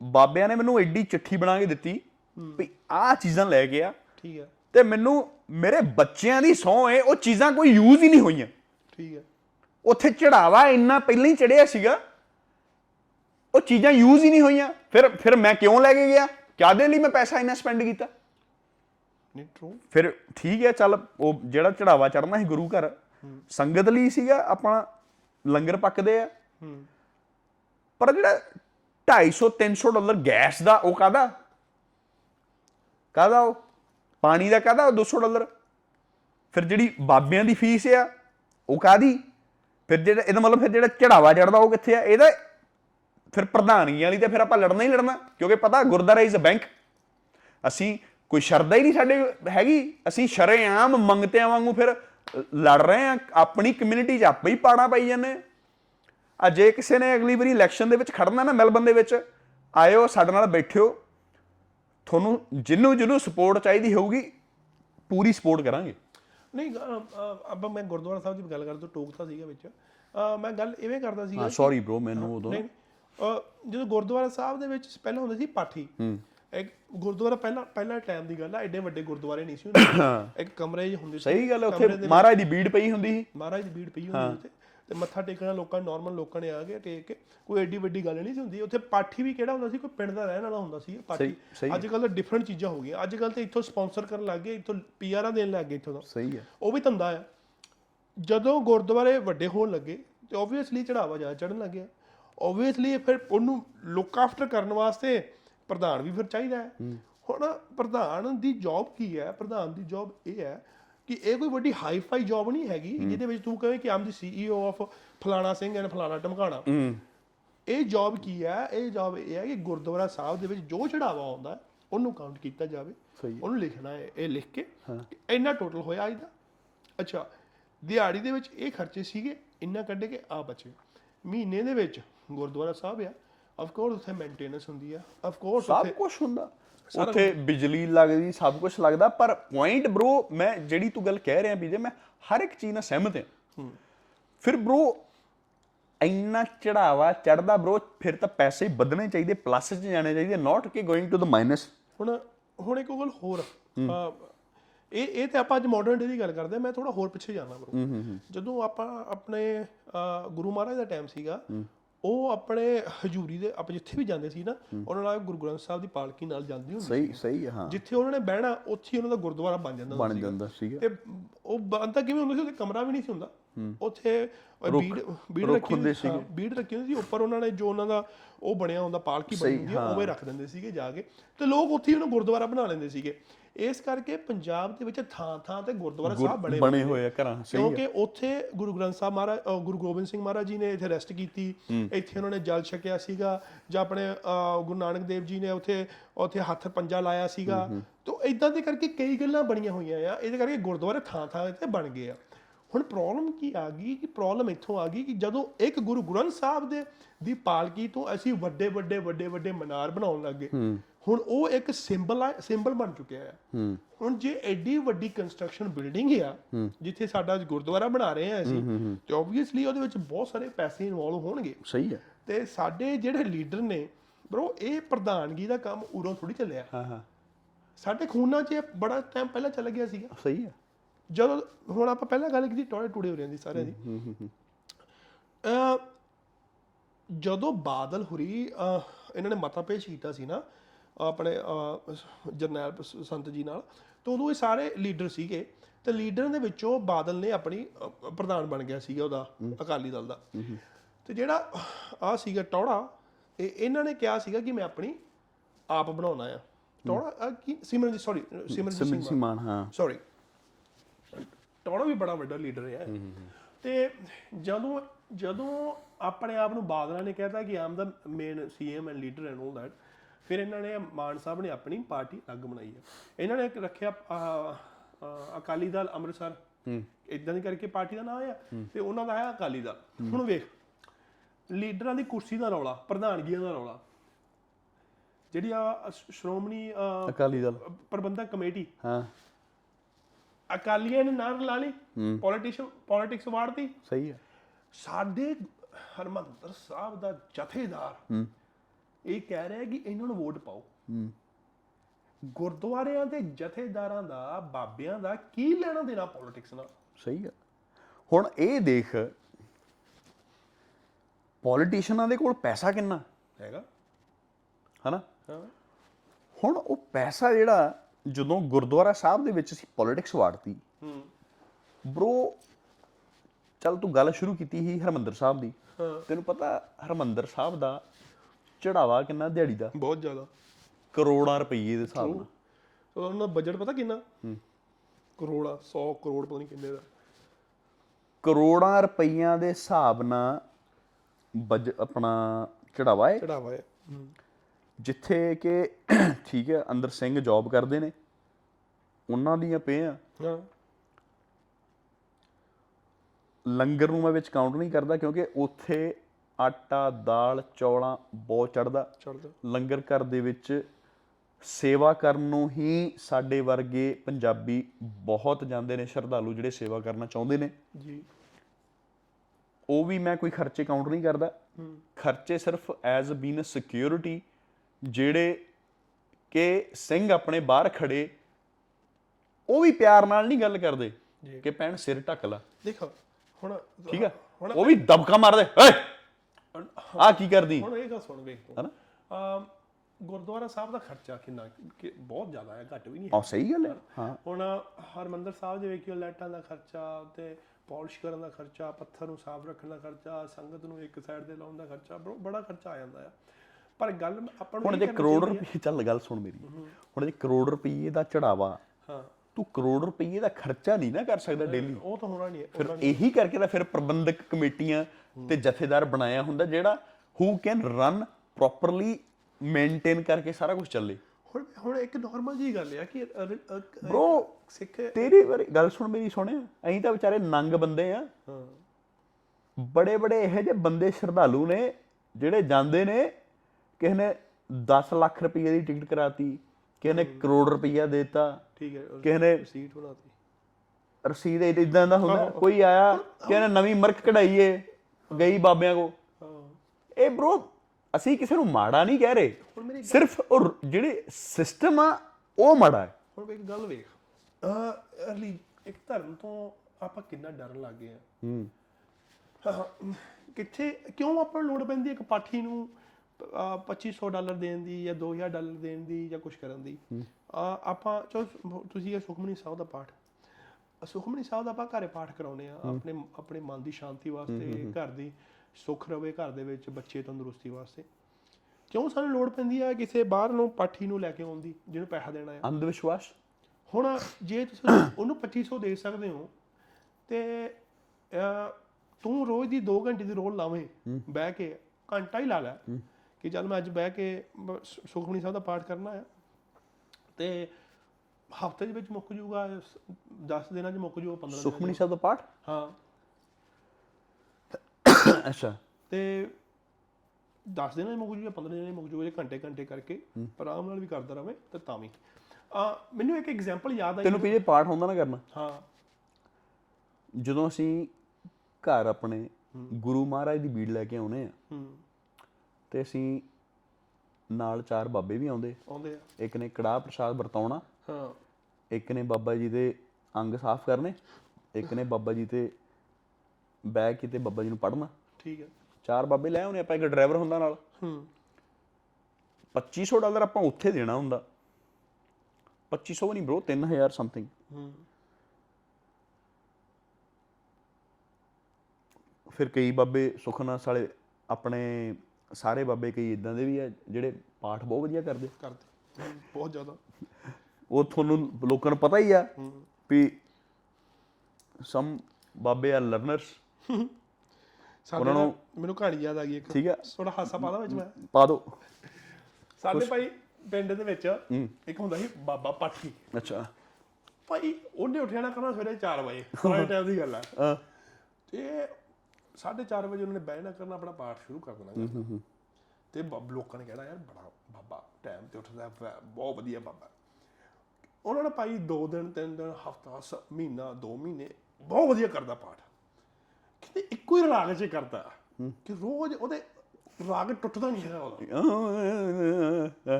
ਬਾਬਿਆਂ ਨੇ ਮੈਨੂੰ ਐਡੀ ਚਿੱਠੀ ਬਣਾ ਕੇ ਦਿੱਤੀ ਵੀ ਆਹ ਚੀਜ਼ਾਂ ਲੈ ਕੇ ਆ। ਠੀਕ ਹੈ ਤੇ ਮੈਨੂੰ ਮੇਰੇ ਬੱਚਿਆਂ ਦੀ ਸਹੁੰ ਏ ਉਹ ਚੀਜ਼ਾਂ ਕੋਈ ਯੂਜ਼ ਹੀ ਨਹੀਂ ਹੋਈਆਂ। ਠੀਕ ਹੈ ਉੱਥੇ ਚੜਾਵਾ ਇੰਨਾ ਪਹਿਲਾਂ ਹੀ ਚੜਿਆ ਸੀਗਾ। ਉਹ ਚੀਜ਼ਾਂ ਯੂਜ਼ ਹੀ ਨਹੀਂ ਹੋਈਆਂ। ਫਿਰ ਫਿਰ ਮੈਂ ਕਿਉਂ ਲੈ ਕੇ ਗਿਆ? ਕਾਦੇ ਲਈ ਮੈਂ ਪੈਸਾ ਇੰਨਾ ਸਪੈਂਡ ਕੀਤਾ? ਨਹੀਂ ਟਰੂ ਫਿਰ ਠੀਕ ਹੈ ਚੱਲ ਉਹ ਜਿਹੜਾ ਚੜਾਵਾ ਚੜਨਾ ਸੀ ਗੁਰੂ ਘਰ ਸੰਗਤ ਲਈ ਸੀਗਾ ਆਪਣਾ ਲੰਗਰ ਪੱਕਦੇ ਆ। ਪਰ ਜਿਹੜਾ 250 300 ਡਾਲਰ ਗੈਸ ਦਾ ਉਹ ਕਾਦਾ ਕਾਦਾ ਉਹ? ਪਾਣੀ ਦਾ ਕਾਦਾ ਉਹ 200 ਡਾਲਰ? ਫਿਰ ਜਿਹੜੀ ਬਾਬਿਆਂ ਦੀ ਫੀਸ ਆ ਉਹ ਕਾਦੀ ਫਿਰ ਜਿਹੜਾ, ਇਹਦਾ ਮਤਲਬ ਫਿਰ ਜਿਹੜਾ ਚੜਾਵਾ ਚੜਦਾ ਉਹ ਕਿੱਥੇ ਆ? ਇਹਦਾ ਫਿਰ ਪ੍ਰਧਾਨਗੀ ਵਾਲੀ ਤੇ ਫਿਰ ਆਪਾਂ ਲੜਨਾ ਹੀ ਲੜਨਾ, ਕਿਉਂਕਿ ਪਤਾ ਗੁਰਦਾਰਾ ਇਜ਼ ਅ ਬੈਂਕ ਅਸੀਂ ਕੋਈ ਸ਼ਰਧਾ ਹੀ ਨਹੀਂ ਸਾਡੇ ਹੈਗੀ, ਅਸੀਂ ਸ਼ਰੇਆਮ ਮੰਗਤਿਆਂ ਵਾਂਗੂ ਫਿਰ ਲੜ ਰਹੇ ਆ ਆਪਣੀ ਕਮਿਊਨਿਟੀ 'ਚ ਆਪੇ ਹੀ ਪਾੜਾ ਪਾਈ ਜਾਂਦੇ ਆ ਜੇ ਕਿਸੇ ਨੇ ਅਗਲੀ ਵਾਰੀ ਇਲੈਕਸ਼ਨ ਦੇ ਵਿੱਚ ਖੜਨਾ ਨਾ ਮੈਲਬਨ ਦੇ ਵਿੱਚ, ਆਇਓ ਸਾਡੇ ਨਾਲ ਬੈਠਿਓ। ਤੁਹਾਨੂੰ ਜਿੰਨੂੰ ਜਿਹਨੂੰ ਸਪੋਰਟ ਚਾਹੀਦੀ ਹੋਊਗੀ, ਪੂਰੀ ਸਪੋਰਟ ਕਰਾਂਗੇ। ਨਹੀਂ ਅਬ ਮੈਂ ਗੁਰਦੁਆਰਾ ਸਾਹਿਬ ਦੀ ਗੱਲ ਕਰਦਾ ਟੋਕਤਾ ਸੀਗਾ ਵਿੱਚ। ਮੈਂ ਗੱਲ ਇਵੇਂ ਕਰਦਾ ਸੀਗਾ ਹਾਂ ਸੌਰੀ ਬ్రో ਮੈਨੂੰ ਉਦੋਂ ਜਦੋਂ ਗੁਰਦੁਆਰਾ ਸਾਹਿਬ ਦੇ ਵਿੱਚ ਪਹਿਲਾਂ ਹੁੰਦੇ ਸੀ ਪਾਠੀ ਇੱਕ ਗੁਰਦੁਆਰਾ ਪਹਿਲਾਂ ਪਹਿਲਾਂ ਟਾਈਮ ਦੀ ਗੱਲ ਆ ਐਡੇ ਵੱਡੇ ਗੁਰਦੁਆਰੇ ਨਹੀਂ ਸੀ ਹੁੰਦੇ। ਇੱਕ ਕਮਰੇ 'ਚ ਹੁੰਦੇ ਸੀ ਸਹੀ ਗੱਲ ਹੈ ਉੱਥੇ ਮਹਾਰਾਜ ਦੀ ਬੀੜ ਪਈ ਹੁੰਦੀ ਸੀ। ਮਹਾਰਾਜ ਦੀ ਭੀੜ ਪਈ ਹੁੰਦੀ ਉੱਥੇ। ਤੇ ਮੱਥਾ ਟੇਕਣਾ ਲੋਕਾਂ ਨਾਰਮਲ ਲੋਕਾਂ ਨੇ ਆ ਕੇ ਟੇਕ ਕੇ ਕੋਈ ਐਡੀ ਵੱਡੀ ਗੱਲ ਨਹੀਂ ਸੀ ਹੁੰਦੀ। ਉੱਥੇ ਪਾਠੀ ਵੀ ਕਿਹੜਾ ਹੁੰਦਾ ਸੀ? ਕੋਈ ਪਿੰਡ ਦਾ ਰਹਿਣ ਵਾਲਾ ਹੁੰਦਾ ਸੀ ਪਾਠੀ। ਅੱਜ ਕੱਲ ਤਾਂ ਡਿਫਰੈਂਟ ਚੀਜ਼ਾਂ ਹੋ ਗਈਆਂ। ਅੱਜ ਕੱਲ ਤੇ ਇੱਥੋਂ ਸਪਾਂਸਰ ਕਰਨ ਲੱਗ ਗਏ ਇੱਥੋਂ ਪੀਆਰਾਂ ਦੇਣ ਲੱਗ ਗਏ ਇੱਥੋਂ ਦਾ ਸਹੀ ਹੈ ਉਹ ਵੀ ਧੰਦਾ ਆ। ਜਦੋਂ ਗੁਰਦੁਆਰੇ ਵੱਡੇ ਹੋਣ ਲੱਗੇ ਤੇ ਓਬਵੀਅਸਲੀ ਚੜਾਵਾ ਜ਼ਿਆਦਾ ਚੜਨ ਲੱਗਿਆ ਓਬਵੀਅਸਲੀ ਫਿਰ ਉਹਨੂੰ ਲੁੱਕ ਆਫਟਰ ਕਰਨ ਵਾਸਤੇ ਪ੍ਰਧਾਨ ਵੀ ਫਿਰ ਚਾਹੀਦਾ ਹੈ। ਹੁਣ ਪ੍ਰਧਾਨ ਦੀ ਜੌਬ ਕੀ ਹੈ? ਪ੍ਰਧਾਨ ਦੀ ਜੌਬ ਇਹ ਹੈ ਕਿ ਇਹ ਕੋਈ ਵੱਡੀ ਹਾਈ ਫਾਈ ਜੌਬ ਨਹੀਂ ਹੈਗੀ ਜਿਹਦੇ ਵਿੱਚ ਤੂੰ ਕਹੇ ਕਿ ਆਮ ਦੀ ਸੀਈਓ ਆਫ ਫਲਾਣਾ ਸਿੰਘ ਐਂਡ ਫਲਾਣਾ ਟਮਕਾਣਾ ਇਹ ਜੌਬ ਕੀ ਹੈ? ਇਹ ਜੌਬ ਇਹ ਹੈ ਕਿ ਗੁਰਦੁਆਰਾ ਸਾਹਿਬ ਦੇ ਵਿੱਚ ਜੋ ਚੜਾਵਾ ਆਉਂਦਾ ਉਹਨੂੰ ਕਾਊਂਟ ਕੀਤਾ ਜਾਵੇ ਉਹਨੂੰ ਲਿਖਣਾ ਹੈ ਇਹ ਲਿਖ ਕੇ ਕਿ ਇੰਨਾ ਟੋਟਲ ਹੋਇਆ ਅੱਜ ਦਾ। ਅੱਛਾ ਦਿਹਾੜੀ ਦੇ ਵਿੱਚ ਇਹ ਖਰਚੇ ਸੀਗੇ ਇੰਨਾ ਕੱਢੇ ਕੇ ਆ ਬਚੇ। ਮਹੀਨੇ ਦੇ ਵਿੱਚ ਗੁਰਦੁਆਰਾ ਸਾਹਿਬ ਆ ਆਫ ਕੋਰਸ ਉੱਥੇ ਮੇਨਟੇਨੈਂਸ ਹੁੰਦੀ ਆ ਆਫ ਕੋਰਸ ਸਭ ਕੁਝ ਹੁੰਦਾ। ਉੱਥੇ ਬਿਜਲੀ ਲੱਗਦੀ ਸਭ ਕੁਝ ਲੱਗਦਾ ਪਰ ਪੁਆਇੰਟ ਬ్రో ਮੈਂ ਜਿਹੜੀ ਤੂੰ ਗੱਲ ਕਹਿ ਰਿਹਾ ਵੀਜੇ ਮੈਂ ਹਰ ਇੱਕ ਚੀਜ਼ ਨਾਲ ਸਹਿਮਤ ਹਾਂ। ਫਿਰ ਬ్రో ਇੰਨਾ ਚੜਾਵਾ ਚੜਦਾ ਬ్రో ਫਿਰ ਤਾਂ ਪੈਸੇ ਵਧਣੇ ਚਾਹੀਦੇ ਪਲੱਸ 'ਚ ਜਾਣੇ ਚਾਹੀਦੇ ਨਾਟ ਕਿ ਗੋਇੰਗ ਟੂ ਦ ਮਾਈਨਸ ਹੁਣ ਹੁਣ ਇੱਕ ਗੱਲ ਹੋਰ ਇਹ ਇਹ ਤੇ ਆਪਾਂ ਅੱਜ ਮਾਡਰਨ ਡੇ ਦੀ ਗੱਲ ਕਰਦੇ ਮੈਂ ਥੋੜਾ ਹੋਰ ਪਿੱਛੇ ਜਾਣਾ ਬ్రో ਜਦੋਂ ਆਪਾਂ ਆਪਣੇ ਗੁਰੂ ਮਹਾਰਾਜ ਦਾ ਟਾਈਮ ਸੀਗਾ ਉਹ ਆਪਣੇ ਹਜੂਰੀ ਦੇ ਆਪਾਂ ਜਿੱਥੇ ਵੀ ਜਾਂਦੇ ਸੀ ਨਾ ਉਹਨਾਂ ਨਾਲ ਗੁਰੂ ਗ੍ਰੰਥ ਸਾਹਿਬ ਦੀ ਪਾਲਕੀ ਨਾਲ ਜਾਂਦੀ ਹੁੰਦੀ ਸਹੀ ਸਹੀ ਹੈ, ਜਿੱਥੇ ਉਹਨਾਂ ਨੇ ਬਹਿਣਾ ਉੱਥੇ ਹੀ ਉਹਨਾਂ ਦਾ ਗੁਰਦੁਆਰਾ ਬਣ ਜਾਂਦਾ ਹੁੰਦਾ ਬਣ। ਜਾਂਦਾ ਸੀਗਾ। ਤੇ ਉਹ ਬੰਦਾ ਕਿਵੇਂ ਹੁੰਦਾ ਸੀ ਉੱਥੇ ਕਮਰਾ ਵੀ ਨਹੀਂ ਸੀ ਹੁੰਦਾ। ਉੱਥੇ ਬੀੜ ਬੀੜ ਰੁੱਖ ਹੁੰਦੇ ਸੀ। ਬੀੜ ਰੱਖੀ ਹੁੰਦੀ ਸੀ। ਉੱਪਰ ਉਹਨਾਂ ਨੇ ਜੋ ਉਹਨਾਂ ਦਾ ਉਹ ਬਣਿਆ ਹੁੰਦਾ ਪਾਲਕੀ ਬਣੀ ਹੁੰਦੀ ਉਵੇਂ ਰੱਖ ਦਿੰਦੇ ਸੀਗੇ ਜਾ ਕੇ। ਤੇ ਲੋਕ ਉੱਥੇ ਉਹਨੂੰ ਗੁਰਦੁਆਰਾ ਬਣਾ ਲੈਂਦੇ ਸੀਗੇ। ਇਸ ਕਰਕੇ ਪੰਜਾਬ ਦੇ ਵਿੱਚ ਥਾਂ ਥਾਂ ਤੇ ਗੁਰਦੁਆਰਾ ਸਾਹਿਬ ਬਣੇ ਬਣੇ ਹੋਏ ਆ ਘਰਾਂ ਸਹੀ ਕਿਉਂਕਿ ਉੱਥੇ ਗੁਰੂ ਗ੍ਰੰਥ ਸਾਹਿਬ ਮਹਾਰਾਜ ਗੁਰੂ ਗੋਬਿੰਦ ਸਿੰਘ ਮਹਾਰਾਜ ਜੀ ਨੇ ਇੱਥੇ ਰੈਸਟ ਕੀਤੀ। ਇੱਥੇ ਉਹਨਾਂ ਨੇ ਜਲ ਛਕਿਆ ਸੀਗਾ ਜਾਂ ਆਪਣੇ ਗੁਰੂ ਨਾਨਕ ਦੇਵ ਜੀ ਨੇ ਉੱਥੇ ਉੱਥੇ ਹੱਥ ਪੰਜਾ ਲਾਇਆ ਸੀਗਾ। ਤੋਂ ਇਦਾਂ ਦੇ ਕਰਕੇ ਕਈ ਗੱਲਾਂ ਬਣੀਆਂ ਹੋਈਆਂ ਆ। ਇਹਦੇ ਕਰਕੇ ਗੁਰਦੁਆਰੇ ਥਾਂ ਥਾਂ ਤੇ ਬਣ ਗਏ ਆ। ਹੁਣ ਪ੍ਰੋਬਲਮ ਕੀ ਆ ਗਈ ਕਿ ਪ੍ਰੋਬਲਮ ਇੱਥੋਂ ਆ ਗਈ ਕਿ ਜਦੋਂ ਇੱਕ ਗੁਰੂ ਗ੍ਰੰਥ ਸਾਹਿਬ ਦੇ ਦੀ ਪਾਲਕੀ ਤੋਂ ਅਸੀਂ ਵੱਡੇ ਵੱਡੇ ਵੱਡੇ ਵੱਡੇ ਮਨਾਰ ਬਣਾਉਣ ਲੱਗੇ ਹੁਣ ਉਹ ਇੱਕ ਸਿੰਬਲ ਸਿੰਬਲ ਬਣ ਚੁੱਕਿਆ ਆ। ਹੁਣ ਜੇ ਐਡੀ ਵੱਡੀ ਕੰਸਟਰਕਸ਼ਨ ਬਿਲਡਿੰਗ ਆ ਜਿੱਥੇ ਸਾਡਾ ਗੁਰਦੁਆਰਾ ਬਣਾ ਰਹੇ ਆ ਅਸੀਂ ਤੇ ਆਬਵੀਅਸਲੀ ਉਹਦੇ ਵਿੱਚ ਬਹੁਤ ਸਾਰੇ ਪੈਸੇ ਇਨਵੋਲਵ ਹੋਣਗੇ। ਸਹੀ ਹੈ ਤੇ ਸਾਡੇ ਜਿਹੜੇ ਲੀਡਰ ਨੇ ਬ్రో ਇਹ ਪ੍ਰਧਾਨਗੀ ਦਾ ਕੰਮ ਉਰੋਂ ਥੋੜੀ ਚੱਲਿਆ। ਹਾਂ ਹਾਂ। ਸਾਡੇ ਖੂਨਾਂ 'ਚ ਬੜਾ ਟਾਈਮ ਪਹਿਲਾਂ ਚੱਲ ਗਿਆ ਸੀਗਾ। ਸਹੀ ਹੈ ਜਦੋਂ ਹੁਣ ਆਪਾਂ ਪਹਿਲਾਂ ਗੱਲ ਕੀਤੀ ਟੋਏ ਟੂੜੇ ਹੋ ਜਾਂਦੀ ਸਾਰਿਆਂ ਦੀ। ਜਦੋਂ ਬਾਦਲ ਹੁਰੀ ਇਹਨਾਂ ਨੇ ਮਤਾ ਪੇਸ਼ ਕੀਤਾ ਸੀ ਨਾ ਆਪਣੇ ਜਰਨੈਲ ਸੰਤ ਜੀ ਨਾਲ। ਤਾਂ ਉਦੋਂ ਇਹ ਸਾਰੇ ਲੀਡਰ ਸੀਗੇ। ਤੇ ਲੀਡਰਾਂ ਦੇ ਵਿੱਚੋਂ ਬਾਦਲ ਨੇ ਆਪਣੀ ਪ੍ਰਧਾਨ ਬਣ ਗਿਆ ਸੀਗਾ ਉਹਦਾ ਅਕਾਲੀ ਦਲ ਦਾ। ਤੇ ਜਿਹੜਾ ਆ ਸੀਗਾ ਟੌੜਾ ਇਹ ਇਹਨਾਂ ਨੇ ਕਿਹਾ ਸੀਗਾ ਕਿ ਮੈਂ ਆਪਣੀ ਆਪ ਬਣਾਉਣਾ ਆ। ਟੌੜਾ ਕੀ ਸਿਮਰਨਜੀਤ ਸੌਰੀ ਸਿਮਰਨਜੀਤ ਸਿੰਘ ਸਿਮਰਨ ਸਿਮਾਨ ਹਾਂ। ਸੌਰੀ ਟੌੜਾ ਵੀ ਬੜਾ ਵੱਡਾ ਲੀਡਰ ਹੈ ਤੇ ਜਦੋਂ ਜਦੋਂ ਆਪਣੇ ਆਪ ਨੂੰ ਬਾਦਲਾਂ ਨੇ ਕਹਿਤਾ ਕਿ ਆਮ ਦਾ main CM and leader and all that ਫਿਰ ਇਹਨਾਂ ਨੇ ਮਾਨ ਸਾਹਿਬ ਨੇ ਆਪਣੀ ਪਾਰਟੀ ਅਲੱਗ ਬਣਾਈ ਹੈ ਇਹਨਾਂ ਨੇ ਇੱਕ ਰੱਖਿਆ ਅਕਾਲੀ ਦਲ ਅੰਮ੍ਰਿਤਸਰ। ਇਦਾਂ ਦੀ ਕਰਕੇ ਪਾਰਟੀ ਦਾ ਨਾਮ ਆ ਤੇ ਉਹਨਾਂ ਦਾ ਹੈ ਅਕਾਲੀ ਦਲ। ਹੁਣ ਵੇਖ ਲੀਡਰਾਂ ਦੀ ਕੁਰਸੀ ਦਾ ਰੌਲਾ ਪ੍ਰਧਾਨਗੀਆਂ ਦਾ ਰੌਲਾ। ਜਿਹੜੀ ਆ ਸ਼੍ਰੋਮਣੀ ਅਕਾਲੀ ਦਲ। ਪ੍ਰਬੰਧਕ ਕਮੇਟੀ। ਹਾਂ। ਅਕਾਲੀਆਂ ਨੇ ਨਾਰ ਲਾ ਲਈ ਪੋਲੀਟੀਸ਼ੀਅਨ ਪੋਲਿਟਿਕਸ ਵਾੜਤੀ। ਸਹੀ ਹੈ ਸਾਡੇ ਹਰਮੰਦਰ ਸਾਹਿਬ ਦਾ ਜਥੇਦਾਰ ਇਹ ਕਹਿ ਰਿਹਾ ਕਿ ਇਹਨਾਂ ਨੂੰ ਵੋਟ ਪਾਓ। ਗੁਰਦੁਆਰਿਆਂ ਦੇ ਜਥੇਦਾਰਾਂ ਦਾ ਬਾਬਿਆਂ ਦਾ ਕੀ ਲੈਣਾ ਦੇਣਾ ਪੋਲਿਟਿਕਸ ਨਾਲ? ਸਹੀ ਆ ਹੁਣ ਇਹ ਦੇਖ ਪੋਲੀਟੀਸ਼ੀਅਨਾਂ ਦੇ ਕੋਲ ਪੈਸਾ ਕਿੰਨਾ? ਹੈਗਾ। ਹਨਾ? ਹਾਂ। ਹੁਣ ਉਹ ਪੈਸਾ ਜਿਹੜਾ ਜਦੋਂ ਗੁਰਦੁਆਰਾ ਸਾਹਿਬ ਦੇ ਵਿੱਚ ਅਸੀਂ ਪੋਲਿਟਿਕਸ ਵਾੜਤੀ ਹੂੰ। ਬ్రో ਚੱਲ ਤੂੰ ਗੱਲ ਸ਼ੁਰੂ ਕੀਤੀ ਸੀ ਹਰਮੰਦਰ ਸਾਹਿਬ ਦੀ। ਹਾਂ। ਤੈਨੂੰ ਪਤਾ ਹਰਮੰਦਰ ਸਾਹਿਬ ਦਾ ਚੜਾਵਾ ਕਿੰਨਾ ਦਿਹਾੜੀ ਦਾ? ਬਹੁਤ ਜ਼ਿਆਦਾ। ਕਰੋੜਾਂ ਰੁਪਏ ਦੇ ਹਿਸਾਬ ਨਾਲ। ਉਹਨਾਂ ਦਾ ਬਜਟ ਪਤਾ ਕਿੰਨਾ? ਕਰੋੜਾ 100 ਕਰੋੜ ਪਤਾ ਨਹੀਂ ਕਿੰਨੇ ਦਾ। ਕਰੋੜਾਂ ਰੁਪਈਆਂ ਦੇ ਹਿਸਾਬ ਨਾਲ ਬਜ ਆਪਣਾ ਚੜਾਵਾ ਹੈ? ਚੜਾਵਾ ਹੈ ਜਿੱਥੇ ਕਿ ਠੀਕ ਹੈ ਅੰਦਰ ਸਿੰਘ ਜੌਬ ਕਰਦੇ ਨੇ। ਉਹਨਾਂ ਦੀਆਂ ਪੇ ਆ ਹਾਂ। ਲੰਗਰ ਨੂੰ ਮੈਂ ਵਿੱਚ ਕਾਊਂਟ ਨਹੀਂ ਕਰਦਾ ਕਿਉਂਕਿ ਉੱਥੇ ਆਟਾ ਦਾਲ ਚੌਲਾਂ ਬਹੁਤ ਚੜਦਾ ਚੜਦਾ ਲੰਗਰ ਘਰ ਦੇ ਵਿੱਚ ਸੇਵਾ ਕਰਨ ਨੂੰ ਹੀ ਸਾਡੇ ਵਰਗੇ ਪੰਜਾਬੀ ਬਹੁਤ ਜਾਂਦੇ ਨੇ ਸ਼ਰਧਾਲੂ ਜਿਹੜੇ ਸੇਵਾ ਕਰਨਾ ਚਾਹੁੰਦੇ ਨੇ। ਜੀ। ਉਹ ਵੀ ਮੈਂ ਕੋਈ ਖਰਚੇ ਕਾਊਂਟ ਨਹੀਂ ਕਰਦਾ। ਖਰਚੇ ਸਿਰਫ ਐਜ਼ ਬੀਨ ਅ ਸਿਕਿਉਰਿਟੀ ਜਿਹੜੇ ਕਿ ਸਿੰਘ ਆਪਣੇ ਬਾਹਰ ਖੜੇ ਉਹ ਵੀ ਪਿਆਰ ਨਾਲ ਨਹੀਂ ਗੱਲ ਕਰਦੇ। ਕਿ ਭੈਣ ਸਿਰ ਢੱਕ ਲਾ। ਦੇਖੋ ਹੁਣ ਠੀਕ ਆ? ਉਹ ਵੀ ਦਬਕਾ ਮਾਰਦੇ ਓਏ! ਆ ਕੀ ਕਰਦੀ? ਹੁਣ ਇਹ ਗੱਲ ਸੁਣ ਵੇਖ ਤੂੰ। ਹਨਾ? ਅਮ ਗੁਰਦੁਆਰਾ ਸਾਹਿਬ ਦਾ ਖਰਚਾ ਕਿੰਨਾ ਕਿ ਬਹੁਤ ਜ਼ਿਆਦਾ ਹੈ ਘੱਟ ਵੀ ਨਹੀਂ ਹੈ ਆ ਸਹੀ ਗੱਲ ਹੈ। ਹਾਂ। ਹੁਣ ਹਰਮੰਦਰ ਸਾਹਿਬ ਦੇ ਵੇਖਿਓ ਲਾਈਟਾਂ ਦਾ ਖਰਚਾ ਤੇ ਪਾਲਿਸ਼ ਕਰਨ ਦਾ ਖਰਚਾ ਪੱਥਰ ਨੂੰ ਸਾਫ਼ ਰੱਖਣ ਦਾ ਖਰਚਾ ਸੰਗਤ ਨੂੰ ਇੱਕ ਸਾਈਡ ਤੇ ਲਾਉਣ ਦਾ ਖਰਚਾ ਬੜਾ- ਬੜਾ ਖਰਚਾ ਆ ਜਾਂਦਾ ਆ। ਪਰ ਗੱਲ ਆਪਾਂ ਨੂੰ ਹੁਣ ਇਹ ਜੇ ਕਰਨੀ ਕਰੋੜ ਚਾਹੀਦੀ ਰੁਪਏ ਚੱਲ ਗੱਲ ਸੁਣ ਮੇਰੀ। ਹੁਣ ਜੇ ਕਰੋੜ ਰੁਪਏ ਦਾ ਚੜਾਵਾ ਹੈ। ਹਾਂ ਤੂੰ ਕਰੋੜ ਰੁਪਏ ਦਾ ਖਰਚਾ ਨਹੀਂ ਨਾ ਕਰ ਸਕਦਾ ਡੇਲੀ ਉਹ ਤਾਂ ਹੋਣਾ ਨਹੀਂ ਹੈ ਫਿਰ ਇਹੀ ਕਰਕੇ ਤਾਂ ਫਿਰ ਪ੍ਰਬੰਧਕ ਕਮੇਟੀਆਂ ਤੇ ਜਥੇਦਾਰ ਬਣਾਇਆ ਹੁੰਦਾ ਜਿਹੜਾ who can run properly maintain ਕਰਕੇ ਸਾਰਾ ਕੁਝ ਚੱਲੇ। ਹੁਣ ਹੁਣ ਇੱਕ ਨਾਰਮਲ ਜੀ ਗੱਲ ਆ ਕਿ ਬ్రో ਸਿੱਖ ਤੇਰੀ ਵਾਰੀ ਗੱਲ ਸੁਣ ਮੇਰੀ ਸੁਣਿਆ ਅਸੀਂ ਤਾਂ ਵਿਚਾਰੇ ਨੰਗ ਬੰਦੇ ਆ। ਹਾਂ। ਬੜੇ ਬੜੇ ਇਹੋ ਜਿਹੇ ਬੰਦੇ ਸ਼ਰਧਾਲੂ ਨੇ ਜਿਹੜੇ ਜਾਂਦੇ ਨੇ ਕਿਸੇ ਨੇ 10 ਲੱਖ ਰੁਪਏ ਦੀ ਟਿਕਟ ਕਰਾਤੀ ਕਿਸੇ ਨੇ ਕਰੋੜ ਰੁਪਈਆ ਦੇਤਾ ਠੀਕ ਹੈ ਕਿਸੇ ਨੇ ਸੀਟ ਬਣਾਤੀ। ਰਸੀਦ ਇਦਾਂ ਦਾ ਹੁੰਦਾ। ਕੋਈ ਆਇਆ ਕਿਸੇ ਨੇ ਨਵੀਂ ਮਰਕ ਕਢਾਈਏ ਗਈ ਬਾਬਿਆਂ ਕੋ। ਇਹ ਬ్రో ਅਸੀਂ ਕਿਸੇ ਨੂੰ ਮਾੜਾ ਨਹੀਂ ਕਹਿ ਰਹੇ। ਸਿਰਫ ਉਹ ਜਿਹੜੇ ਸਿਸਟਮ ਆ ਉਹ ਮਾੜਾ ਹੈ। ਹੁਣ ਇੱਕ ਗੱਲ ਵੇਖ। ਅਹ ਅਰਲੀ ਇੱਕ ਧਰਮ ਤੋਂ ਆਪਾਂ ਕਿੰਨਾ ਡਰਨ ਲੱਗ ਗਏ ਆ। ਹੂੰ। ਕਿੱਥੇ ਕਿਉਂ ਆਪਾਂ ਨੂੰ ਲੋੜ ਪੈਂਦੀ ਇੱਕ ਪਾਠੀ ਨੂੰ ਅਹ, 2500 ਡਾਲਰ ਦੇਣ ਦੀ ਜਾਂ 2000 ਡਾਲਰ ਦੇਣ ਦੀ ਜਾਂ ਕੁਝ ਕਰਨ ਦੀ? ਆਪਾਂ ਚਲੋ ਤੁਸੀਂ ਇਹ ਸੁਖਮਨੀ ਸਾਹਿਬ ਦਾ ਪਾਠ। ਸੁਖਮਨੀ ਸਾਹਿਬ ਦਾ ਆਪਾਂ ਘਰੇ ਪਾਠ ਕਰਾਉਨੇ ਆ ਆਪਣੇ ਆਪਣੇ ਮਨ ਦੀ ਸ਼ਾਂਤੀ ਵਾਸਤੇ ਘਰ ਦੀ ਸੁੱਖ ਰਵੇ ਘਰ ਦੇ ਵਿੱਚ ਬੱਚੇ ਤੰਦਰੁਸਤੀ ਵਾਸਤੇ। ਕਿਉਂ ਸਾਨੂੰ ਲੋੜ ਪੈਂਦੀ ਹੈ ਕਿਸੇ ਬਾਹਰ ਨੂੰ ਪਾਠੀ ਨੂੰ ਲੈ ਕੇ ਆਉਣ ਦੀ ਜਿਹਨੂੰ ਪੈਸਾ ਦੇਣਾ ਹੈ? ਅੰਧ ਵਿਸ਼ਵਾਸ ਹੁਣ ਜੇ ਤੁਸੀਂ ਉਹਨੂੰ 2500 ਦੇ ਸਕਦੇ ਹੋ ਤੇ ਤੂੰ ਰੋਜ਼ ਦੀ 2 ਘੰਟੇ ਦੀ ਰੋਲ ਲਾਵੇਂ ਬਹਿ ਕੇ ਘੰਟਾ ਹੀ ਲਾ ਲੈ ਕਿ ਚੱਲ ਮੈਂ ਅੱਜ ਬਹਿ ਕੇ ਸੁਖਮਨੀ ਸਾਹਿਬ ਦਾ ਪਾਠ ਕਰਨਾ ਹੈ। ਤੇ ਹਫ਼ਤੇ ਦੇ ਵਿੱਚ ਮੁੱਕ ਜੂਗਾ 10 ਦਿਨਾਂ 'ਚ ਮੁੱਕ ਜੂਗਾ 15 ਦਿਨਾਂ 'ਚ। ਸੁਖਮਨੀ ਸਾਹਿਬ ਦਾ ਪਾਠ? ਹਾਂ। ਅੱਛਾ। ਤੇ 10 ਦਿਨਾਂ 'ਚ ਮੁੱਕ ਜੂਗਾ 15 ਦਿਨਾਂ 'ਚ ਮੁੱਕ ਜੂਗਾ ਜੇ ਘੰਟੇ ਘੰਟੇ ਕਰਕੇ ਆਰਾਮ ਨਾਲ ਵੀ ਕਰਦਾ ਰਵੇਂ ਤੇ ਤਾਂ ਵੀ। ਆ ਮੈਨੂੰ ਇੱਕ ਐਗਜ਼ਾਮਪਲ ਯਾਦ ਆਈ ਤੈਨੂੰ ਪੀਜੇ ਪਾਠ ਹੁੰਦਾ ਨਾ ਕਰਨਾ? ਹਾਂ। ਜਦੋਂ ਅਸੀਂ ਘਰ ਆਪਣੇ ਗੁਰੂ ਮਹਾਰਾਜ ਦੀ ਬੀੜ ਲੈ ਕੇ ਆਉਨੇ ਆ ਹੂੰ। ਤੇ ਅਸੀਂ ਨਾਲ ਚਾਰ ਬਾਬੇ ਵੀ ਆਉਂਦੇ। ਆਉਂਦੇ ਆ। ਇੱਕ ਨੇ ਕੜਾਹ ਪ੍ਰਸ਼ਾਦ ਵਰਤਾਉਣਾ ਹਾਂ। ਇੱਕ ਨੇ ਬਾਬਾ ਜੀ ਦੇ ਅੰਗ ਸਾਫ਼ ਕਰਨੇ ਇੱਕ ਨੇ ਬਾਬਾ ਜੀ ਤੇ ਬਹਿ ਕੇ ਤੇ ਬਾਬਾ ਜੀ ਨੂੰ ਪੜ੍ਹਨਾ। ਠੀਕ ਹੈ। ਚਾਰ ਬਾਬੇ ਲੈ ਆਉਨੇ ਆਪਾਂ ਇੱਕ ਡਰਾਈਵਰ ਹੁੰਦਾ ਨਾਲ। ਹੂੰ। 2500 ਡਾਲਰ ਆਪਾਂ ਉੱਥੇ ਦੇਣਾ ਹੁੰਦਾ। 2500 ਵੀ ਨਹੀਂ ਬ్రో 3000 ਸਮਥਿੰਗ ਹੂੰ। ਫਿਰ ਕਈ ਬਾਬੇ ਸੁਖਨਾ ਸਾਲੇ ਆਪਣੇ ਸਾਰੇ ਬਾਬੇ ਕਈ ਇਦਾਂ ਦੇ ਵੀ ਆ ਜਿਹੜੇ ਪਾਠ ਬਹੁਤ ਵਧੀਆ ਕਰਦੇ। ਕਰਦੇ। ਬਹੁਤ ਜ਼ਿਆਦਾ। ਉਹ ਤੁਹਾਨੂੰ ਲੋਕਾਂ ਨੂੰ ਪਤਾ ਹੀ ਆ ਹੂੰ ਵੀ ਸਮ ਬਾਬੇ ਆ ਲਰਨਰਸ ਸਾਡੇ ਉਹਨਾਂ ਨੂੰ- ਮੈਨੂੰ ਕਹਾਣੀ ਯਾਦ ਆ ਗਈ ਇੱਕ। ਠੀਕ ਆ। ਥੋੜਾ ਹਾਸਾ ਪਾਦਾ ਵਿੱਚ ਮੈਂ। ਪਾ ਦੋ। ਸਾਡੇ ਭਾਈ ਪਿੰਡ ਦੇ ਵਿੱਚ ਇੱਕ ਹੁੰਦਾ ਸੀ ਬਾਬਾ ਪਾਠੀ। ਅੱਛਾ। ਭਾਈ ਉਹਨੇ ਉੱਠਿਆ ਨਾ ਕਰਨਾ ਸਵੇਰੇ 4 ਵਜੇ ਪੁਰਾਣੇ ਟਾਈਮ ਦੀ ਗੱਲ ਆ। ਅਹ, ਤੇ 4:30 ਵਜੇ ਉਹਨਾਂ ਨੇ ਬਹਿਣਾ ਕਰਨਾ ਆਪਣਾ ਪਾਠ ਸ਼ੁਰੂ ਕਰ ਦੇਣਾ। ਤੇ ਬੱਬ ਲੋਕਾਂ ਨੇ ਕਹਿਣਾ ਯਾਰ ਬੜਾ ਬਾਬਾ ਟਾਈਮ ਤੇ ਉੱਠਦਾ ਹੈ, ਬਹੁਤ ਵਧੀਆ ਬਾਬਾ ਉਹਨਾਂ ਨੇ ਭਾਈ 2 ਦਿਨ 3 ਦਿਨ ਹਫਤਾ ਮਹੀਨਾ 2 ਮਹੀਨੇ ਬਹੁਤ ਵਧੀਆ ਕਰਦਾ ਪਾਠ। ਕਿਤੇ ਇੱਕੋ ਹੀ ਰਾਗ 'ਚ ਕਰਦਾ ਕਿ ਰੋਜ਼ ਉਹਦੇ ਰਾਗ ਟੁੱਟਦਾ ਨਹੀਂ ਹੈਗਾ ਉਹਦਾ।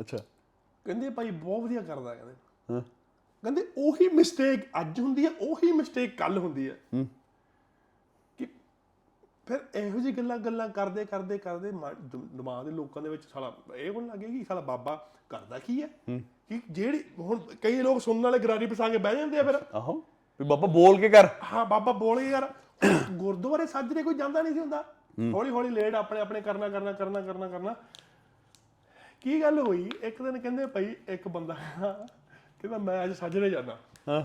ਅੱਛਾ। ਕਹਿੰਦੇ ਭਾਈ ਬਹੁਤ ਵਧੀਆ ਕਰਦਾ ਕਹਿੰਦੇ। ਹਾਂ। ਕਹਿੰਦੇ ਉਹੀ ਮਿਸਟੇਕ ਅੱਜ ਹੁੰਦੀ ਹੈ ਉਹੀ ਮਿਸਟੇਕ ਕੱਲ ਹੁੰਦੀ ਹੈ। ਫਿਰ ਇਹੋ ਜਿਹੀ ਗੱਲਾਂ ਗੱਲਾਂ ਕਰਦੇ ਕਰਦੇ ਕਰਦੇ ਦਿਮਾਗ ਦੇ ਲੋਕਾਂ ਦੇ ਵਿੱਚ ਸਾਲਾ ਇਹ ਹੋਣ ਲੱਗੇ ਕਿ ਸਾਲਾ ਬਾਬਾ ਕਰਦਾ ਕੀ ਹੈ? ਕਿ ਜਿਹੜੀ ਹੁਣ ਕਈ ਲੋਕ ਸੁਣਨ ਵਾਲੇ ਗਰਾਰੀ ਪਸਾ ਕੇ ਬਹਿ ਜਾਂਦੇ ਆ ਫਿਰ। ਆਹੋ ਵੀ ਬਾਬਾ ਬੋਲ ਕੇ ਕਰ। ਹਾਂ ਬਾਬਾ ਬੋਲ ਗਿਆ ਯਾਰ ਗੁਰਦੁਆਰੇ ਸਾਜਰੇ ਕੋਈ ਜਾਂਦਾ ਨਹੀਂ ਸੀ ਹੁੰਦਾ। ਹੌਲੀ ਹੌਲੀ ਲੇਟ ਆਪਣੇ ਆਪਣੇ ਕਰਨਾ ਕਰਨਾ ਕਰਨਾ ਕਰਨਾ ਕਰਨਾ। ਕੀ ਗੱਲ ਹੋਈ? ਇੱਕ ਦਿਨ ਕਹਿੰਦੇ ਭਾਈ ਇੱਕ ਬੰਦਾ ਕਹਿੰਦਾ ਮੈਂ ਅੱਜ ਸਾਜਰੇ ਜਾਣਾ ਹਾਂ।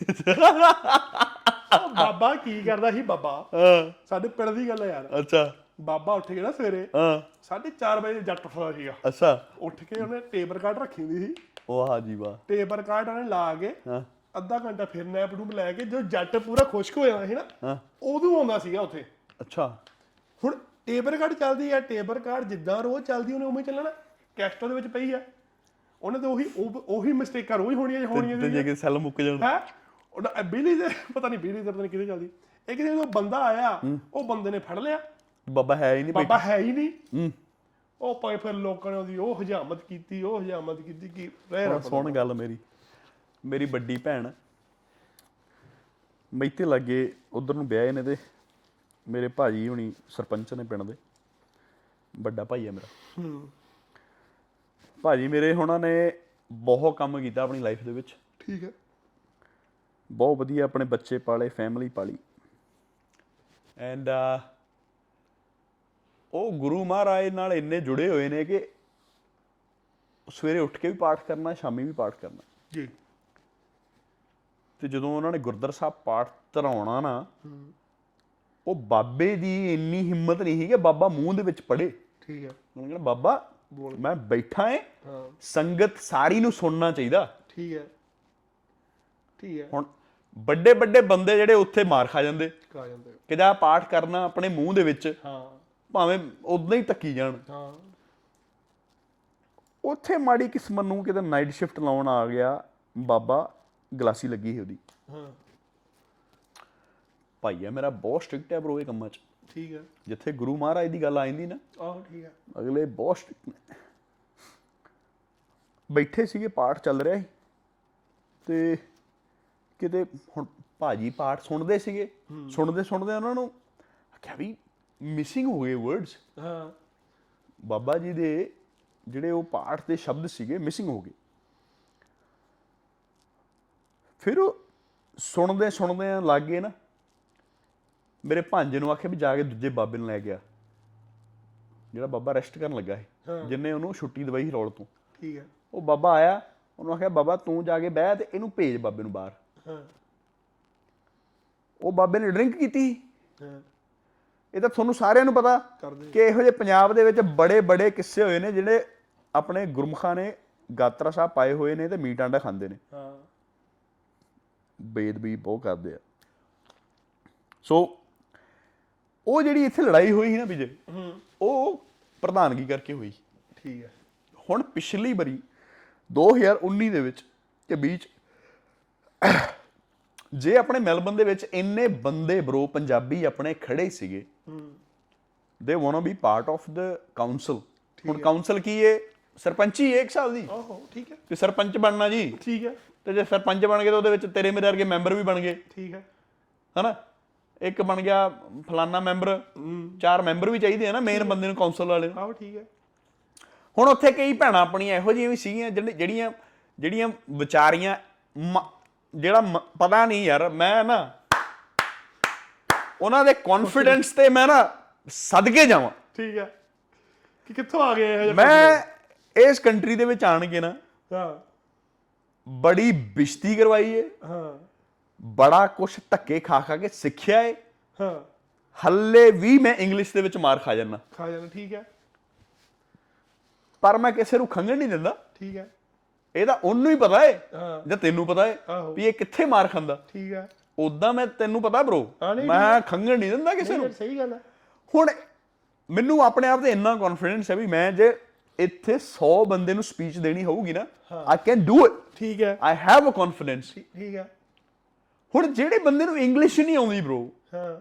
ਉਹ ਬਾਬਾ ਕੀ ਕਰਦਾ ਸੀ ਬਾਬਾ? ਹਾਂ। ਸਾਡੇ ਪਿੰਡ ਦੀ ਗੱਲ ਹੈ ਯਾਰ। ਅੱਛਾ। ਬਾਬਾ ਉੱਠ ਕੇ ਨਾ ਸਵੇਰੇ ਹਾਂ। 4:30 ਵਜੇ ਜੱਟ ਉੱਠਦਾ ਸੀਗਾ। ਅੱਛਾ। ਉੱਠ ਕੇ ਉਹਨੇ ਟੇਬਲ ਕਾਰਡ ਰੱਖੀ ਹੁੰਦੀ ਸੀ। ਵਾਹ ਜੀ ਵਾਹ। ਟੇਬਲ ਕਾਰਡ ਉਹਨੇ ਲਾ ਕੇ ਹਾਂ। ਅੱਧਾ ਘੰਟਾ ਫਿਰ ਨੈਪ ਡੂਬ ਲੈ ਕੇ ਜਦੋਂ ਜੱਟ ਪੂਰਾ ਖੁਸ਼ਕ ਹੋ ਜਾਂਦਾ ਸੀ ਨਾ ਹਾਂ। ਉਦੋਂ ਆਉਂਦਾ ਸੀਗਾ ਉੱਥੇ। ਅੱਛਾ। ਹੁਣ ਟੇਬਲ ਕਾਰਡ ਚੱਲਦੀ ਆ ਟੇਬਲ ਕਾਰਡ ਜਿੱਦਾਂ ਰੋਜ਼ ਚੱਲਦੀ ਉਹਨੇ ਉਵੇਂ ਚੱਲਣਾ। ਕੈਸਟਾ ਦੇ ਵਿੱਚ ਪਈ ਆ। ਉਹਨੇ ਤਾਂ ਉਹੀ ਉਹ- ਉਹੀ ਮਿਸਟੇਕਾਂ ਰੋਜ਼ ਹੋਣੀਆਂ ਹੋਣੀਆਂ ਤੇ ਜੇ ਕਿ ਸੈੱਲ ਮੁੱਕ ਜਾਣ। ਹੈ? ਉਹਨਾਂ ਬਿਜਲੀ ਦੇ ਪਤਾ ਨਹੀਂ ਬਿਜਲੀ ਦੇ ਪਤਾ ਨਹੀਂ ਕਿਹਦੇ ਚੱਲਦੀ। ਇੱਕ ਦਿਨ ਉਹ ਬੰਦਾ ਆਇਆ ਉਹ ਬੰਦੇ ਨੇ ਫੜ ਲਿਆ। ਬਾਬਾ ਹੈ ਹੀ ਨਹੀਂ ਬਈ ਬਾਬਾ ਹੈ ਹੀ ਨਹੀਂ। ਹੂੰ। ਉਹ ਭਾਈ ਫਿਰ ਲੋਕਾਂ ਨੇ ਉਹਦੀ ਉਹ ਹਜਾਮਤ ਕੀਤੀ ਉਹ ਹਜਾਮਤ ਕੀਤੀ ਕਿ ਰਹਿ ਹੁਣ ਸੁਣ ਗੱਲ ਮੇਰੀ। ਮੇਰੀ ਵੱਡੀ ਭੈਣ ਮੈਤੇ ਲੱਗੇ ਉਧਰ ਨੂੰ ਵਿਆਹੇ ਨੇ ਤੇ ਮੇਰੇ ਭਾਜੀ ਹੁਣੀ ਸਰਪੰਚ ਨੇ ਪਿੰਡ ਦੇ। ਵੱਡਾ ਭਾਈ ਆ ਮੇਰਾ। ਹੂੰ। ਭਾਜੀ ਮੇਰੇ ਹੁਣਾਂ ਨੇ ਬਹੁਤ ਕੰਮ ਕੀਤਾ ਆਪਣੀ ਲਾਈਫ ਦੇ ਵਿੱਚ। ਠੀਕ ਹੈ। ਬਹੁਤ ਵਧੀਆ ਆਪਣੇ ਬੱਚੇ ਪਾਲੇ ਫੈਮਿਲੀ ਪਾਲੀ। ਐਂਡ ਉਹ ਗੁਰੂ ਮਹਾਰਾਜ ਨਾਲ ਇੰਨੇ ਜੁੜੇ ਹੋਏ ਨੇ ਕਿ ਸਵੇਰੇ ਉੱਠ ਕੇ ਵੀ ਪਾਠ ਕਰਨਾ ਸ਼ਾਮੀ ਵੀ ਪਾਠ ਕਰਨਾ। ਜੀ। ਤੇ ਜਦੋਂ ਉਹਨਾਂ ਨੇ ਗੁਰਦਰ ਸਾਹਿਬ ਪਾਠ ਧਰਾਉਣਾ ਨਾ ਉਹ ਬਾਬੇ ਦੀ ਇੰਨੀ ਹਿੰਮਤ ਨਹੀਂ ਸੀ ਕਿ ਬਾਬਾ ਮੂੰਹ ਦੇ ਵਿੱਚ ਪੜੇ ਠੀਕ ਹੈ ਉਹਨਾਂ ਕਹਿੰਦਾ ਬਾਬਾ ਮੈਂ ਬੈਠਾ ਹਾਂ। ਸੰਗਤ ਸਾਰੀ ਨੂੰ ਸੁਣਨਾ ਚਾਹੀਦਾ। ਠੀਕ ਹੈ ਠੀਕ ਹੈ ਹੁਣ ਵੱਡੇ ਵੱਡੇ ਬੰਦੇ ਜਿਹੜੇ ਉੱਥੇ ਮਾਰ ਖਾ ਜਾਂਦੇ। ਕਾ ਜਾਂਦੇ। ਕਿ ਜਾ ਪਾਠ ਕਰਨਾ ਆਪਣੇ ਮੂੰਹ ਦੇ ਵਿੱਚ ਹਾਂ। ਭਾਵੇਂ ਉਦਾਂ ਹੀ ਧੱਕੀ ਜਾਣ। ਹਾਂ। ਉੱਥੇ ਮਾੜੀ ਕਿਸਮਤ ਨੂੰ ਕਿਤੇ ਨਾਈਟ ਸ਼ਿਫਟ ਲਾਉਣ ਆ ਗਿਆ ਬਾਬਾ ਗਲਾਸੀ ਲੱਗੀ ਸੀ ਉਹਦੀ। ਹਾਂ। ਭਾਈ ਆ ਮੇਰਾ ਬਹੁਤ ਸਟ੍ਰਿਕਟ ਹੈ ਬਰੋ ਇਹ ਕੰਮਾਂ 'ਚ। ਠੀਕ ਹੈ ਜਿੱਥੇ ਗੁਰੂ ਮਹਾਰਾਜ ਦੀ ਗੱਲ ਆ ਜਾਂਦੀ ਨਾ ਆਹੋ ਠੀਕ ਹੈ ਅਗਲੇ ਬਹੁਤ strict ਨੇ। ਬੈਠੇ ਸੀਗੇ ਪਾਠ ਚੱਲ ਰਿਹਾ ਸੀ। ਤੇ ਕਿਤੇ ਹੁਣ ਭਾਜੀ ਪਾਠ ਸੁਣਦੇ ਸੀਗੇ ਸੁਣਦੇ ਸੁਣਦੇ ਉਹਨਾਂ ਨੂੰ ਆਖਿਆ ਵੀ ਮਿਸਿੰਗ ਹੋ ਗਏ ਵਰਡਸ ਹਾਂ। ਬਾਬਾ ਜੀ ਦੇ ਜਿਹੜੇ ਉਹ ਪਾਠ ਦੇ ਸ਼ਬਦ ਸੀਗੇ ਮਿਸਿੰਗ ਹੋ ਗਏ। ਫਿਰ ਉਹ ਸੁਣਦੇ ਸੁਣਦੇ ਆ ਲੱਗੇ ਨਾ ਮੇਰੇ ਭਾਂਜੇ ਨੂੰ ਆਖਿਆ ਵੀ ਜਾ ਕੇ ਦੂਜੇ ਬਾਬੇ ਨੂੰ ਲੈ ਗਿਆ ਜਿਹੜਾ ਬਾਬਾ ਰੈਸਟ ਕਰਨ ਲੱਗਾ ਸੀ ਜਿੰਨੇ ਉਹਨੂੰ ਛੁੱਟੀ ਦਵਾਈ ਰੌਲ ਤੋਂ। ਠੀਕ ਹੈ। ਉਹ ਬਾਬਾ ਆਇਆ ਉਹਨੂੰ ਆਖਿਆ ਬਾਬਾ ਤੂੰ ਜਾ ਕੇ ਬਹਿ ਤੇ ਇਹਨੂੰ ਭੇਜ ਬਾਬੇ ਨੂੰ ਬਾਹਰ। ਹਾਂ। ਉਹ ਬਾਬੇ ਨੇ ਡਰਿੰਕ ਕੀਤੀ। ਹਾਂ। ਇਹ ਤਾਂ ਤੁਹਾਨੂੰ ਸਾਰਿਆਂ ਨੂੰ ਪਤਾ ਕਿ ਇਹੋ ਜਿਹੇ ਪੰਜਾਬ ਦੇ ਵਿੱਚ ਬੜੇ ਬੜੇ ਕਿੱਸੇ ਹੋਏ ਨੇ ਜਿਹੜੇ ਆਪਣੇ ਗੁਰਮੁਖਾਂ ਨੇ ਗਾਤਰਾ ਸਾਹਿਬ ਪਾਏ ਹੋਏ ਨੇ ਤੇ ਮੀਟ ਆਂਡਾ ਖਾਂਦੇ ਨੇ। ਹਾਂ। ਬੇਦਬੀ ਬਹੁਤ ਕਰਦੇ ਆ। ਸੋ ਉਹ ਜਿਹੜੀ ਇੱਥੇ ਲੜਾਈ ਹੋਈ ਸੀ ਨਾ ਵਿਜੇ ਉਹ ਪ੍ਰਧਾਨਗੀ ਕਰਕੇ ਹੋਈ। ਠੀਕ ਹੈ ਹੁਣ ਪਿਛਲੀ ਵਾਰੀ 2019 ਦੇ ਵਿੱਚ ਤੇ ਵਿੱਚ ਜੇ ਆਪਣੇ ਮੈਲਬਨ ਦੇ ਵਿੱਚ ਇੰਨੇ ਬੰਦੇ ਬਰੋ ਪੰਜਾਬੀ ਆਪਣੇ ਖੜੇ ਸੀਗੇ ਹੂੰ they want be part of the council ਹੁਣ ਕਾਉਂਸਲ ਕੀ ਹੈ ਸਰਪੰਚੀ ਹੈ ਇੱਕ ਸਾਲ ਦੀ। ਆਹੋ ਠੀਕ ਹੈ। ਕਿ ਸਰਪੰਚ ਬਣਨਾ ਜੀ। ਠੀਕ ਹੈ। ਤੇ ਜੇ ਸਰਪੰਚ ਬਣ ਗਏ ਤਾਂ ਉਹਦੇ ਵਿੱਚ ਤੇਰੇ ਮੇਰੇ ਵਰਗੇ ਮੈਂਬਰ ਵੀ ਬਣ ਗਏ। ਠੀਕ ਹੈ। ਹਨਾ? ਇੱਕ ਬਣ ਗਿਆ ਫਲਾਨਾ ਮੈਂਬਰ। ਚਾਰ ਮੈਂਬਰ ਵੀ ਚਾਹੀਦੇ ਆ ਨਾ ਮੇਨ ਬੰਦੇ ਨੂੰ ਕਾਉਂਸਲ ਵਾਲੇ। ਆਹੋ ਠੀਕ ਹੈ। ਹੁਣ ਉੱਥੇ ਕਈ ਭੈਣਾਂ ਆਪਣੀਆਂ ਇਹੋ ਜਿਹੀਆਂ ਵੀ ਸੀਗੀਆਂ ਜਿਹੜੀ- ਜਿਹੜੀਆਂ ਜਿਹੜੀਆਂ ਵਿਚਾਰੀਆਂ ਜਿਹੜਾ ਮ- ਪਤਾ ਨਹੀਂ ਯਾਰ ਮੈਂ ਨਾ ਉਹਨਾਂ ਦੇ ਕੌਨਫੀਡੈਂਸ ਤੇ ਮੈਂ ਨਾ ਸਦਕੇ ਜਾਵਾਂ। ਠੀਕ ਹੈ। ਕਿ ਕਿੱਥੋਂ ਆ ਗਏ ਇਹ ਮੈਂ ਇਸ ਕੰਟਰੀ ਦੇ ਵਿੱਚ ਆਣ ਕੇ ਨਾ ਹਾਂ। ਬੜੀ ਬਿਸ਼ਤੀ ਕਰਵਾਈ ਏ। ਹਾਂ। ਬੜਾ ਕੁਛ ਧੱਕੇ ਖਾ ਖਾ ਕੇ ਸਿੱਖਿਆ ਏ। ਹਾਂ। ਹੱਲੇ ਵੀ ਮੈਂ ਇੰਗਲਿਸ਼ ਦੇ ਵਿੱਚ ਮਾਰ ਖਾ ਜਾਂਦਾ। ਖਾ ਜਾਣਾ ਠੀਕ ਹੈ। ਪਰ ਮੈਂ ਕਿਸੇ ਨੂੰ ਖੰਗਣ ਨਹੀਂ ਦਿੰਦਾ। ਠੀਕ ਹੈ। ਇਹ ਤਾਂ ਉਹਨੂੰ ਹੀ ਪਤਾ ਏ ਹਾਂ। ਜਾਂ ਤੈਨੂੰ ਪਤਾ ਏ ਆਹੋ। ਵੀ ਇਹ ਕਿੱਥੇ ਮਾਰ ਖਾਂਦਾ। ਠੀਕ ਹੈ ਉਦਾਂ ਮੈਂ ਤੈਨੂੰ ਪਤਾ ਬ్రో ਹਾਂ, ਨਹੀਂ, ਮੈਂ ਖੰਗਣ ਨਹੀਂ ਦਿੰਦਾ ਕਿਸੇ ਨੂੰ। ਸਹੀ ਗੱਲ ਹੈ ਹੁਣ ਮੈਨੂੰ ਆਪਣੇ ਆਪ ਤੇ ਇੰਨਾ ਕੌਨਫੀਡੈਂਸ ਹੈ ਵੀ ਮੈਂ ਜੇ ਇੱਥੇ 100 ਬੰਦੇ ਨੂੰ ਸਪੀਚ ਦੇਣੀ ਹੋਊਗੀ ਨਾ ਆਈ ਕੈਨ ਡੂ ਇਟ ਠੀਕ ਹੈ ਆਈ ਹੈਵ ਅ ਕੌਨਫੀਡੈਂਸ ਠੀਕ ਹੈ ਹੁਣ ਜਿਹੜੇ ਬੰਦੇ ਨੂੰ ਇੰਗਲਿਸ਼ ਨਹੀਂ ਆਉਂਦੀ ਬ్రో ਹਾਂ।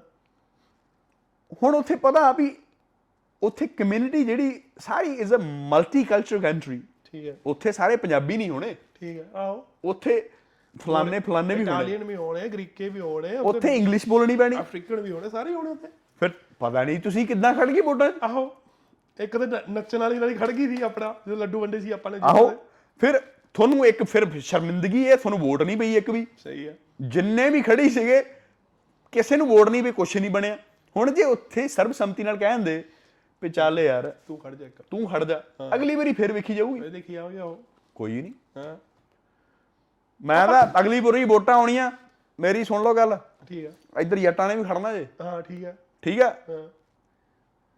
ਹੁਣ ਉੱਥੇ ਪਤਾ ਵੀ ਉੱਥੇ ਕਮਿਊਨਿਟੀ ਜਿਹੜੀ ਸਾਰੀ ਇਜ਼ ਅ ਮਲਟੀਕਲਚਰਲ ਕੰਟਰੀ ਠੀਕ ਹੈ। ਉੱਥੇ ਸਾਰੇ ਪੰਜਾਬੀ ਨਹੀਂ ਹੋਣੇ। ਠੀਕ ਹੈ ਆਓ। ਉੱਥੇ ਫਲਾਣੇ ਫਲਾਣੇ ਵੀ ਹੋਣੇ। ਇਟਾਲੀਅਨ ਵੀ ਹੋਣੇ ਗ੍ਰੀਕੇ ਵੀ ਹੋਣੇ ਉੱਥੇ ਇੰਗਲਿਸ਼ ਬੋਲਣੀ ਪੈਣੀ। ਅਫਰੀਕਨ ਵੀ ਹੋਣੇ ਸਾਰੇ ਹੋਣੇ ਉੱਥੇ। ਫਿਰ ਪਤਾ ਨਹੀਂ ਤੁਸੀਂ ਕਿੱਦਾਂ ਖੜ ਗਏ ਵੋਟਾਂ। 'ਚ ਆਹੋ ਇੱਕ ਤਾਂ ਨ- ਨੱਚਣ ਵਾਲੀ ਵਾਲੀ ਖੜ ਗਈ ਸੀ ਆਪਣਾ ਜਦੋਂ ਲੱਡੂ ਵੰਡੇ ਸੀ ਆਪਾਂ ਨੇ ਆਹੋ ਫਿਰ ਤੁਹਾਨੂੰ ਇੱਕ ਫਿਰ ਸ਼ਰਮਿੰਦਗੀ ਹੈ ਤੁਹਾਨੂੰ ਵੋਟ ਨਹੀਂ ਪਈ ਇੱਕ ਵੀ। ਸਹੀ ਹੈ। ਜਿੰਨੇ ਵੀ ਖੜੀ ਸੀਗੇ ਕਿਸੇ ਨੂੰ ਵੋਟ ਨਹੀਂ ਪਈ ਕੁਛ ਨਹੀਂ ਬਣਿਆ। ਹੁਣ ਜੇ ਉੱਥੇ ਸਰਬਸੰਮਤੀ ਨਾਲ ਕਹਿੰਦੇ ਵੀ ਚੱਲ ਯਾਰ। ਤੂੰ ਖੜ ਜਾ ਇੱਕ। ਤੂੰ ਖੜ ਜਾ। ਅਗਲੀ ਵਾਰੀ ਫਿਰ ਵੇਖੀ ਜਾਊਗੀ। ਇਹ ਦੇਖੀ ਆਓ ਕੋਈ ਨਹੀਂ। ਹਾਂ। ਮੈਂ ਤਾਂ ਅਗਲੀ ਵਾਰੀ ਵੋਟਾਂ ਆਉਣੀਆਂ। ਮੇਰੀ ਸੁਣ ਲਓ ਗੱਲ। ਠੀਕ ਹੈ ਇੱਧਰ ਜੱਟਾਂ ਨੇ ਵੀ ਖੜਨਾ ਜੇ। ਹਾਂ ਠੀਕ ਹੈ ਠੀਕ ਆ? ਹਾਂ।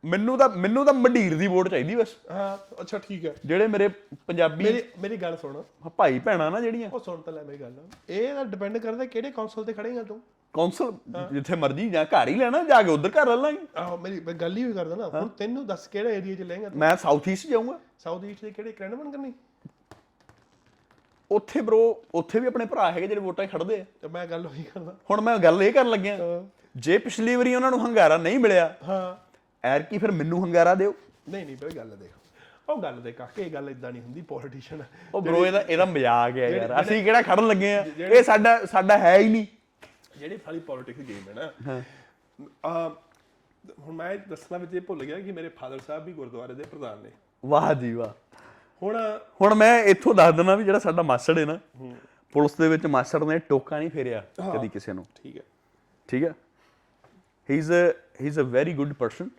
ਮੈਨੂੰ ਤਾਂ ਮੈਨੂੰ ਤਾਂ ਮੰਡੀਰ ਦੀ ਵੋਟ ਚਾਹੀਦੀ ਬਸ। ਹਾਂ ਅੱਛਾ ਠੀਕ ਹੈ ਜਿਹੜੇ ਮੇਰੇ ਪੰਜਾਬੀ ਮੇਰੀ ਮੇਰੀ ਗੱਲ ਸੁਣ। ਭਾਈ ਭੈਣਾਂ ਨਾ ਜਿਹੜੀਆਂ। ਉਹ ਸੁਣ ਤਾਂ ਲੈ ਮੇਰੀ ਗੱਲ। ਇਹ ਤਾਂ ਡਿਪੈਂਡ ਕਰਦਾ ਕਿਹੜੇ ਕੌਂਸਲ ਤੇ ਖੜੇਗਾ ਤੂੰ। ਕੌਂਸਲ ਜਿੱਥੇ ਮਰਜ਼ੀ ਜਾਂ ਘਰ ਹੀ ਲੈਣਾ ਜਾ ਕੇ ਉਧਰ ਘਰ ਲੈ ਲਾਂਗੇ। ਆਹੋ ਮੇਰੀ ਮੈਂ ਗੱਲ ਹੀ ਹੋਈ ਕਰਦਾ ਨਾ ਹੁਣ ਤੈਨੂੰ ਦੱਸ ਕਿਹੜੇ ਏਰੀਆ 'ਚ ਲਏਗਾ ਤੂੰ? ਮੈਂ ਸਾਊਥ ਈਸਟ ਜਾਊਂਗਾ। ਸਾਊਥ ਈਸਟ ਦੇ ਕਿਹੜੇ ਕ੍ਰੈਂਡਮਨ ਕਰਨੀ ਉੱਥੇ ਬ్రో ਉੱਥੇ ਵੀ ਆਪਣੇ ਭਰਾ ਹੈਗੇ ਜਿਹੜੇ ਵੋਟਾਂ 'ਚ ਖੜਦੇ ਆ। ਤੇ ਮੈਂ ਗੱਲ ਉਹੀ ਕਰਦਾ। ਹੁਣ ਮੈਂ ਗੱਲ ਇਹ ਕਰਨ ਲੱਗਿਆ। ਜੇ ਪਿਛਲੀ ਵਾਰੀ ਉਹਨਾਂ ਨੂੰ ਹੰਗਾਰਾ ਨਹੀਂ ਮਿਲਿਆ ਹਾਂ। ਐਰ ਕੀ ਫਿਰ ਮੈਨੂੰ ਹੰਗਾਰਾ ਦਿਓ। ਨਹੀਂ ਨਹੀਂ ਬਈ ਗੱਲ ਦੇਖ। ਉਹ ਗੱਲ ਦੇ ਕਾਕੇ ਇਹ ਗੱਲ ਇਦਾਂ ਨਹੀਂ ਹੁੰਦੀ ਪੋਲੀਟੀਸ਼ੀਅਨ ਉਹ ਬ్రో ਇਹਦਾ ਇਹਦਾ ਮਜ਼ਾਕ ਹੈ ਯਾਰ। ਅਸੀਂ ਕਿਹੜਾ ਖੜਨ ਲੱਗੇ ਆ? ਇਹ ਸਾਡਾ ਸਾਡਾ ਹੈ ਹੀ ਨਹੀਂ। ਜਿਹੜੀ ਸਾਲੀ ਪੋਲਿਟਿਕਸ ਗੇਮ ਹੈ ਨਾ ਆ ਹੁਣ ਮੈਂ ਦੱਸਣਾ ਵਿੱਚ ਇਹ ਭੁੱਲ ਗਿਆ ਕਿ ਮੇਰੇ ਫਾਦਰ ਸਾਹਿਬ ਵੀ ਗੁਰਦੁਆਰੇ ਦੇ ਪ੍ਰਧਾਨ ਨੇ। ਵਾਹ ਜੀ ਵਾਹ। ਹੁਣ ਹੁਣ ਮੈਂ ਇੱਥੋਂ ਦੱਸ ਦਿੰਦਾ ਵੀ ਜਿਹੜਾ ਸਾਡਾ ਮਾਸੜ ਹੈ ਨਾ ਪੁਲਿਸ ਦੇ ਵਿੱਚ ਮਾਸੜ ਨੇ ਟੋਕਾ ਨਹੀਂ ਫੇਰਿਆ ਕਦੀ ਕਿਸੇ ਨੂੰ। ਠੀਕ ਹੈ। ਠੀਕ ਹੈ? He is a he is a very good person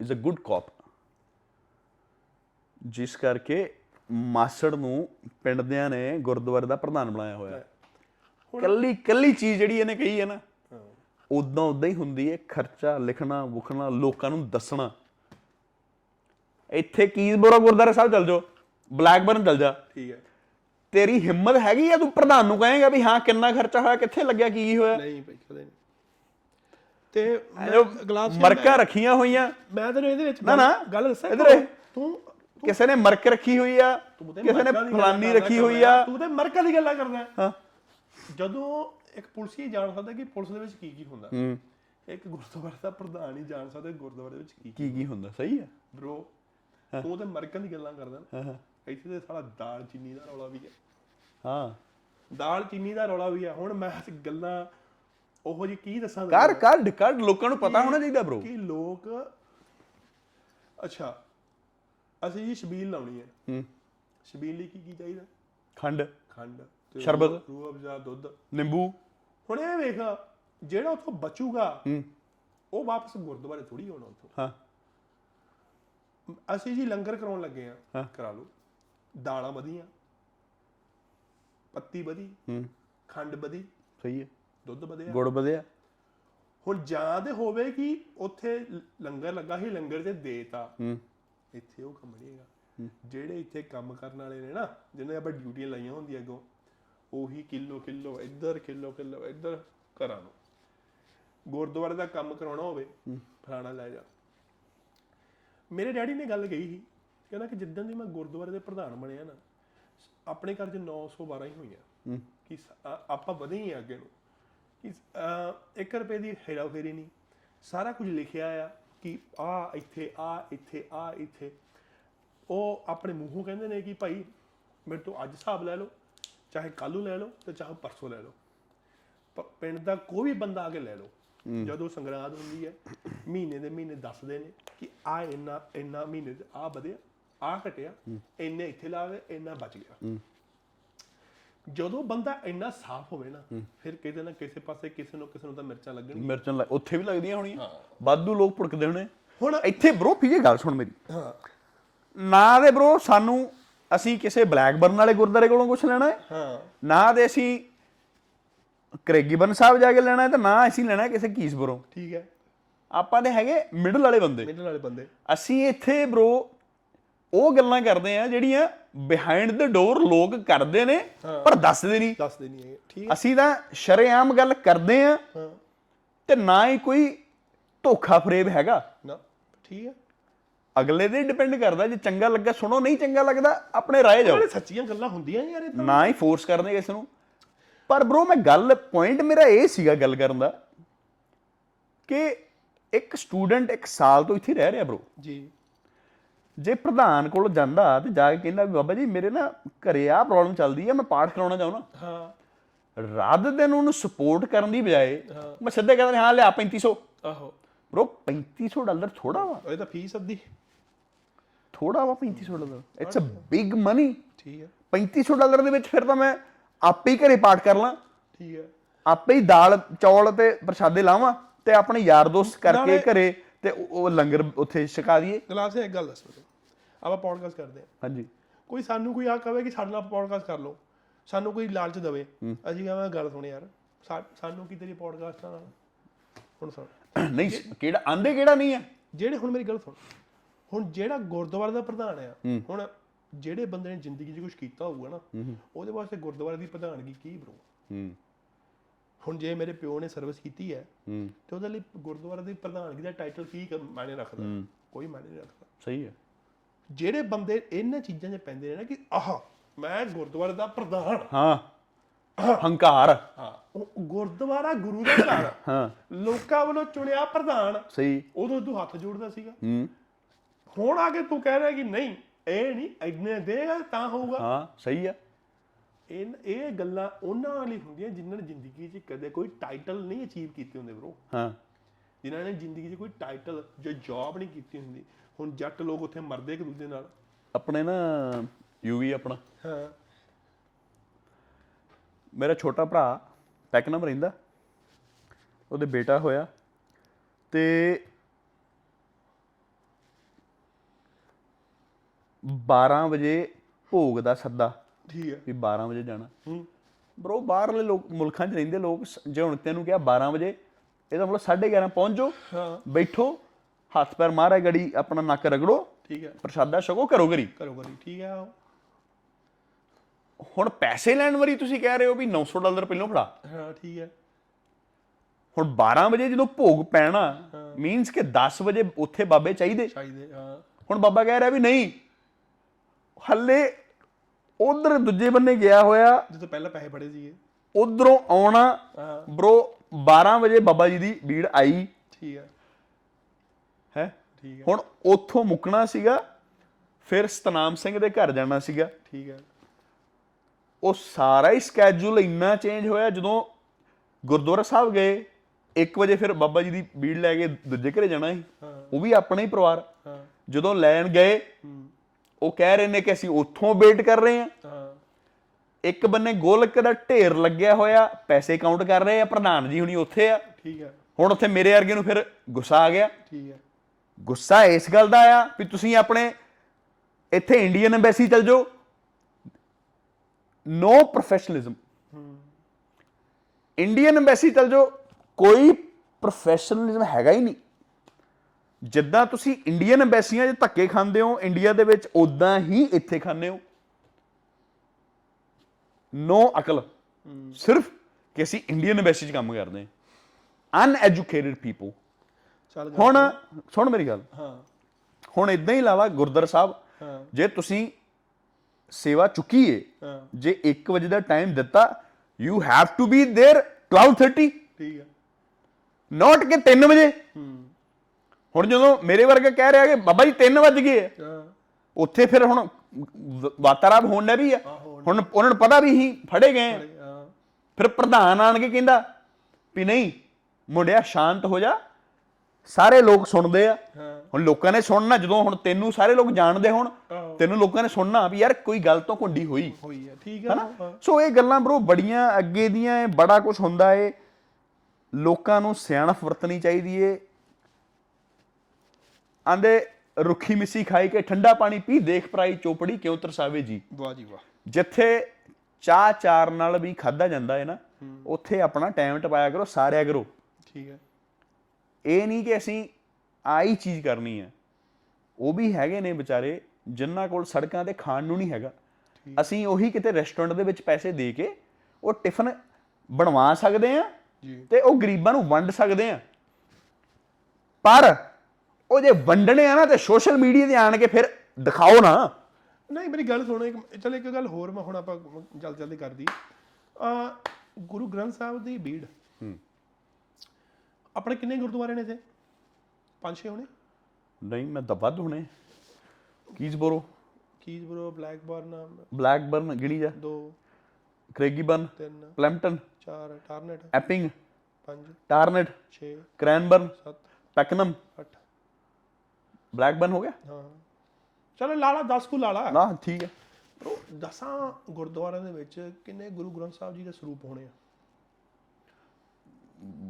is a good cop ਜਿਸ ਕਰਕੇ ਮਾਸੜ ਨੂੰ ਪਿੰਡ ਦਿਆਂ ਨੇ ਗੁਰਦੁਆਰੇ ਦਾ ਪ੍ਰਧਾਨ ਬਣਾਇਆ ਹੋਇਆ। ਹੈ ਕੱਲੀ ਕੱਲੀ ਚੀਜ਼ ਜਿਹੜੀ ਇਹਨੇ ਕਹੀ ਹੈ ਨਾ ਉਦਾਂ ਉਦਾਂ ਹੀ ਹੁੰਦੀ ਹੈ ਖਰਚਾ ਲਿਖਣਾ ਵੁਖਣਾ ਲੋਕਾਂ ਨੂੰ ਦੱਸਣਾ ਇੱਥੇ ਕੀਜ਼ਬੋਰਾ ਗੁਰਦੁਆਰਾ ਸਾਹਿਬ ਚੱਲ ਜਾਓ ਬਲੈਕਬਰਨ ਚੱਲ ਜਾ ਠੀਕ ਹੈ ਤੇਰੀ ਹਿੰਮਤ ਹੈਗੀ ਆ ਤੂੰ ਪ੍ਰਧਾਨ ਨੂੰ ਕਹੇਗਾ ਵੀ ਹਾਂ ਕਿੰਨਾ ਖਰਚਾ ਹੋਇਆ ਕਿੱਥੇ ਲੱਗਿਆ ਕੀ ਹੋਇਆ ਨਹੀਂ ਭਾਈ ਕਦੇ ਨਹੀਂ ਤੇ ਗਲਾਸ ਮਰਕਾਂ ਰੱਖੀਆਂ ਹੋਈਆਂ ਮੈਂ ਤੈਨੂੰ ਇਹਦੇ ਵਿੱਚ ਨਾ, ਨਾ। ਗੱਲ ਦੱਸਾਂ ਇੱਧਰ। ਤੂੰ ਕਿਸੇ ਨੇ ਮਰਕ ਰੱਖੀ ਹੋਈ ਆ ਕਿਸੇ ਨੇ ਫਲਾਨੀ ਰੱਖੀ ਹੋਈ। ਆ ਤੂੰ ਤੇ ਮਰਕਾਂ ਦੀ ਗੱਲਾਂ ਕਰਦਾ ਹੈ। ਹਾਂ ਜਦੋਂ ਇੱਕ ਪੁਲਿਸੀ ਜਾਣ ਸਕਦਾ ਕਿ ਪੁਲਿਸ ਦੇ ਵਿੱਚ ਕੀ ਕੀ ਹੁੰਦਾ। ਹੂੰ। ਇੱਕ ਗੁਰਦੁਆਰੇ ਦਾ ਪ੍ਰਧਾਨ ਹੀ ਜਾਣ ਸਕਦਾ ਗੁਰਦੁਆਰੇ ਵਿੱਚ ਕੀ ਕੀ ਕੀ ਹੁੰਦਾ। ਸਹੀ ਆ। ਬ్రో ਤੂੰ ਤੇ ਮਰਕਾਂ ਦੀ ਗੱਲਾਂ ਕਰਦਾ ਨਾ। ਹਾਂ ਹਾਂ। ਇੱਥੇ ਤੇ ਸਾਲਾ ਦਾਲ ਚੀਨੀ ਦਾ ਰੌਲਾ ਵੀ ਹੈ ਹਾਂ। ਦਾਲ ਚੀਨੀ ਦਾ ਰੌਲਾ ਵੀ ਹੈ ਹੁਣ ਮੈਂ ਇਸ ਗੱਲਾਂ ਉਹੋ ਜੀ ਕੀ ਦੱਸਾਂ ਕਰ ਕਰ ਕਰ। ਲੋਕਾਂ ਨੂੰ ਪਤਾ ਹੋਣਾ ਚਾਹੀਦਾ ਬ్రో ਕਿ ਲੋਕ ਅੱਛਾ। ਅਸੀਂ ਜੀ ਛਬੀਲ ਲਾਉਣੀ ਹੈ ਹੂੰ। ਛਬੀਲ ਲਈ ਕੀ ਕੀ ਚਾਹੀਦਾ? ਖੰਡ। ਖੰਡ। ਸ਼ਰਬਤ। ਰੂਹ ਅਫਜ਼ਾ ਦੁੱਧ। ਨਿੰਬੂ? ਹੁਣ ਇਹ ਵੇਖ ਜਿਹੜਾ ਉੱਥੋਂ ਬਚੂਗਾ ਉਹ ਵਾਪਸ ਗੁਰਦੁਆਰੇ ਥੋੜੀ ਆਉਣਾ ਉੱਥੋਂ। ਹਾਂ। ਅਸੀਂ ਜੀ ਲੰਗਰ ਕਰਾਉਣ ਲੱਗੇ ਆ। ਕਰਾ ਲਓ। ਦਾਲਾਂ ਵਧੀਆਂ। ਪੱਤੀ ਵਧੀ। ਹੂੰ। ਖੰਡ ਵਧੀ। ਸਹੀ ਹੈ। ਦੁੱਧ ਵਧਿਆ। ਗੁੜ ਵਧਿਆ। ਹੁਣ ਜਾਂ ਤੇ ਹੋਵੇ ਕਿ ਉੱਥੇ ਲੰਗਰ ਲੱਗਾ ਸੀ ਲੰਗਰ ਤੇ ਦੇਤਾ। ਹੂੰ। ਇੱਥੇ ਉਹ ਕੰਮ ਨਹੀਂ ਹੈਗਾ ਜਿਹੜੇ ਇੱਥੇ ਕੰਮ ਕਰਨ ਵਾਲੇ ਨੇ ਨਾ ਜਿਹਨੇ ਆਪਾਂ ਡਿਊਟੀਆਂ ਲਾਈਆਂ ਹੁੰਦੀਆਂ ਅੱਗੋਂ ਉਹੀ ਕਿਲੋ ਕਿਲੋ ਇੱਧਰ ਕਿਲੋ ਕਿਲੋ ਇੱਧਰ ਘਰਾਂ ਨੂੰ। ਗੁਰਦੁਆਰੇ ਦਾ ਕੰਮ ਕਰਾਉਣਾ ਹੋਵੇ ਫਲਾਣਾ ਲੈ ਜਾ। ਮੇਰੇ ਡੈਡੀ ਨੇ ਗੱਲ ਕਹੀ ਸੀ ਕਹਿੰਦਾ ਕਿ ਜਿੱਦਾਂ ਦੀ ਮੈਂ ਗੁਰਦੁਆਰੇ ਦੇ ਪ੍ਰਧਾਨ ਬਣਿਆ ਨਾ ਆਪਣੇ ਘਰ 'ਚ 912 ਹੀ ਹੋਈਆਂ। ਕਿ ਆਪਾਂ ਵਧੇ ਹੀ ਅੱਗੇ ਨੂੰ। ਕਿ 1 ਰੁਪਏ ਦੀ ਹੇਰਾ ਫੇਰੀ ਨਹੀਂ। ਸਾਰਾ ਕੁਝ ਲਿਖਿਆ ਆ ਕਿ ਆ ਇੱਥੇ ਆ ਇੱਥੇ ਆ ਇੱਥੇ। ਉਹ ਆਪਣੇ ਮੂੰਹੋਂ ਕਹਿੰਦੇ ਨੇ ਕਿ ਭਾਈ ਮੇਰੇ ਤੋਂ ਅੱਜ ਹਿਸਾਬ ਲੈ ਲਓ। ਚਾਹੇ ਕੱਲ੍ਹ ਨੂੰ ਲੈ ਲਓ ਤੇ ਚਾਹੇ ਪਰਸੋਂ ਲੈ ਲਓ। ਪ- ਪਿੰਡ ਦਾ ਕੋਈ ਵੀ ਬੰਦਾ ਆ ਕੇ ਲੈ ਲਓ। ਜਦੋਂ ਸੰਗਰਾਂਦ ਹੁੰਦੀ ਹੈ ਮਹੀਨੇ ਦੇ ਮਹੀਨੇ ਦੱਸਦੇ ਨੇ ਕਿ ਆ ਇੰਨਾ ਇੰਨਾ ਮਹੀਨੇ ਚ ਆ ਵਧਿਆ ਆ ਘਟਿਆ ਇੰਨੇ ਇੱਥੇ ਲਾ ਗਏ ਇੰਨਾ ਬਚ ਗਿਆ। ਜਦੋਂ ਬੰਦਾ ਇੰਨਾ ਸਾਫ਼ ਹੋਵੇ ਨਾ ਫਿਰ ਕਿਤੇ ਨਾ ਕਿਸੇ ਪਾਸੇ ਕਿਸੇ ਨੂੰ ਕਿਸੇ ਨੂੰ ਤਾਂ ਮਿਰਚਾਂ ਲੱਗਣਗੀਆਂ। ਮਿਰਚਾਂ ਲੱਗ- ਉੱਥੇ ਵੀ ਲੱਗਦੀਆਂ ਹੋਣੀਆਂ। ਵਾਧੂ ਲੋਕ ਭੁੜਕਦੇ ਹੋਣੇ। ਹੁਣ ਇੱਥੇ ਬ్రో ਪੀਏ ਗੱਲ ਸੁਣ ਮੇਰੀ। ਹਾਂ। ਨਾ ਦੇ ਬ్రో ਸਾਨੂੰ ਅਸੀਂ ਕਿਸੇ ਬਲੈਕਬਰਨ ਵਾਲੇ ਗੁਰਦਾਰੇ ਕੋਲੋਂ ਕੁਝ ਲੈਣਾ ਹੈ? ਹਾਂ। ਨਾ ਦੇ ਅਸੀਂ ਕਰੇਗੀਬਰਨ ਸਾਹਿਬ ਜਾ ਕੇ ਲੈਣਾ ਹੈ ਤੇ ਨਾ ਅਸੀਂ ਲੈਣਾ ਕਿਸੇ ਕੀਸਬਰੋਂ। ਠੀਕ ਹੈ। ਆਪਾਂ ਦੇ ਹੈਗੇ ਮਿਡਲ ਵਾਲੇ ਬੰਦੇ। ਮਿਡਲ ਵਾਲੇ ਬੰਦੇ। ਅਸੀਂ ਇੱਥੇ ਬ్రో ਉਹ ਗੱਲਾਂ ਕਰਦੇ ਆ ਜਿਹੜੀਆਂ ਬਿਹਾਈਂਡ ਦ ਡੋਰ ਲੋਕ ਕਰਦੇ ਨੇ ਪਰ ਦੱਸਦੇ ਨਹੀਂ। ਦੱਸਦੇ ਨਹੀਂ ਹੈਗੇ। ਠੀਕ ਅਸੀਂ ਤਾਂ ਸ਼ਰੇਆਮ ਗੱਲ ਕਰਦੇ ਆ ਹਾਂ। ਤੇ ਨਾ ਹੀ ਕੋਈ ਧੋਖਾ ਫਰੇਬ ਹੈਗਾ। ਨਾ। ਠੀਕ ਹੈ। ਅਗਲੇ ਦੇ ਡਿਪੈਂਡ ਕਰਦਾ ਜੇ ਚੰਗਾ ਲੱਗਾ ਸੁਣੋ ਨਹੀਂ ਚੰਗਾ ਲੱਗਦਾ ਆਪਣੇ ਰਾਏ ਜਾਓ। ਨਾਲੇ ਸੱਚੀਆਂ ਗੱਲਾਂ ਹੁੰਦੀਆਂ ਯਾਰ ਇਹ ਤਾਂ। ਨਾ ਹੀ ਫੋਰਸ ਕਰਨੇ ਕਿਸੇ ਨੂੰ। ਪਰ ਬ్రో ਮੈਂ ਗੱਲ ਪੁਆਇੰਟ ਮੇਰਾ ਇਹ ਸੀਗਾ ਗੱਲ ਕਰਨ ਦਾ ਕਿ ਇੱਕ ਸਟੂਡੈਂਟ ਇੱਕ ਸਾਲ ਤੋਂ ਇੱਥੇ ਰਹਿ ਰਿਹਾ ਬ్రో ਜੀ। ਜੇ ਪ੍ਰਧਾਨ ਕੋਲ ਜਾਂਦਾ ਤੇ ਜਾ ਕੇ ਕਹਿੰਦਾ ਵੀ ਬਾਬਾ ਜੀ ਮੇਰੇ ਨਾ ਘਰੇ ਆ ਪ੍ਰੋਬਲਮ ਚੱਲਦੀ ਆ ਮੈਂ ਪਾਠ ਕਰਾਉਣਾ ਚਾਹੁੰਦਾ। ਹਾਂ। ਰਾਤ ਦਿਨ ਉਹਨੂੰ ਸਪੋਰਟ ਕਰਨ ਦੀ ਬਜਾਏ ਮੈਂ ਸਿੱਧੇ ਕਹਿੰਦਾ ਹਾਂ ਲਿਆ 3500 ਆਹੋ। ਬ్రో 3500 ਡਾਲਰ ਥੋੜਾ ਵਾ। ਇਹ ਤਾਂ ਫੀਸ ਅੱਧੀ। ਥੋੜਾ ਵਾ 3500 dollar. It's a big money ਠੀਕ ਹੈ। 3500 ਡਾਲਰ ਦੇ ਵਿੱਚ ਫਿਰ ਤਾਂ ਮੈਂ ਆਪੇ ਹੀ ਘਰੇ ਪਾਠ ਕਰ ਲਾਂ। ਠੀਕ ਹੈ। ਆਪੇ ਹੀ ਦਾਲ ਚੌਲ ਤੇ ਪ੍ਰਸ਼ਾਦੇ ਲਾਵਾਂ ਤੇ ਆਪਣੇ ਯਾਰ ਦੋਸਤ ਕਰਕੇ ਘਰੇ ਤੇ ਉਹ ਲੰਗਰ ਉੱਥੇ ਛਕਾ ਦਈਏ। ਗਲਾਸ ਇੱਕ ਗੱਲ ਦੱਸ ਮੈਨੂੰ। ਆਪਾਂ ਪੋਡਕਾਸਟ ਕਰਦੇ ਹਾਂ। ਹਾਂਜੀ। ਕੋਈ ਸਾਨੂੰ ਕੋਈ ਆ ਕਹੇ ਕਿ ਸਾਡੇ ਨਾਲ ਪੋਡਕਾਸਟ ਕਰ ਲਓ। ਸਾਨੂੰ ਕੋਈ ਲਾਲਚ ਦੇਵੇ। ਅਸੀਂ ਕਹਾਂਗੇ ਗੱਲ ਸੁਣ ਯਾਰ। ਸਾਨੂੰ ਕੀ ਤੇਰੀ ਪੋਡਕਾਸਟ ਨਾਲ ਹੁਣ ਸੁਣ। ਨਹੀਂ ਕਿਹੜਾ ਆਂਦੇ ਕਿਹੜਾ ਨਹੀਂ ਆ ਜਿਹੜੇ ਹੁਣ ਮੇਰੀ ਗੱਲ ਸੁਣ। ਹੁਣ ਜਿਹੜਾ ਗੁਰਦੁਆਰਾ ਦਾ ਪ੍ਰਧਾਨ ਆ ਹੁਣ ਜਿਹੜੇ ਬੰਦੇ ਨੇ ਜ਼ਿੰਦਗੀ 'ਚ ਕੁਝ ਕੀਤਾ ਹੋਊਗਾ ਨਾ ਉਹਦੇ ਵਾਸਤੇ ਗੁਰਦੁਆਰੇ ਦੀ ਪ੍ਰਧਾਨਗੀ ਕੀ ਬਰੋ? ਹੂੰ। ਹੁਣ ਜੇ ਮੇਰੇ ਪਿਓ ਨੇ ਸਰਵਿਸ ਕੀਤੀ ਹੈ ਤੇ ਉਹਦੇ ਲਈ ਗੁਰਦੁਆਰਾ ਦੀ ਪ੍ਰਧਾਨਗੀ ਦਾ ਟਾਈਟਲ ਕੀ ਕ- ਮਾਇਨੇ ਰੱਖਦਾ? ਕੋਈ ਮਾਇਨੇ ਨਹੀਂ ਰੱਖਦਾ। ਸਹੀ ਹੈ। ਜਿਹੜੇ ਬੰਦੇ ਇਹਨਾਂ ਚੀਜ਼ਾਂ 'ਚ ਪੈਂਦੇ ਨੇ ਨਾ ਕਿ ਆਹ ਮੈਂ ਗੁਰਦੁਆਰੇ ਦਾ ਪ੍ਰਧਾਨ ਹਾਂ। ਹੰਕਾਰ। ਹਾਂ। ਉਹ ਗੁਰਦੁਆਰਾ ਗੁਰੂ ਦਾ ਘਰ ਹਾਂ। ਲੋਕਾਂ ਵੱਲੋਂ ਚੁਣਿਆ ਪ੍ਰਧਾਨ। ਸਹੀ। ਉਦੋਂ ਤੂੰ ਹੱਥ ਜੋੜਦਾ ਸੀਗਾ। ਹੂੰ। ਹੁਣ ਆ ਕੇ ਤੂੰ ਕਹਿ ਰਿਹਾ ਕਿ ਨਹੀਂ ਇਹ ਨਹੀਂ ਇੰਨੇ ਦੇਗਾ ਤਾਂ ਹੋਊਗਾ। ਹਾਂ ਸਹੀ ਆ। ਇਹ ਇਹ ਗੱਲਾਂ ਉਹਨਾਂ ਲਈ ਹੁੰਦੀਆਂ ਜਿਨ੍ਹਾਂ ਨੇ ਜ਼ਿੰਦਗੀ 'ਚ ਕਦੇ ਕੋਈ ਟਾਈਟਲ ਨਹੀਂ ਅਚੀਵ ਕੀਤੇ ਹੁੰਦੇ ਬ్రో ਹਾਂ। ਜਿਨ੍ਹਾਂ ਨੇ ਜ਼ਿੰਦਗੀ 'ਚ ਕੋਈ ਟਾਈਟਲ ਜੋ ਜੌਬ ਨਹੀਂ ਕੀਤੀ ਹੁੰਦੀ। ਹੁਣ ਜੱਟ ਲੋਕ ਉੱਥੇ ਮਰਦੇ ਇੱਕ ਦੂਜੇ ਨਾਲ। ਆਪਣੇ ਨਾ ਯੂਵੀ ਆਪਣਾ। ਹਾਂ। ਮੇਰਾ ਛੋਟਾ ਭਰਾ ਪੈਕਨਮ ਰਹਿੰਦਾ ਉਹਦੇ ਬੇਟਾ ਹੋਇਆ। ਤੇ 12 ਵਜੇ ਭੋਗ ਦਾ ਸੱਦਾ। ਠੀਕ ਹੈ। ਵੀ 12 ਵਜੇ ਜਾਣਾ। ਹੂੰ। ਬਰੋ ਬਾਹਰਲੇ ਲੋਕ ਮੁਲਕਾਂ 'ਚ ਰਹਿੰਦੇ ਲੋਕ ਜੇ ਹੁਣ ਤੈਨੂੰ ਕਿਹਾ 12 ਵਜੇ। ਇਹਦਾ ਮਤਲਬ 11:30 ਪਹੁੰਚ ਹਾਂ। ਬੈਠੋ ਹੱਥ ਪੈਰ ਮਾਰਾ ਗੜੀ ਆਪਣਾ ਨੱਕ ਰਗੜੋ ਠੀਕ ਹੈ। ਪ੍ਰਸ਼ਾਦਾ ਛਕੋ ਕਰੋ ਗਰੀ ਕਰੋ ਕਰੀ ਠੀਕ ਹੈ। ਹੁਣ ਪੈਸੇ ਲੈਣ ਵਾਰੀ ਤੁਸੀਂ ਕਹਿ ਰਹੇ ਹੋ ਵੀ 900 ਡਾਲਰ ਪਹਿਲਾਂ ਫੜਾ। ਹਾਂ ਠੀਕ ਹੈ। ਹੁਣ 12 ਵਜੇ ਜਦੋਂ ਭੋਗ ਪੈਣਾ ਮੀਨਸ ਕਿ 10 ਵਜੇ ਉੱਥੇ ਬਾਬੇ ਚਾਹੀਦੇ। ਚਾਹੀਦੇ ਹਾਂ। ਹੁਣ ਬਾਬਾ ਕਹਿ ਰਿਹਾ ਵੀ ਨਹੀਂ ਹੱਲੇ ਉਧਰ ਦੂਜੇ ਬੰਨੇ ਗਿਆ ਹੋਇਆ। ਜਦੋਂ ਪਹਿਲਾਂ ਪੈਸੇ ਫੜੇ ਸੀਗੇ। ਉਧਰੋਂ ਆਉਣਾ। ਬ్రో 12 ਵਜੇ ਬਾਬਾ ਜੀ ਦੀ ਭੀੜ ਆਈ। ਠੀਕ ਹੈ ਹੈ? ਠੀਕ ਹੈ ਹੁਣ ਉੱਥੋਂ ਮੁੱਕਣਾ ਸੀਗਾ ਫਿਰ ਸਤਨਾਮ ਸਿੰਘ ਦੇ ਘਰ ਜਾਣਾ ਸੀਗਾ। ਠੀਕ ਹੈ ਉਹ ਸਾਰਾ ਹੀ ਸਕੇਜੂਲ ਇੰਨਾ ਚੇਂਜ ਹੋਇਆ ਜਦੋਂ ਗੁਰਦੁਆਰਾ ਸਾਹਿਬ ਗਏ 1 ਵਜੇ ਫਿਰ ਬਾਬਾ ਜੀ ਦੀ ਭੀੜ ਲੈ ਕੇ ਦੂਜੇ ਘਰੇ ਜਾਣਾ ਸੀ। ਉਹ ਵੀ ਆਪਣਾ ਹੀ ਪਰਿਵਾਰ। ਜਦੋਂ ਲੈਣ ਗਏ ਉਹ ਕਹਿ ਰਹੇ ਨੇ ਕਿ ਅਸੀਂ ਉੱਥੋਂ ਵੇਟ ਕਰ ਰਹੇ ਹਾਂ। ਇੱਕ ਬੰਨੇ ਗੋਲਕ ਦਾ ਢੇਰ ਲੱਗਿਆ ਹੋਇਆ ਪੈਸੇ ਕਾਊਂਟ ਕਰ ਰਹੇ ਆ ਪ੍ਰਧਾਨ ਜੀ ਹੁਣੀ ਉੱਥੇ ਆ। ਠੀਕ ਹੈ ਹੁਣ ਉੱਥੇ ਮੇਰੇ ਵਰਗੇ ਨੂੰ ਫਿਰ ਗੁੱਸਾ ਆ ਗਿਆ। ਠੀਕ ਹੈ ਗੁੱਸਾ ਇਸ ਗੱਲ ਦਾ ਆ ਵੀ ਤੁਸੀਂ ਆਪਣੇ ਇੱਥੇ ਇੰਡੀਅਨ ਐਮਬੈਸੀ ਚਲ ਜਾਓ। ਨੋ ਪ੍ਰੋਫੈਸ਼ਨਲਿਜ਼ਮ ਇੰਡੀਅਨ ਐਮਬੈਸੀ ਚਲ ਜਾਓ ਕੋਈ ਪ੍ਰੋਫੈਸ਼ਨਲਿਜ਼ਮ ਹੈਗਾ ਹੀ ਨਹੀਂ। ਜਿੱਦਾਂ ਤੁਸੀਂ ਇੰਡੀਅਨ ਐਮਬੈਸੀਆਂ 'ਚ ਧੱਕੇ ਖਾਂਦੇ ਹੋ ਇੰਡੀਆ ਦੇ ਵਿੱਚ ਉਦਾਂ ਹੀ ਇੱਥੇ ਖਾਂਦੇ ਹੋ ਨੋ ਅਕਲ ਸਿਰਫ ਕਿ ਅਸੀਂ ਇੰਡੀਅਨ ਐਮਬੈਸੀ 'ਚ ਕੰਮ ਕਰਦੇ ਹਾਂ ਅਨਐਜੂਕੇਟਿਡ ਪੀਪਲ ਚੱਲ ਗੱਲ ਹੁਣ ਸੁਣ ਮੇਰੀ ਗੱਲ ਹਾਂ ਹੁਣ ਇਦਾਂ ਹੀ ਲਾਵਾ ਗੁਰਦਰ ਸਾਹਿਬ ਹਾਂ ਜੇ ਤੁਸੀਂ ਸੇਵਾ ਚੁੱਕੀ ਏ ਹਾਂ ਜੇ 1 ਵਜੇ ਦਾ ਟਾਈਮ ਦਿੱਤਾ you have to be there 12:30 ਠੀਕ ਹੈ ਨਾਟ ਕਿ 3 ਵਜੇ ਹੂੰ ਹੁਣ ਜਦੋਂ ਮੇਰੇ ਵਰਗਾ ਕਹਿ ਰਿਹਾ ਕਿ ਬਾਬਾ ਜੀ 3 ਵੱਜ ਗਏ ਉੱਥੇ ਫਿਰ ਹੁਣ ਵਾਤਾਰਾਬ ਹੋਣ ਡਿਆ ਵੀ ਆ ਹੁਣ ਉਹਨਾਂ ਨੂੰ ਪਤਾ ਵੀ ਹੀ ਫੜੇ ਗਏ ਫਿਰ ਪ੍ਰਧਾਨ ਆਣ ਕੇ ਕਹਿੰਦਾ ਵੀ ਨਹੀਂ ਮੁੰਡਿਆ ਸ਼ਾਂਤ ਹੋ ਜਾ ਸਾਰੇ ਲੋਕ ਸੁਣਦੇ ਆ। ਹੁਣ ਲੋਕਾਂ ਨੇ ਸੁਣਨਾ ਜਦੋਂ ਹੁਣ ਤੈਨੂੰ ਸਾਰੇ ਲੋਕ ਜਾਣਦੇ ਹੁਣ। ਤੈਨੂੰ ਲੋਕਾਂ ਨੇ ਸੁਣਨਾ ਵੀ ਯਾਰ ਕੋਈ ਗੱਲ ਤੋਂ ਕੁੰਡੀ ਹੋਈ। ਹੋਈ ਹੈ ਠੀਕ ਹੈ। ਸੋ ਇਹ ਗੱਲਾਂ ਬ్రో ਬੜੀਆਂ ਅੱਗੇ ਦੀਆਂ ਬੜਾ ਕੁਝ ਹੁੰਦਾ ਏ। ਲੋਕਾਂ ਨੂੰ ਸਿਆਣਪ ਵਰਤਣੀ ਚਾਹੀਦੀ ਏ। ਆਂਦੇ ਰੁੱਖੀ ਮਿੱਸੀ ਖਾਈ ਕੇ ਠੰਡਾ ਪਾਣੀ ਪੀ ਦੇਖ ਪਰਾਈ ਚੋਪੜੀ ਕਿਉਂ ਤਰਸਾਵੇ ਜੀ? ਵਾਹ ਜੀ ਵਾਹ। ਜਿੱਥੇ ਚਾਹ ਚਾਰ ਨਾਲ ਵੀ ਖਾਦਾ ਜਾਂਦਾ ਹੈ ਨਾ ਉੱਥੇ ਆਪਣਾ ਟਾਈਮ ਟਪਾਇਆ ਕਰੋ ਸਾਰਿਆ ਕਰੋ। ਠੀਕ ਹੈ। ਇਹ ਨਹੀਂ ਕਿ ਅਸੀਂ ਆਹੀ ਚੀਜ਼ ਕਰਨੀ ਹੈ। ਉਹ ਵੀ ਹੈਗੇ ਨੇ ਵਿਚਾਰੇ ਜਿਨ੍ਹਾਂ ਕੋਲ ਸੜਕਾਂ ਤੇ ਖਾਣ ਨੂੰ ਨਹੀਂ ਹੈਗਾ। ਅਸੀਂ ਉਹੀ ਕਿਤੇ ਰੈਸਟੋਰੈਂਟ ਦੇ ਵਿੱਚ ਪੈਸੇ ਦੇ ਕੇ ਉਹ ਟਿਫਨ ਬਣਵਾ ਸਕਦੇ ਆ ਜੀ। ਤੇ ਉਹ ਗਰੀਬਾਂ ਨੂੰ ਵੰਡ ਸਕਦੇ ਆ ਪਰ ਉਹ ਜੇ ਵੰਡਣੇ ਆ ਨਾ ਤੇ ਸੋਸ਼ਲ ਮੀਡੀਆ ਤੇ ਆਣ ਕੇ ਫਿਰ ਦਿਖਾਓ ਨਾ। ਨਹੀਂ ਮੇਰੀ ਗੱਲ ਸੁਣੋ ਇੱਕ ਚਲ ਇੱਕ ਗੱਲ ਹੋਰ ਮੈਂ ਹੁਣ ਆਪਾਂ ਜਲਦੀ ਜਲਦੀ ਕਰਦੀ। ਆ ਗੁਰੂ ਗ੍ਰੰਥ ਸਾਹਿਬ ਦੀ ਭੀੜ ਹੂੰ। ਆਪਣੇ ਕਿੰਨੇ ਗੁਰਦੁਆਰੇ ਨੇ ਇੱਥੇ? ਪੰਜ ਛੇ ਹੋਣੇ? ਨਹੀਂ ਮੈਂ ਵੱਧ ਹੋਣੇ। ਕੀਜ਼ਬੋਰੋ ਕੀਜ਼ਬਰੋ ਬਲੈਕਬਰਨ ਬਲੈਕਬਰਨ ਗਿਣੀ ਜਾ ਦੋ। ਕ੍ਰੇਗੀਬਰਨ ਤਿੰਨ। ਪਲੈਂਪਟਨ। ਚਾਰ। ਟਾਰਨੇਟ। ਐਪਿੰਗ। ਪੰਜ। ਟਾਰਨੇਟ। 6 ਕ੍ਰੈਨਬਰਨ। 7 ਪੈਕਨਮ। 8 ਬਲੈਕ ਬਨ ਹੋ ਗਿਆ ਹਾਂ ਚਲੋ ਲਾਲਾ 10 ਕੁ ਲਾਲਾ ਨਾ ਠੀਕ ਹੈ ਬ్రో ਦਸਾਂ ਗੁਰਦੁਆਰਿਆਂ ਦੇ ਵਿੱਚ ਕਿੰਨੇ ਗੁਰੂ ਗ੍ਰੰਥ ਸਾਹਿਬ ਜੀ ਦੇ ਸਰੂਪ ਹੋਣੇ ਆ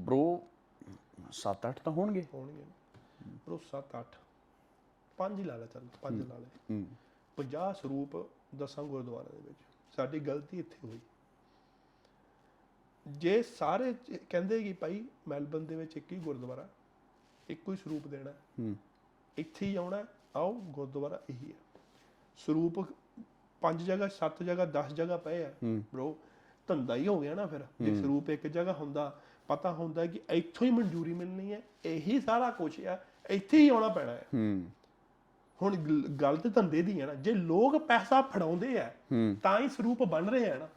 ਬ్రో 7-8 ਤਾਂ ਹੋਣਗੇ ਹੋਣਗੇ ਬ్రో 7-8 ਪੰਜ ਹੀ ਲਾਲਾ ਚੱਲ ਪੰਜ ਲਾਲੇ 50 ਸਰੂਪ ਦਸਾਂ ਗੁਰਦੁਆਰਿਆਂ ਦੇ ਵਿੱਚ ਸਾਡੀ ਗਲਤੀ ਇੱਥੇ ਹੋਈ ਜੇ ਸਾਰੇ ਕਹਿੰਦੇ ਕਿ ਭਾਈ ਮੈਲਬਨ ਦੇ ਵਿੱਚ ਇੱਕ ਹੀ ਗੁਰਦੁਆਰਾ ਇੱਕੋ ਹੀ ਸਰੂਪ ਦੇਣਾ ਹੂੰ ਇੱਥੇ ਹੀ ਆਉਣਾ ਆਓ ਗੁਰਦੁਆਰਾ ਇਹੀ ਹੈ। ਸਰੂਪ ਪੰਜ ਜਗ੍ਹਾ ਸੱਤ ਜਗ੍ਹਾ 10 ਜਗ੍ਹਾ ਪਏ ਆ। ਬ్రో ਧੰਦਾ ਹੀ ਹੋ ਗਿਆ ਨਾ ਫਿਰ। ਜੇ ਸਰੂਪ ਇੱਕ ਜਗ੍ਹਾ ਹੁੰਦਾ ਪਤਾ ਹੁੰਦਾ ਕਿ ਇੱਥੋਂ ਹੀ ਮਨਜ਼ੂਰੀ ਮਿਲਣੀ ਹੈ। ਇਹੀ ਸਾਰਾ ਕੁਝ ਆ। ਇੱਥੇ ਹੀ ਆਉਣਾ ਪੈਣਾ ਹੈ। ਹੁਣ ਗੱਲ ਤੇ ਧੰਦੇ ਦੀ ਹੈ ਨਾ। ਜੇ ਲੋਕ ਪੈਸਾ ਫੜਾਉਂਦੇ ਆ ਤਾਂ ਹੀ ਸਰੂਪ ਬਣ ਰਹੇ ਆ ਨਾ।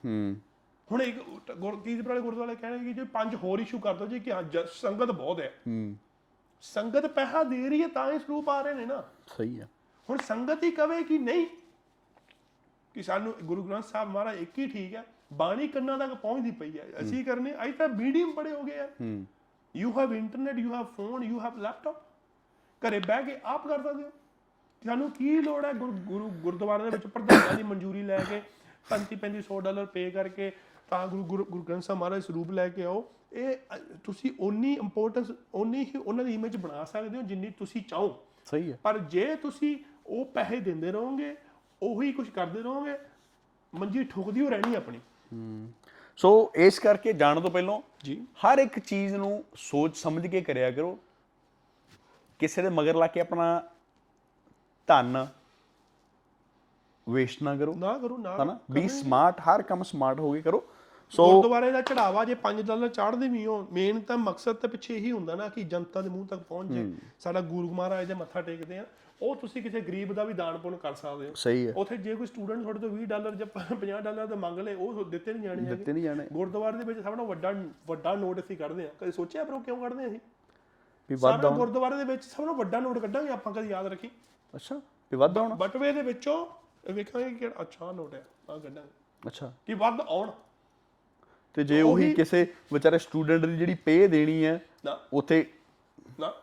ਹੁਣ ਇੱਕ ਗੁਰਕੀਰਤ ਵਾਲੇ ਗੁਰਦੁਆਰੇ ਕਹਿਣਗੇ ਕਿ ਜੇ ਪੰਜ ਹੋਰ ਇਸ਼ੂ ਕਰ ਦਿਓ ਜੀ ਕਿ ਸੰਗਤ ਬਹੁਤ ਹੂੰ। ਸੰਗਤ ਪੈਸਾ ਦੇ ਰਹੀ ਹੈ ਤਾਂ ਹੀ ਸਰੂਪ ਆ ਰਹੇ ਨੇ ਨਾ। ਸਹੀ ਹੈ। ਹੁਣ ਸੰਗਤ ਹੀ ਕਵੇ ਕਿ ਨਹੀਂ ਕਿ ਸਾਨੂੰ ਗੁਰੂ ਗ੍ਰੰਥ ਸਾਹਿਬ ਮਹਾਰਾਜ ਇੱਕ ਹੀ ਠੀਕ ਹੈ ਬਾਣੀ ਕੰਨਾਂ ਤੱਕ ਪਹੁੰਚਦੀ ਪਈ ਹੈ। ਅਸੀਂ ਕਰਨੇ ਅੱਜ ਤਾਂ ਮੀਡੀਅਮ ਬੜੇ ਹੋ ਗਏ ਆ। ਹੂੰ। You have internet you have phone you have laptop ਘਰੇ ਬਹਿ ਕੇ ਆਪ ਕਰ ਸਕਦੇ ਹੋ। ਸਾਨੂੰ ਕੀ ਲੋੜ ਹੈ ਗੁਰੂ ਗੁਰੂ ਗੁਰਦੁਆਰੇ ਦੇ ਵਿੱਚ ਪ੍ਰਧਾਨਾਂ ਦੀ ਮਨਜ਼ੂਰੀ ਲੈ ਕੇ 35 3500 ਡਾਲਰ ਪੇ ਕਰਕੇ ਤਾਂ ਗੁਰੂ ਗੁਰੂ ਗੁਰੂ ਗ੍ਰੰਥ ਸਾਹਿਬ ਮਹਾਰਾਜ ਸਰੂਪ ਲੈ ਕੇ ਆਓ। ਇਹ ਤੁਸੀਂ ਓਨੀ ਇੰਪੋਰਟੈਂਸ ਓਨੀ ਹੀ ਉਹਨਾਂ ਦੀ ਇਮੇਜ ਬਣਾ ਸਕਦੇ ਹੋ ਜਿੰਨੀ ਤੁਸੀਂ ਚਾਹੋ। ਸਹੀ ਹੈ। ਪਰ ਜੇ ਤੁਸੀਂ ਉਹ ਪੈਸੇ ਦਿੰਦੇ ਰਹੋਗੇ ਉਹੀ ਕੁਝ ਕਰਦੇ ਰਹੋਗੇ ਮੰਜੀ ਠੁਕਦੀ ਹੋ ਰਹਿਣੀ ਆਪਣੀ। ਸੋ ਇਸ ਕਰਕੇ ਜਾਣ ਤੋਂ ਪਹਿਲਾਂ ਜੀ। ਹਰ ਇੱਕ ਚੀਜ਼ ਨੂੰ ਸੋਚ ਸਮਝ ਕੇ ਕਰਿਆ ਕਰੋ। ਕਿਸੇ ਦੇ ਮਗਰ ਲਾ ਕੇ ਆਪਣਾ ਧਨ ਵੇਸਟ ਨਾ ਕਰੋ। ਨਾ ਕਰੋ ਨਾ ਹਨਾ? ਬੀ ਸਮਾਰਟ ਹਰ ਕੰਮ ਸਮਾਰਟ ਹੋ ਕੇ ਕਰੋ। ਸੋ ਗੁਰਦੁਆਰੇ ਦਾ ਚੜਾਵਾ ਜੇ 5 ਡਾਲਰ ਚਾੜਦੇ ਵੀ ਹੋ ਮੇਨ ਤਾਂ ਮਕਸਦ ਤਾਂ ਪਿੱਛੇ ਇਹੀ ਹੁੰਦਾ ਨਾ ਕਿ ਜਨਤਾ ਦੇ ਮੂੰਹ ਤੱਕ ਪਹੁੰਚ ਜਾਏ। ਸਾਡਾ ਗੁਰੂ ਮਹਾਰਾਜ ਦੇ ਮੱਥਾ ਟੇਕਦੇ ਆ। ਉਹ ਤੁਸੀਂ ਕਿਸੇ ਗਰੀਬ ਦਾ ਵੀ ਦਾਨ ਪੁੰਨ ਕਰ ਸਕਦੇ ਹੋ। ਸਹੀ ਹੈ। ਉਥੇ ਜੇ ਕੋਈ ਸਟੂਡੈਂਟ ਤੁਹਾਡੇ ਤੋਂ 20 ਡਾਲਰ ਜਾਂ 50 ਡਾਲਰ ਦਾ ਮੰਗ ਲੇ ਉਹ ਦਿੱਤੇ ਨਹੀਂ ਜਾਣੇ ਦਿੱਤੇ ਨਹੀਂ ਜਾਣੇ। ਗੁਰਦੁਆਰੇ ਦੇ ਵਿੱਚ ਸਭ ਨਾਲੋਂ ਵੱਡਾ ਵੱਡਾ ਨੋਟ ਅਸੀਂ ਕੱਢਦੇ ਆ ਕਦੇ ਸੋਚਿਆ ਬਰੋ ਕਿਉਂ ਕੱਢਦੇ ਆ ਅਸੀਂ? ਵੀ ਵੱਧ ਸਾਰਾ ਗੁਰਦੁਆਰੇ ਦੇ ਵਿੱਚ ਸਭ ਨਾਲੋਂ ਵੱਡਾ ਨੋਟ ਕੱਢਾਂਗੇ ਆਪਾਂ ਕਦੇ ਯਾਦ ਰੱਖੀ। ਅੱਛਾ ਵੀ ਵੱਧ ਆਉਣ। ਬਟਵੇ ਦੇ ਵਿੱਚੋਂ ਵੇਖਾਂਗੇ ਕਿ ਅੱਛਾ ਨੋਟ ਹੈ ਆ ਕੱਢਾਂਗੇ। ਅੱਛਾ। ਕਿ ਵੱਧ ਆਉਣ। ਤੇ ਜੇ ਉਹੀ ਕਿਸੇ ਵਿਚਾਰੇ ਸਟੂਡੈਂਟ ਦੀ ਜਿਹੜੀ ਪੇ ਦੇਣੀ ਹੈ ਨਾ। ਉੱਥੇ ਨਾ।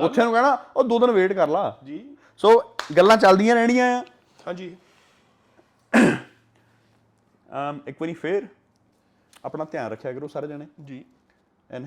ਉੱਥੇ ਨੂੰ ਕਹਿਣਾ ਉਹ ਦੋ ਦਿਨ ਵੇਟ ਕਰ ਲਾ। ਜੀ। ਸੋ ਗੱਲਾਂ ਚੱਲਦੀਆਂ ਰਹਿਣੀਆਂ ਆ। ਹਾਂਜੀ। ਅਮ ਇੱਕ ਵਾਰੀ ਫੇਰ ਆਪਣਾ ਧਿਆਨ ਰੱਖਿਆ ਕਰੋ ਸਾਰੇ ਜਣੇ। ਜੀ। ਐਂਡ